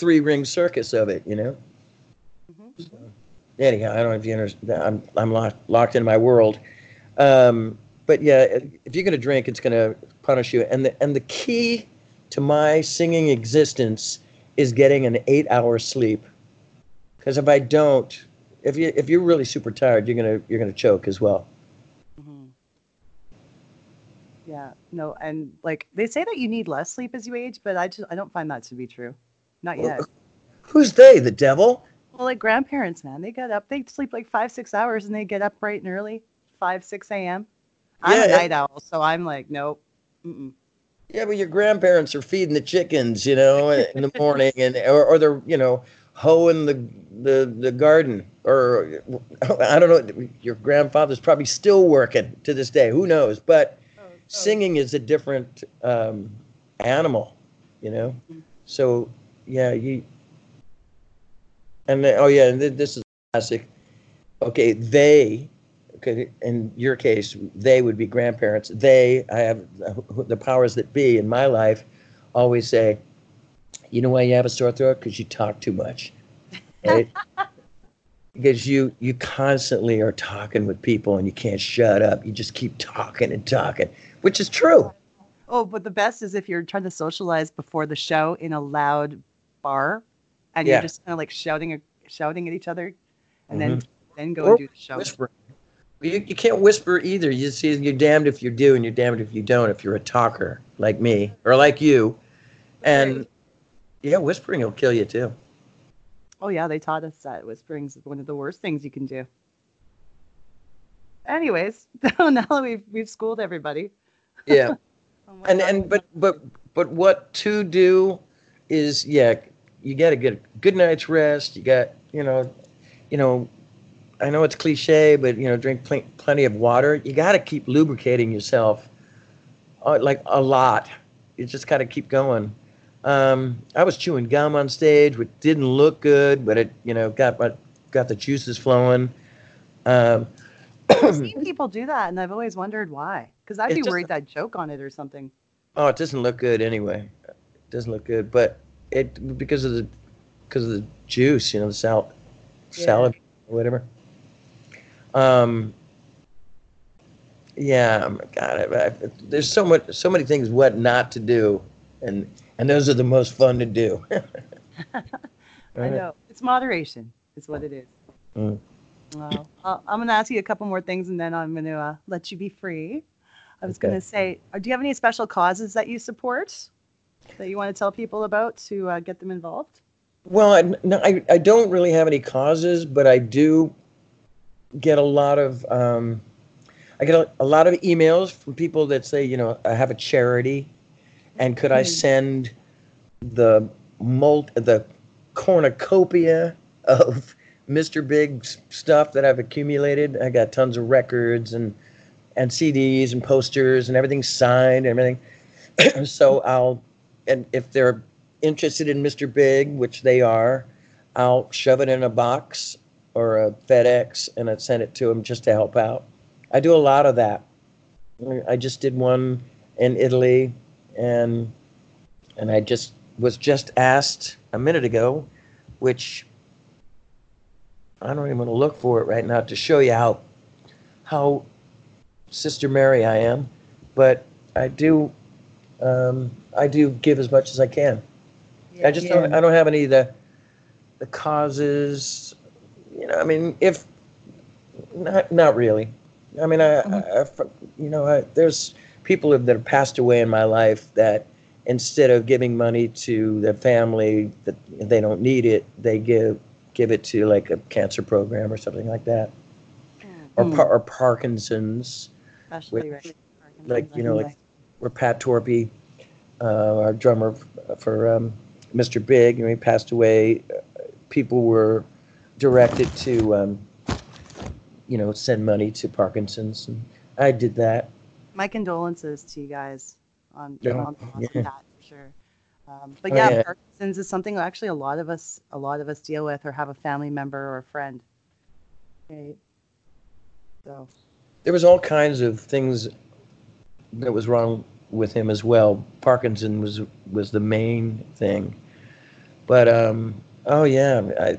three ring circus of it. You know. So, anyhow, I don't know if you understand. I'm I'm locked locked in my world. Um, but yeah, if you're gonna drink, it's gonna punish you. And the and the key to my singing existence is getting an eight hour sleep. Because if I don't, if you if you're really super tired, you're gonna you're gonna choke as well. Yeah, no, and like they say that you need less sleep as you age, but I just I don't find that to be true. Not yet. Who's they? The devil? Well, like grandparents, man, they get up, they sleep like five, six hours, and they get up bright and early, five, six a.m. I'm Yeah, a night owl, so I'm like, nope. Mm-mm. Yeah, but your grandparents are feeding the chickens, you know, in the morning, and or, or they're you know hoeing the the the garden, or I don't know. Your grandfather's probably still working to this day. Who knows? But singing is a different um, animal, you know. So yeah, you. And then, oh yeah, and th- this is classic. Okay, they. Okay, in your case, they would be grandparents. They, I have the powers that be in my life, always say, "You know why you have a sore throat? Because you talk too much." Right? because you you constantly are talking with people and you can't shut up. You just keep talking and talking, which is true. Oh, but the best is if you're trying to socialize before the show in a loud bar, and Yeah. you're just kind of like shouting at shouting at each other, and then Mhm. then go Or and do the show. Whispering. You, you can't whisper either. You see, you're damned if you do, and you're damned if you don't. If you're a talker like me or like you, and yeah, whispering will kill you too. Oh yeah, they taught us that whispering's one of the worst things you can do. Anyways, so now that we've we've schooled everybody. Yeah. Oh and and but but but what to do is yeah you got to get a good night's rest you got you know you know i know it's cliche but you know drink pl- plenty of water you got to keep lubricating yourself uh, like a lot you just got to keep going um, i was chewing gum on stage which didn't look good but it you know got my got the juices flowing um, I've seen people do that, and I've always wondered why. Because I'd be just- worried I'd choke on it or something. Oh, it doesn't look good anyway. It doesn't look good, but it because of the because of the juice, you know, the sal Yeah. salad or whatever. Um. Yeah, oh my God, I, I, there's so much, so many things what not to do, and and those are the most fun to do. I know it's moderation, is what it is. Mm. Well, I'll- I'm going to ask you a couple more things, and then I'm going to uh, let you be free. I was going to say, uh, do you have any special causes that you support that you want to tell people about to uh, get them involved? Well, I, no, I, I don't really have any causes, but I do get a lot of um, I get a, a lot of emails from people that say, you know, I have a charity, and could I Hmm. send the mult the cornucopia of Mr. Big's stuff that I've accumulated? I got tons of records and and CDs and posters and everything signed and everything. so I'll and if they're interested in Mr. Big, which they are, I'll shove it in a box or a FedEx and I send it to them just to help out. I do a lot of that. I just did one in Italy and and I just was just asked a minute ago, which I don't even want to look for it right now to show you how how Sister Mary I am, but I do um, I do give as much as I can. I just don't I don't have any of the the causes. You know, I mean, if not not really. I mean, I, I, I you know, I, there's people that have passed away in my life that instead of giving money to their family that they don't need it, they give give it to like a cancer program or something like that, or Mm. par- or Parkinson's Which- right. like you know, like where Pat Torpey, uh, our drummer for um, Mr. Big, and he passed away. People were directed to, um, you know, send money to Parkinson's, and I did that. My condolences to you guys on, Yeah. on loss Yeah. that for sure. Um, but Oh, yeah, yeah. Parkinson's is something actually a lot of us a lot of us deal with or have a family member or a friend. Right. So There was all kinds of things that was wrong with him as well. Parkinson was was the main thing, but um, oh yeah, I,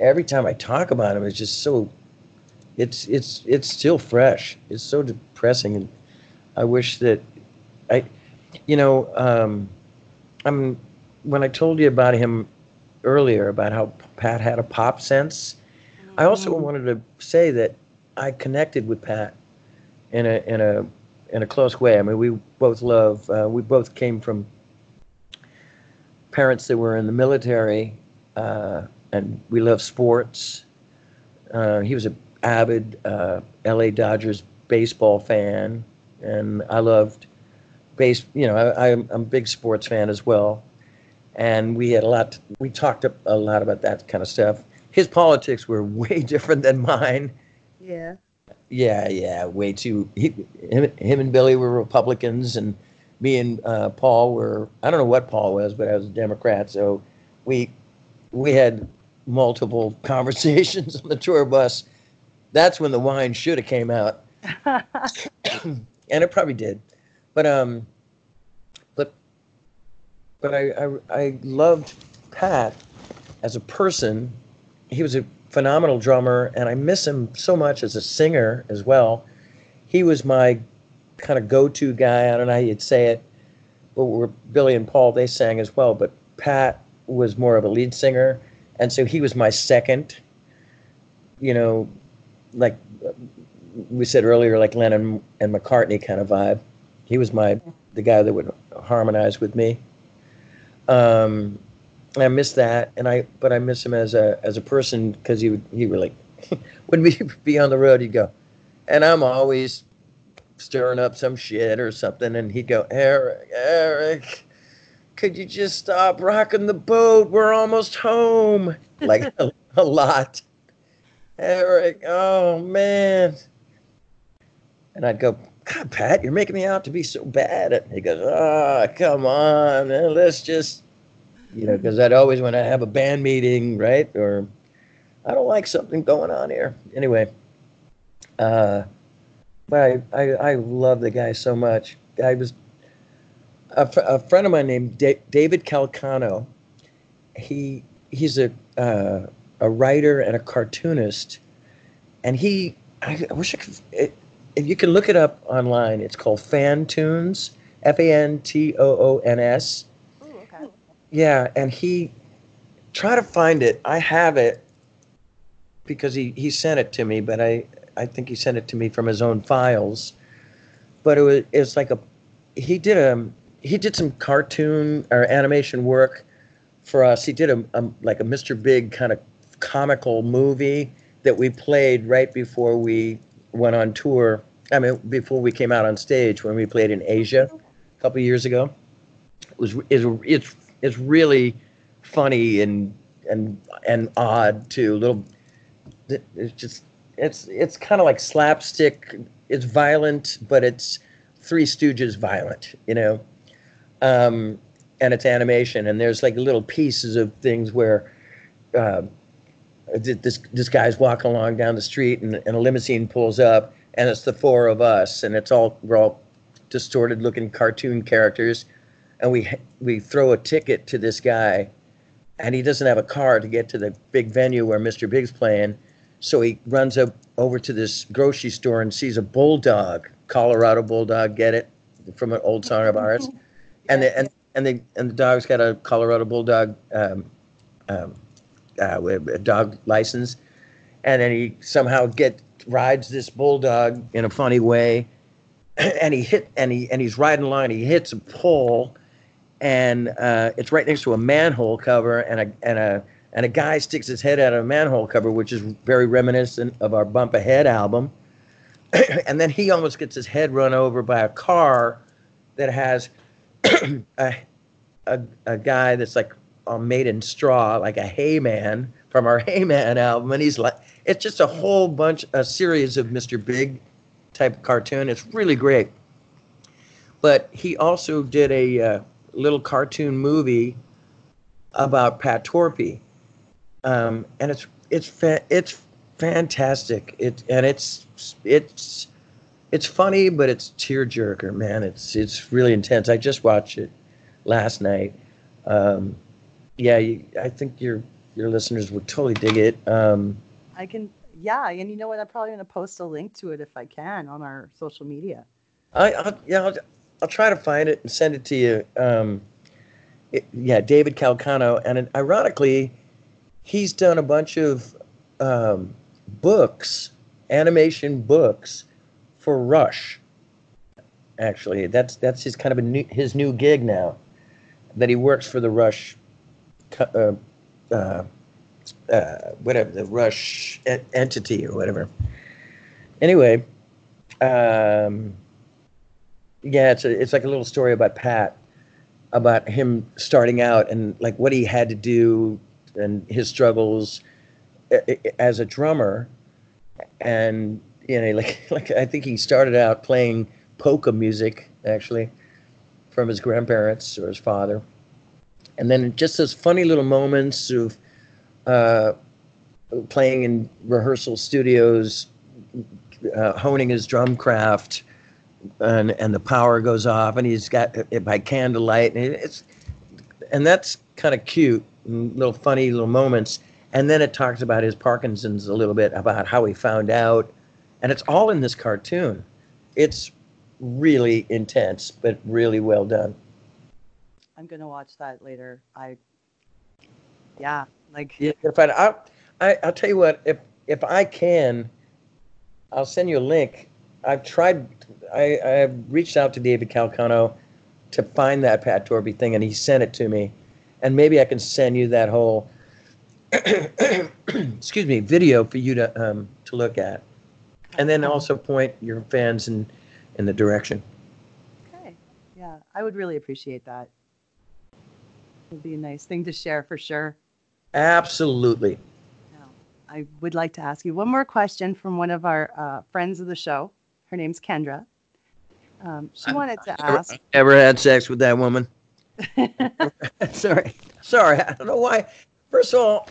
every time I talk about him, it's just so. It's it's it's still fresh. It's so depressing, and I wish that I, you know, um, I'm when I told you about him earlier about how Pat had a pop sense. I also wanted to say that I connected with Pat in a in a in a close way. I mean, we both love. Uh, we both came from parents that were in the military, uh, and we love sports. Uh, he was an avid uh, L.A. Dodgers baseball fan, and I loved base. You know, I, I'm I'm a big sports fan as well. and we had a lot. We talked a lot about that kind of stuff. His politics were way different than mine. Yeah. Yeah, yeah, way too. He, him, him and Billy were Republicans, and me and uh, Paul were. I don't know what Paul was, but I was a Democrat. So we we had multiple conversations on the tour bus. That's when the wine should have came out, and it probably did. But um, but but I I, I loved Pat as a person. He was a phenomenal drummer, and I miss him so much as a singer as well. He was my kind of go-to guy. I don't know how you'd say it, but we're Billy and Paul they sang as well, but Pat was more of a lead singer, and so he was my second. You know, like we said earlier, like Lennon and McCartney kind of vibe. He was my the guy that would harmonize with me. Um, I miss that, and I but I miss him as a as a person because he would he really when we be on the road he'd go, and I'm always stirring up some shit or something, and he'd go, Eric, Eric, could you just stop rocking the boat? We're almost home, like a, a lot. Eric, oh man, and I'd go, God, Pat, you're making me out to be so bad. And he goes, Ah, come on, man, let's just you know, because I'd always want to have a band meeting, right? Or I don't like something going on here. Anyway, uh, but I, I, I love the guy so much. I was a, fr- a friend of mine named da- David Calcano. He he's a uh, a writer and a cartoonist, and he I, I wish I could. It, if you can look it up online, it's called Fantoons, F A N T O O N S. Yeah, and he try to find it. I have it because he he sent it to me, but I I think he sent it to me from his own files. But it was it's like a he did a he did some cartoon or animation work for us. He did a, a like a Mr. Big kind of comical movie that we played right before we went on tour. I mean, before we came out on stage when we played in Asia a couple years ago. It was it's it's it's really funny and and and odd too. Little, it's just it's it's kind of like slapstick. It's violent, but it's Three Stooges violent, you know. Um, and it's animation, and there's like little pieces of things where uh, this this guy's walking along down the street, and, and a limousine pulls up, and it's the four of us, and it's all we're all distorted looking cartoon characters and we we throw a ticket to this guy, and he doesn't have a car to get to the big venue where Mr. Big's playing, so he runs up over to this grocery store and sees a bulldog, Colorado bulldog, get it from an old song of ours, and the and and the and the dog's got a Colorado bulldog um, um, uh, a dog license, and then he somehow get rides this bulldog in a funny way and he hit and he and he's riding along and he hits a pole and uh, it's right next to a manhole cover and a and a and a guy sticks his head out of a manhole cover which is very reminiscent of our bump ahead album and then he almost gets his head run over by a car that has a, a, a guy that's like made in straw like a hayman from our Hey Man album and he's like it's just a whole bunch a series of mr big type cartoon. It's really great. But he also did a uh, little cartoon movie about Pat Torpey, um, and it's it's fa- it's fantastic. It and it's it's it's funny, but it's tearjerker, man. It's it's really intense. I just watched it last night. Um, yeah, you, I think your your listeners would totally dig it. Um, I can, yeah, and you know what? I'm probably going to post a link to it if I can on our social media. I, I yeah, I'll, I'll try to find it and send it to you. Um, it, yeah, David Calcano, and ironically, he's done a bunch of um, books, animation books for Rush. Actually, that's that's his kind of a new, his new gig now. That he works for the Rush, uh, uh, uh, whatever the Rush entity or whatever. Anyway, um, yeah, it's a, it's like a little story about Pat, about him starting out and like what he had to do and his struggles a- a- as a drummer. And you know, like like I think he started out playing polka music actually from his grandparents or his father, and then just those funny little moments of uh, playing in rehearsal studios, uh, honing his drum craft, and and the power goes off, and he's got it by candlelight, and it's and that's kind of cute, little funny little moments. And then it talks about his Parkinson's a little bit, about how he found out, and it's all in this cartoon. It's really intense, but really well done. I'm gonna watch that later. I, yeah, like Yeah, if I, I, I, I'll tell you what. If if I can, I'll send you a link. I've tried. I I've reached out to David Calcano to find that Pat Torpey thing, and he sent it to me. And maybe I can send you that whole, excuse me, video for you to um to look at, and then also point your fans in in the direction. okay, yeah, I would really appreciate that. It'd be a nice thing to share for sure. Absolutely. I would like to ask you one more question from one of our uh, friends of the show. Her name's Kendra. Um, she wanted to ask. Ever had sex with that woman? Sorry. Sorry. I don't know why. First of all,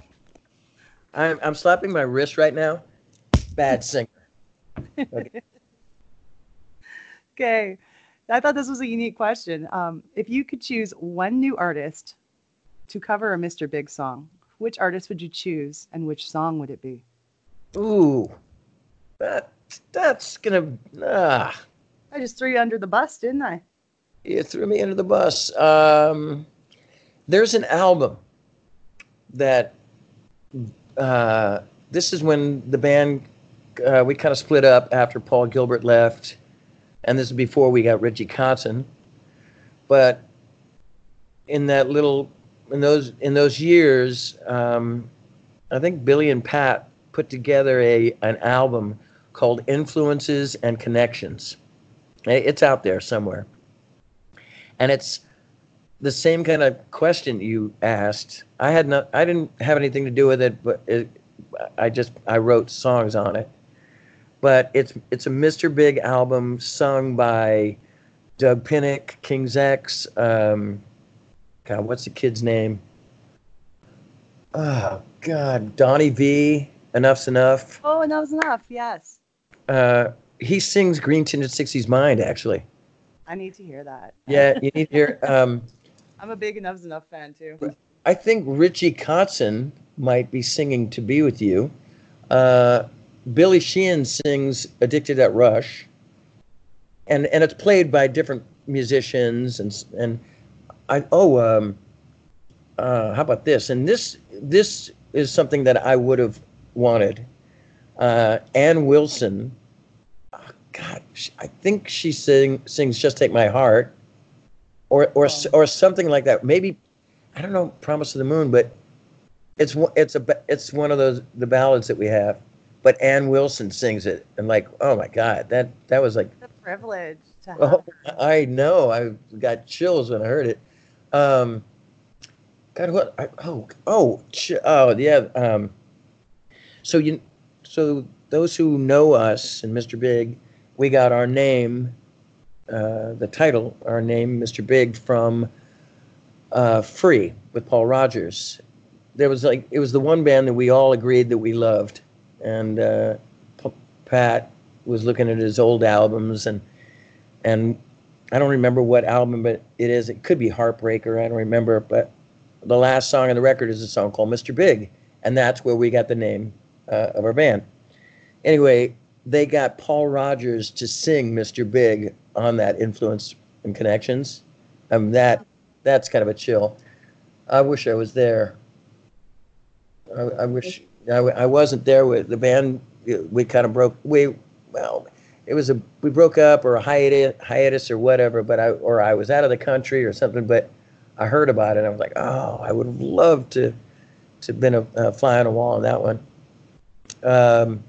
I'm, I'm slapping my wrist right now. Bad singer. Okay. Okay, I thought this was a unique question. Um, if you could choose one new artist to cover a Mr. Big song, which artist would you choose, and which song would it be? Ooh, that that's gonna ah, I just threw you under the bus, didn't I? you threw me under the bus. Um, there's an album that uh, this is when the band uh, we kind of split up after Paul Gilbert left, and this is before we got Richie Kotzen. But in that little in those in those years, um, I think Billy and Pat put together a an album called Influences and Connections. Eh, It's out there somewhere, and it's the same kind of question you asked. I had not, I didn't have anything to do with it, but it, I just I wrote songs on it. But it's it's a Mr. Big album sung by Doug Pinnick, King's X. Um, God, what's the kid's name? Oh God, Donnie Vie. Enuff Z'Nuff. Oh, Enuff Z'Nuff. Yes, Uh, he sings Green Tinted '60s Mind. Actually, I need to hear that. yeah, you need to hear. Um, I'm a big Enuff Z'Nuff fan too. I think Richie Kotzen might be singing "To Be with You." Uh, Billy Sheehan sings "Addicted at Rush," and and it's played by different musicians and and I oh um, uh, how about this? And this this is something that I would have wanted. Uh, Ann Wilson, God, I think she sing, sings "Just Take My Heart," or or s- or something like that. Maybe I don't know, "Promise of the Moon," but it's one- it's a it's one of those the ballads that we have. But Ann Wilson sings it, and like, oh my God, that that was like a privilege to have. Oh, I know. I got chills when I heard it. Um, God, what? I, oh, oh, ch- oh, yeah. Um, so you, so those who know us and Mr. Big, we got our name, uh, the title, our name, Mr. Big, from uh, Free with Paul Rodgers. There was like it was the one band that we all agreed that we loved, and uh, P- Pat was looking at his old albums and and I don't remember what album but it is. It could be Heartbreaker. I don't remember, but the last song on the record is a song called Mr. Big, and that's where we got the name uh, of our band. Anyway, they got Paul Rodgers to sing Mr. Big on that Influence and Connections. Um, that that's kind of a chill. I wish I was there. I, I wish I wasn't there with the band. We kind of broke. We well, it was a we broke up or a hiatus, hiatus or whatever. But I or I was out of the country or something. But I heard about it. and I was like, oh, I would have loved to to been a, a fly on a wall on that one. Um,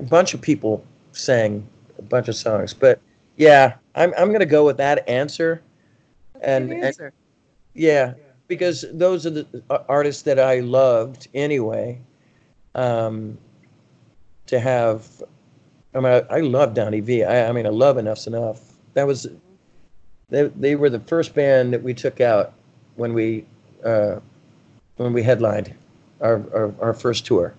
a bunch of people sang a bunch of songs, but yeah, I'm I'm gonna go with that answer. and, Good and answer. yeah, because those are the uh, artists that I loved anyway. Um, to have, I mean, I, I love Donnie Vie. I, I mean, I love Enuff Z'Nuff. That was, they, they were the first band that we took out when we, uh, when we headlined our, our, our first tour.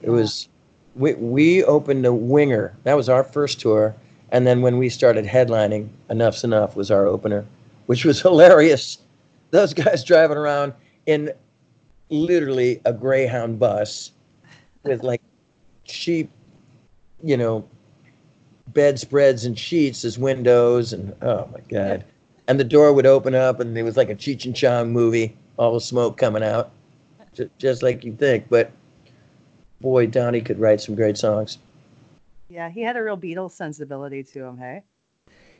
It was, we, we opened a winger. That was our first tour. And then when we started headlining, Enuff Z'Nuff was our opener, which was hilarious. Those guys driving around in literally a Greyhound bus with like cheap, you know, bedspreads and sheets as windows. And oh my God. And the door would open up and it was like a Cheech and Chong movie, all the smoke coming out, ju- just like you'd think. But boy, Donnie could write some great songs. Yeah, he had a real Beatles sensibility to him. Hey.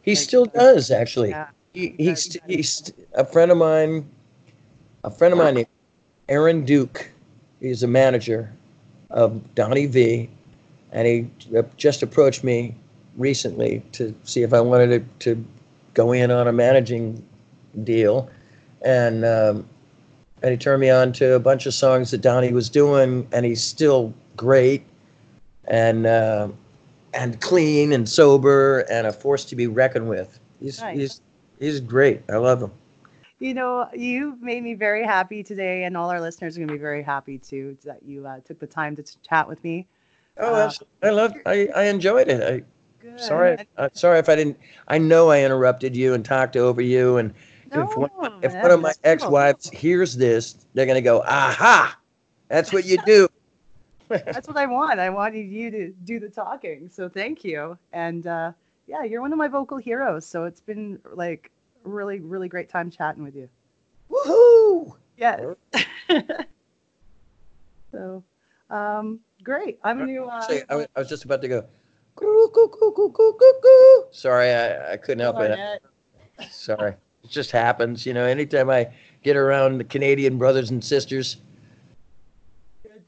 He still does, actually. Yeah. He, he's he's a friend of mine. A friend of mine named Aaron Duke. He's a manager of Donnie Vie, and he uh, just approached me recently to see if I wanted to, to go in on a managing deal, and um, and he turned me on to a bunch of songs that Donnie was doing, and he's still great, and uh, and clean and sober and a force to be reckoned with. He's Nice. he's he's great. I love him. You know, you've made me very happy today, and all our listeners are going to be very happy too that you uh, took the time to t- chat with me. Oh, Uh. I loved. I, I enjoyed it. I Good. sorry. Sorry if I didn't. I know I interrupted you and talked over you. And if one, if one of my cool. ex-wives hears this, they're gonna go, "Aha! That's what you do." That's what I want. I wanted you to do the talking. So thank you. And uh, yeah, you're one of my vocal heroes. So it's been like really, really great time chatting with you. Woohoo! Yes. so, um, great. I'm going to. Uh, Say, I, was- I was just about to go. Sorry, I, I couldn't help it. Sorry. It just happens, you know. Anytime I get around the Canadian brothers and sisters,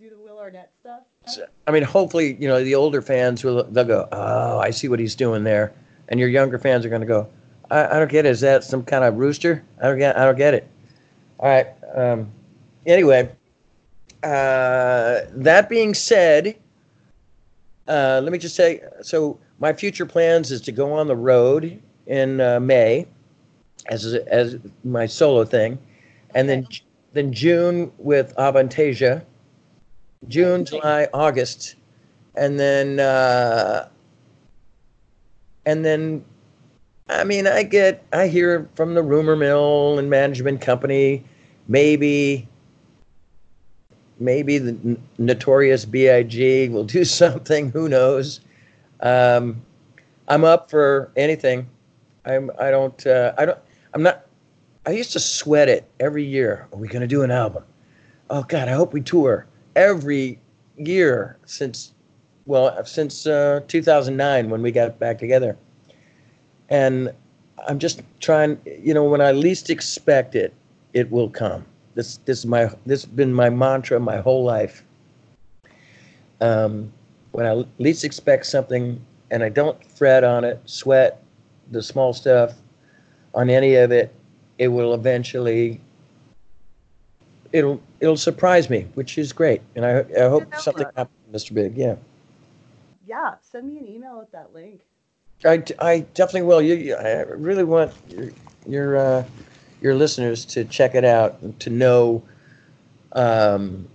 do the Will Arnett stuff. I mean, hopefully, you know, the older fans will they'll go, "Oh, I see what he's doing there," and your younger fans are going to go, I, "I don't get it. Is that some kind of rooster? I don't get. I don't get it." All right. Um, anyway, uh, that being said, uh, let me just say, so my future plans is to go on the road in uh, May as as my solo thing, and then then June with Avantasia. June, July, August, and then uh, and then I mean I get I hear from the rumor mill and management company maybe maybe the notorious Big will do something. Who knows? Um, I'm up for anything. I'm I don't uh, I don't I'm not. I used to sweat it every year. Are we going to do an album? Oh God, I hope we tour every year since well since uh, 2009 when we got back together. And I'm just trying. You know, when I least expect it, it will come. This this is my this has been my mantra my whole life. Um, when I least expect something and I don't fret on it, sweat the small stuff on any of it, it will eventually it'll it'll surprise me, which is great. And I I hope something happens, Mr. Big. Yeah. Yeah, send me an email with that link. I, I definitely will. You, you I really want your your uh, your listeners to check it out and to know, um,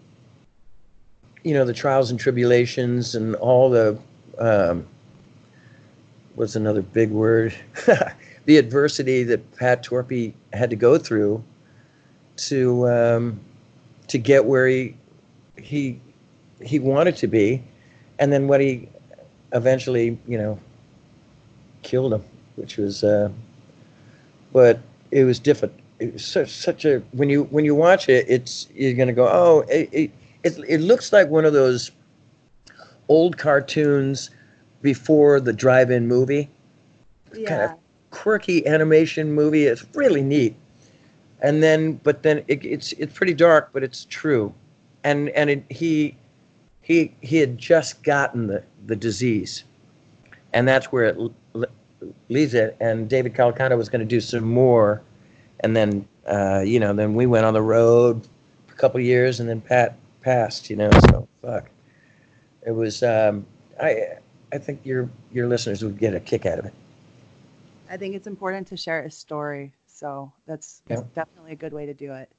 you know, the trials and tribulations and all the um, what's another big word, the adversity that Pat Torpey had to go through to um, to get where he he he wanted to be, and then what he eventually, you know, killed him, which was, uh, but it was different. It was such, such a when you when you watch it, it's you're gonna go, oh, it it, it, it looks like one of those old cartoons before the drive-in movie, kind of Yeah. Quirky animation movie. It's really neat, and then but then it, it's it's pretty dark, but it's true, and and it, he he he had just gotten the the disease, and that's where it leaves it. And David Calcano was going to do some more, and then uh, you know, then we went on the road a couple years, and then Pat passed. You know, so fuck. It was. Um, I I think your your listeners would get a kick out of it. I think it's important to share a story. So that's, that's definitely a good way to do it.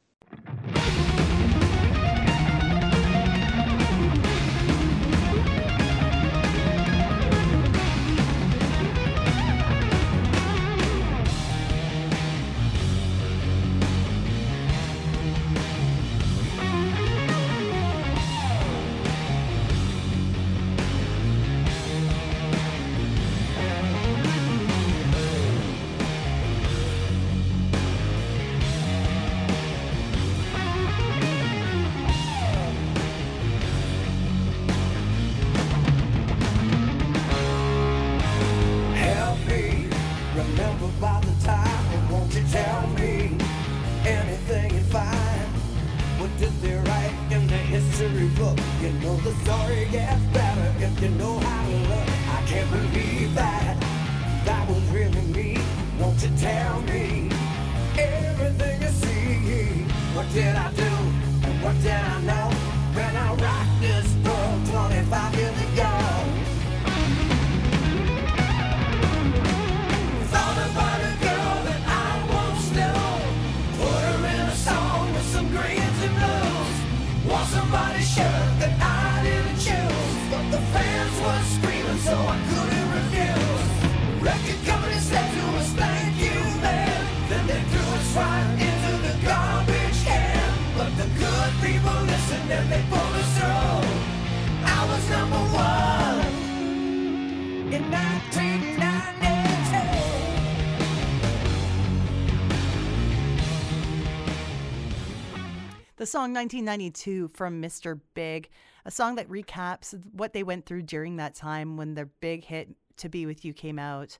Song 1992 from Mr. Big, a song that recaps what they went through during that time when their big hit To Be With You came out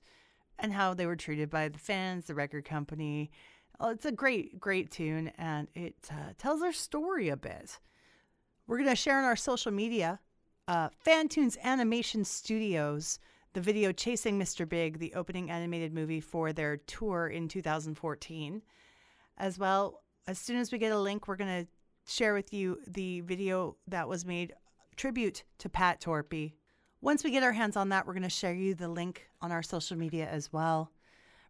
and how they were treated by the fans, the record company. Oh, it's a great, great tune and it uh, tells their story a bit. We're going to share on our social media uh, Fantoons Animation Studios, the video Chasing Mr. Big, the opening animated movie for their tour in 2014 as well. As soon as we get a link, we're going to share with you the video that was made tribute to Pat Torpey. Once we get our hands on that, we're going to share you the link on our social media as well.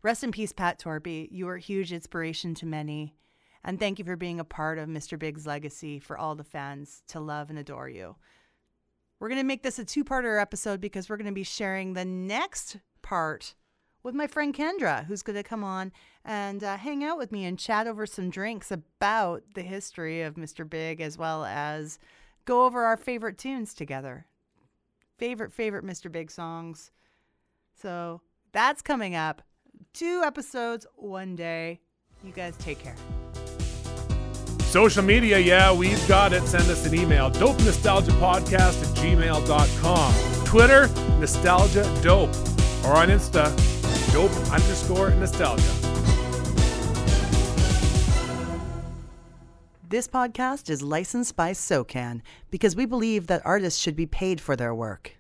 Rest in peace, Pat Torpey. You are a huge inspiration to many. And thank you for being a part of Mr. Big's legacy for all the fans to love and adore you. We're going to make this a two parter episode because we're going to be sharing the next part with my friend Kendra, who's going to come on and uh, hang out with me and chat over some drinks about the history of Mr. Big as well as go over our favorite tunes together. Favorite, favorite Mr. Big songs. So that's coming up. Two episodes, one day. You guys take care. Social media, yeah, we've got it. Send us an email. Dope Nostalgia Podcast at gmail.com. Twitter, Nostalgia Dope. Or on Insta, Dope underscore Nostalgia. This podcast is licensed by SOCAN because we believe that artists should be paid for their work.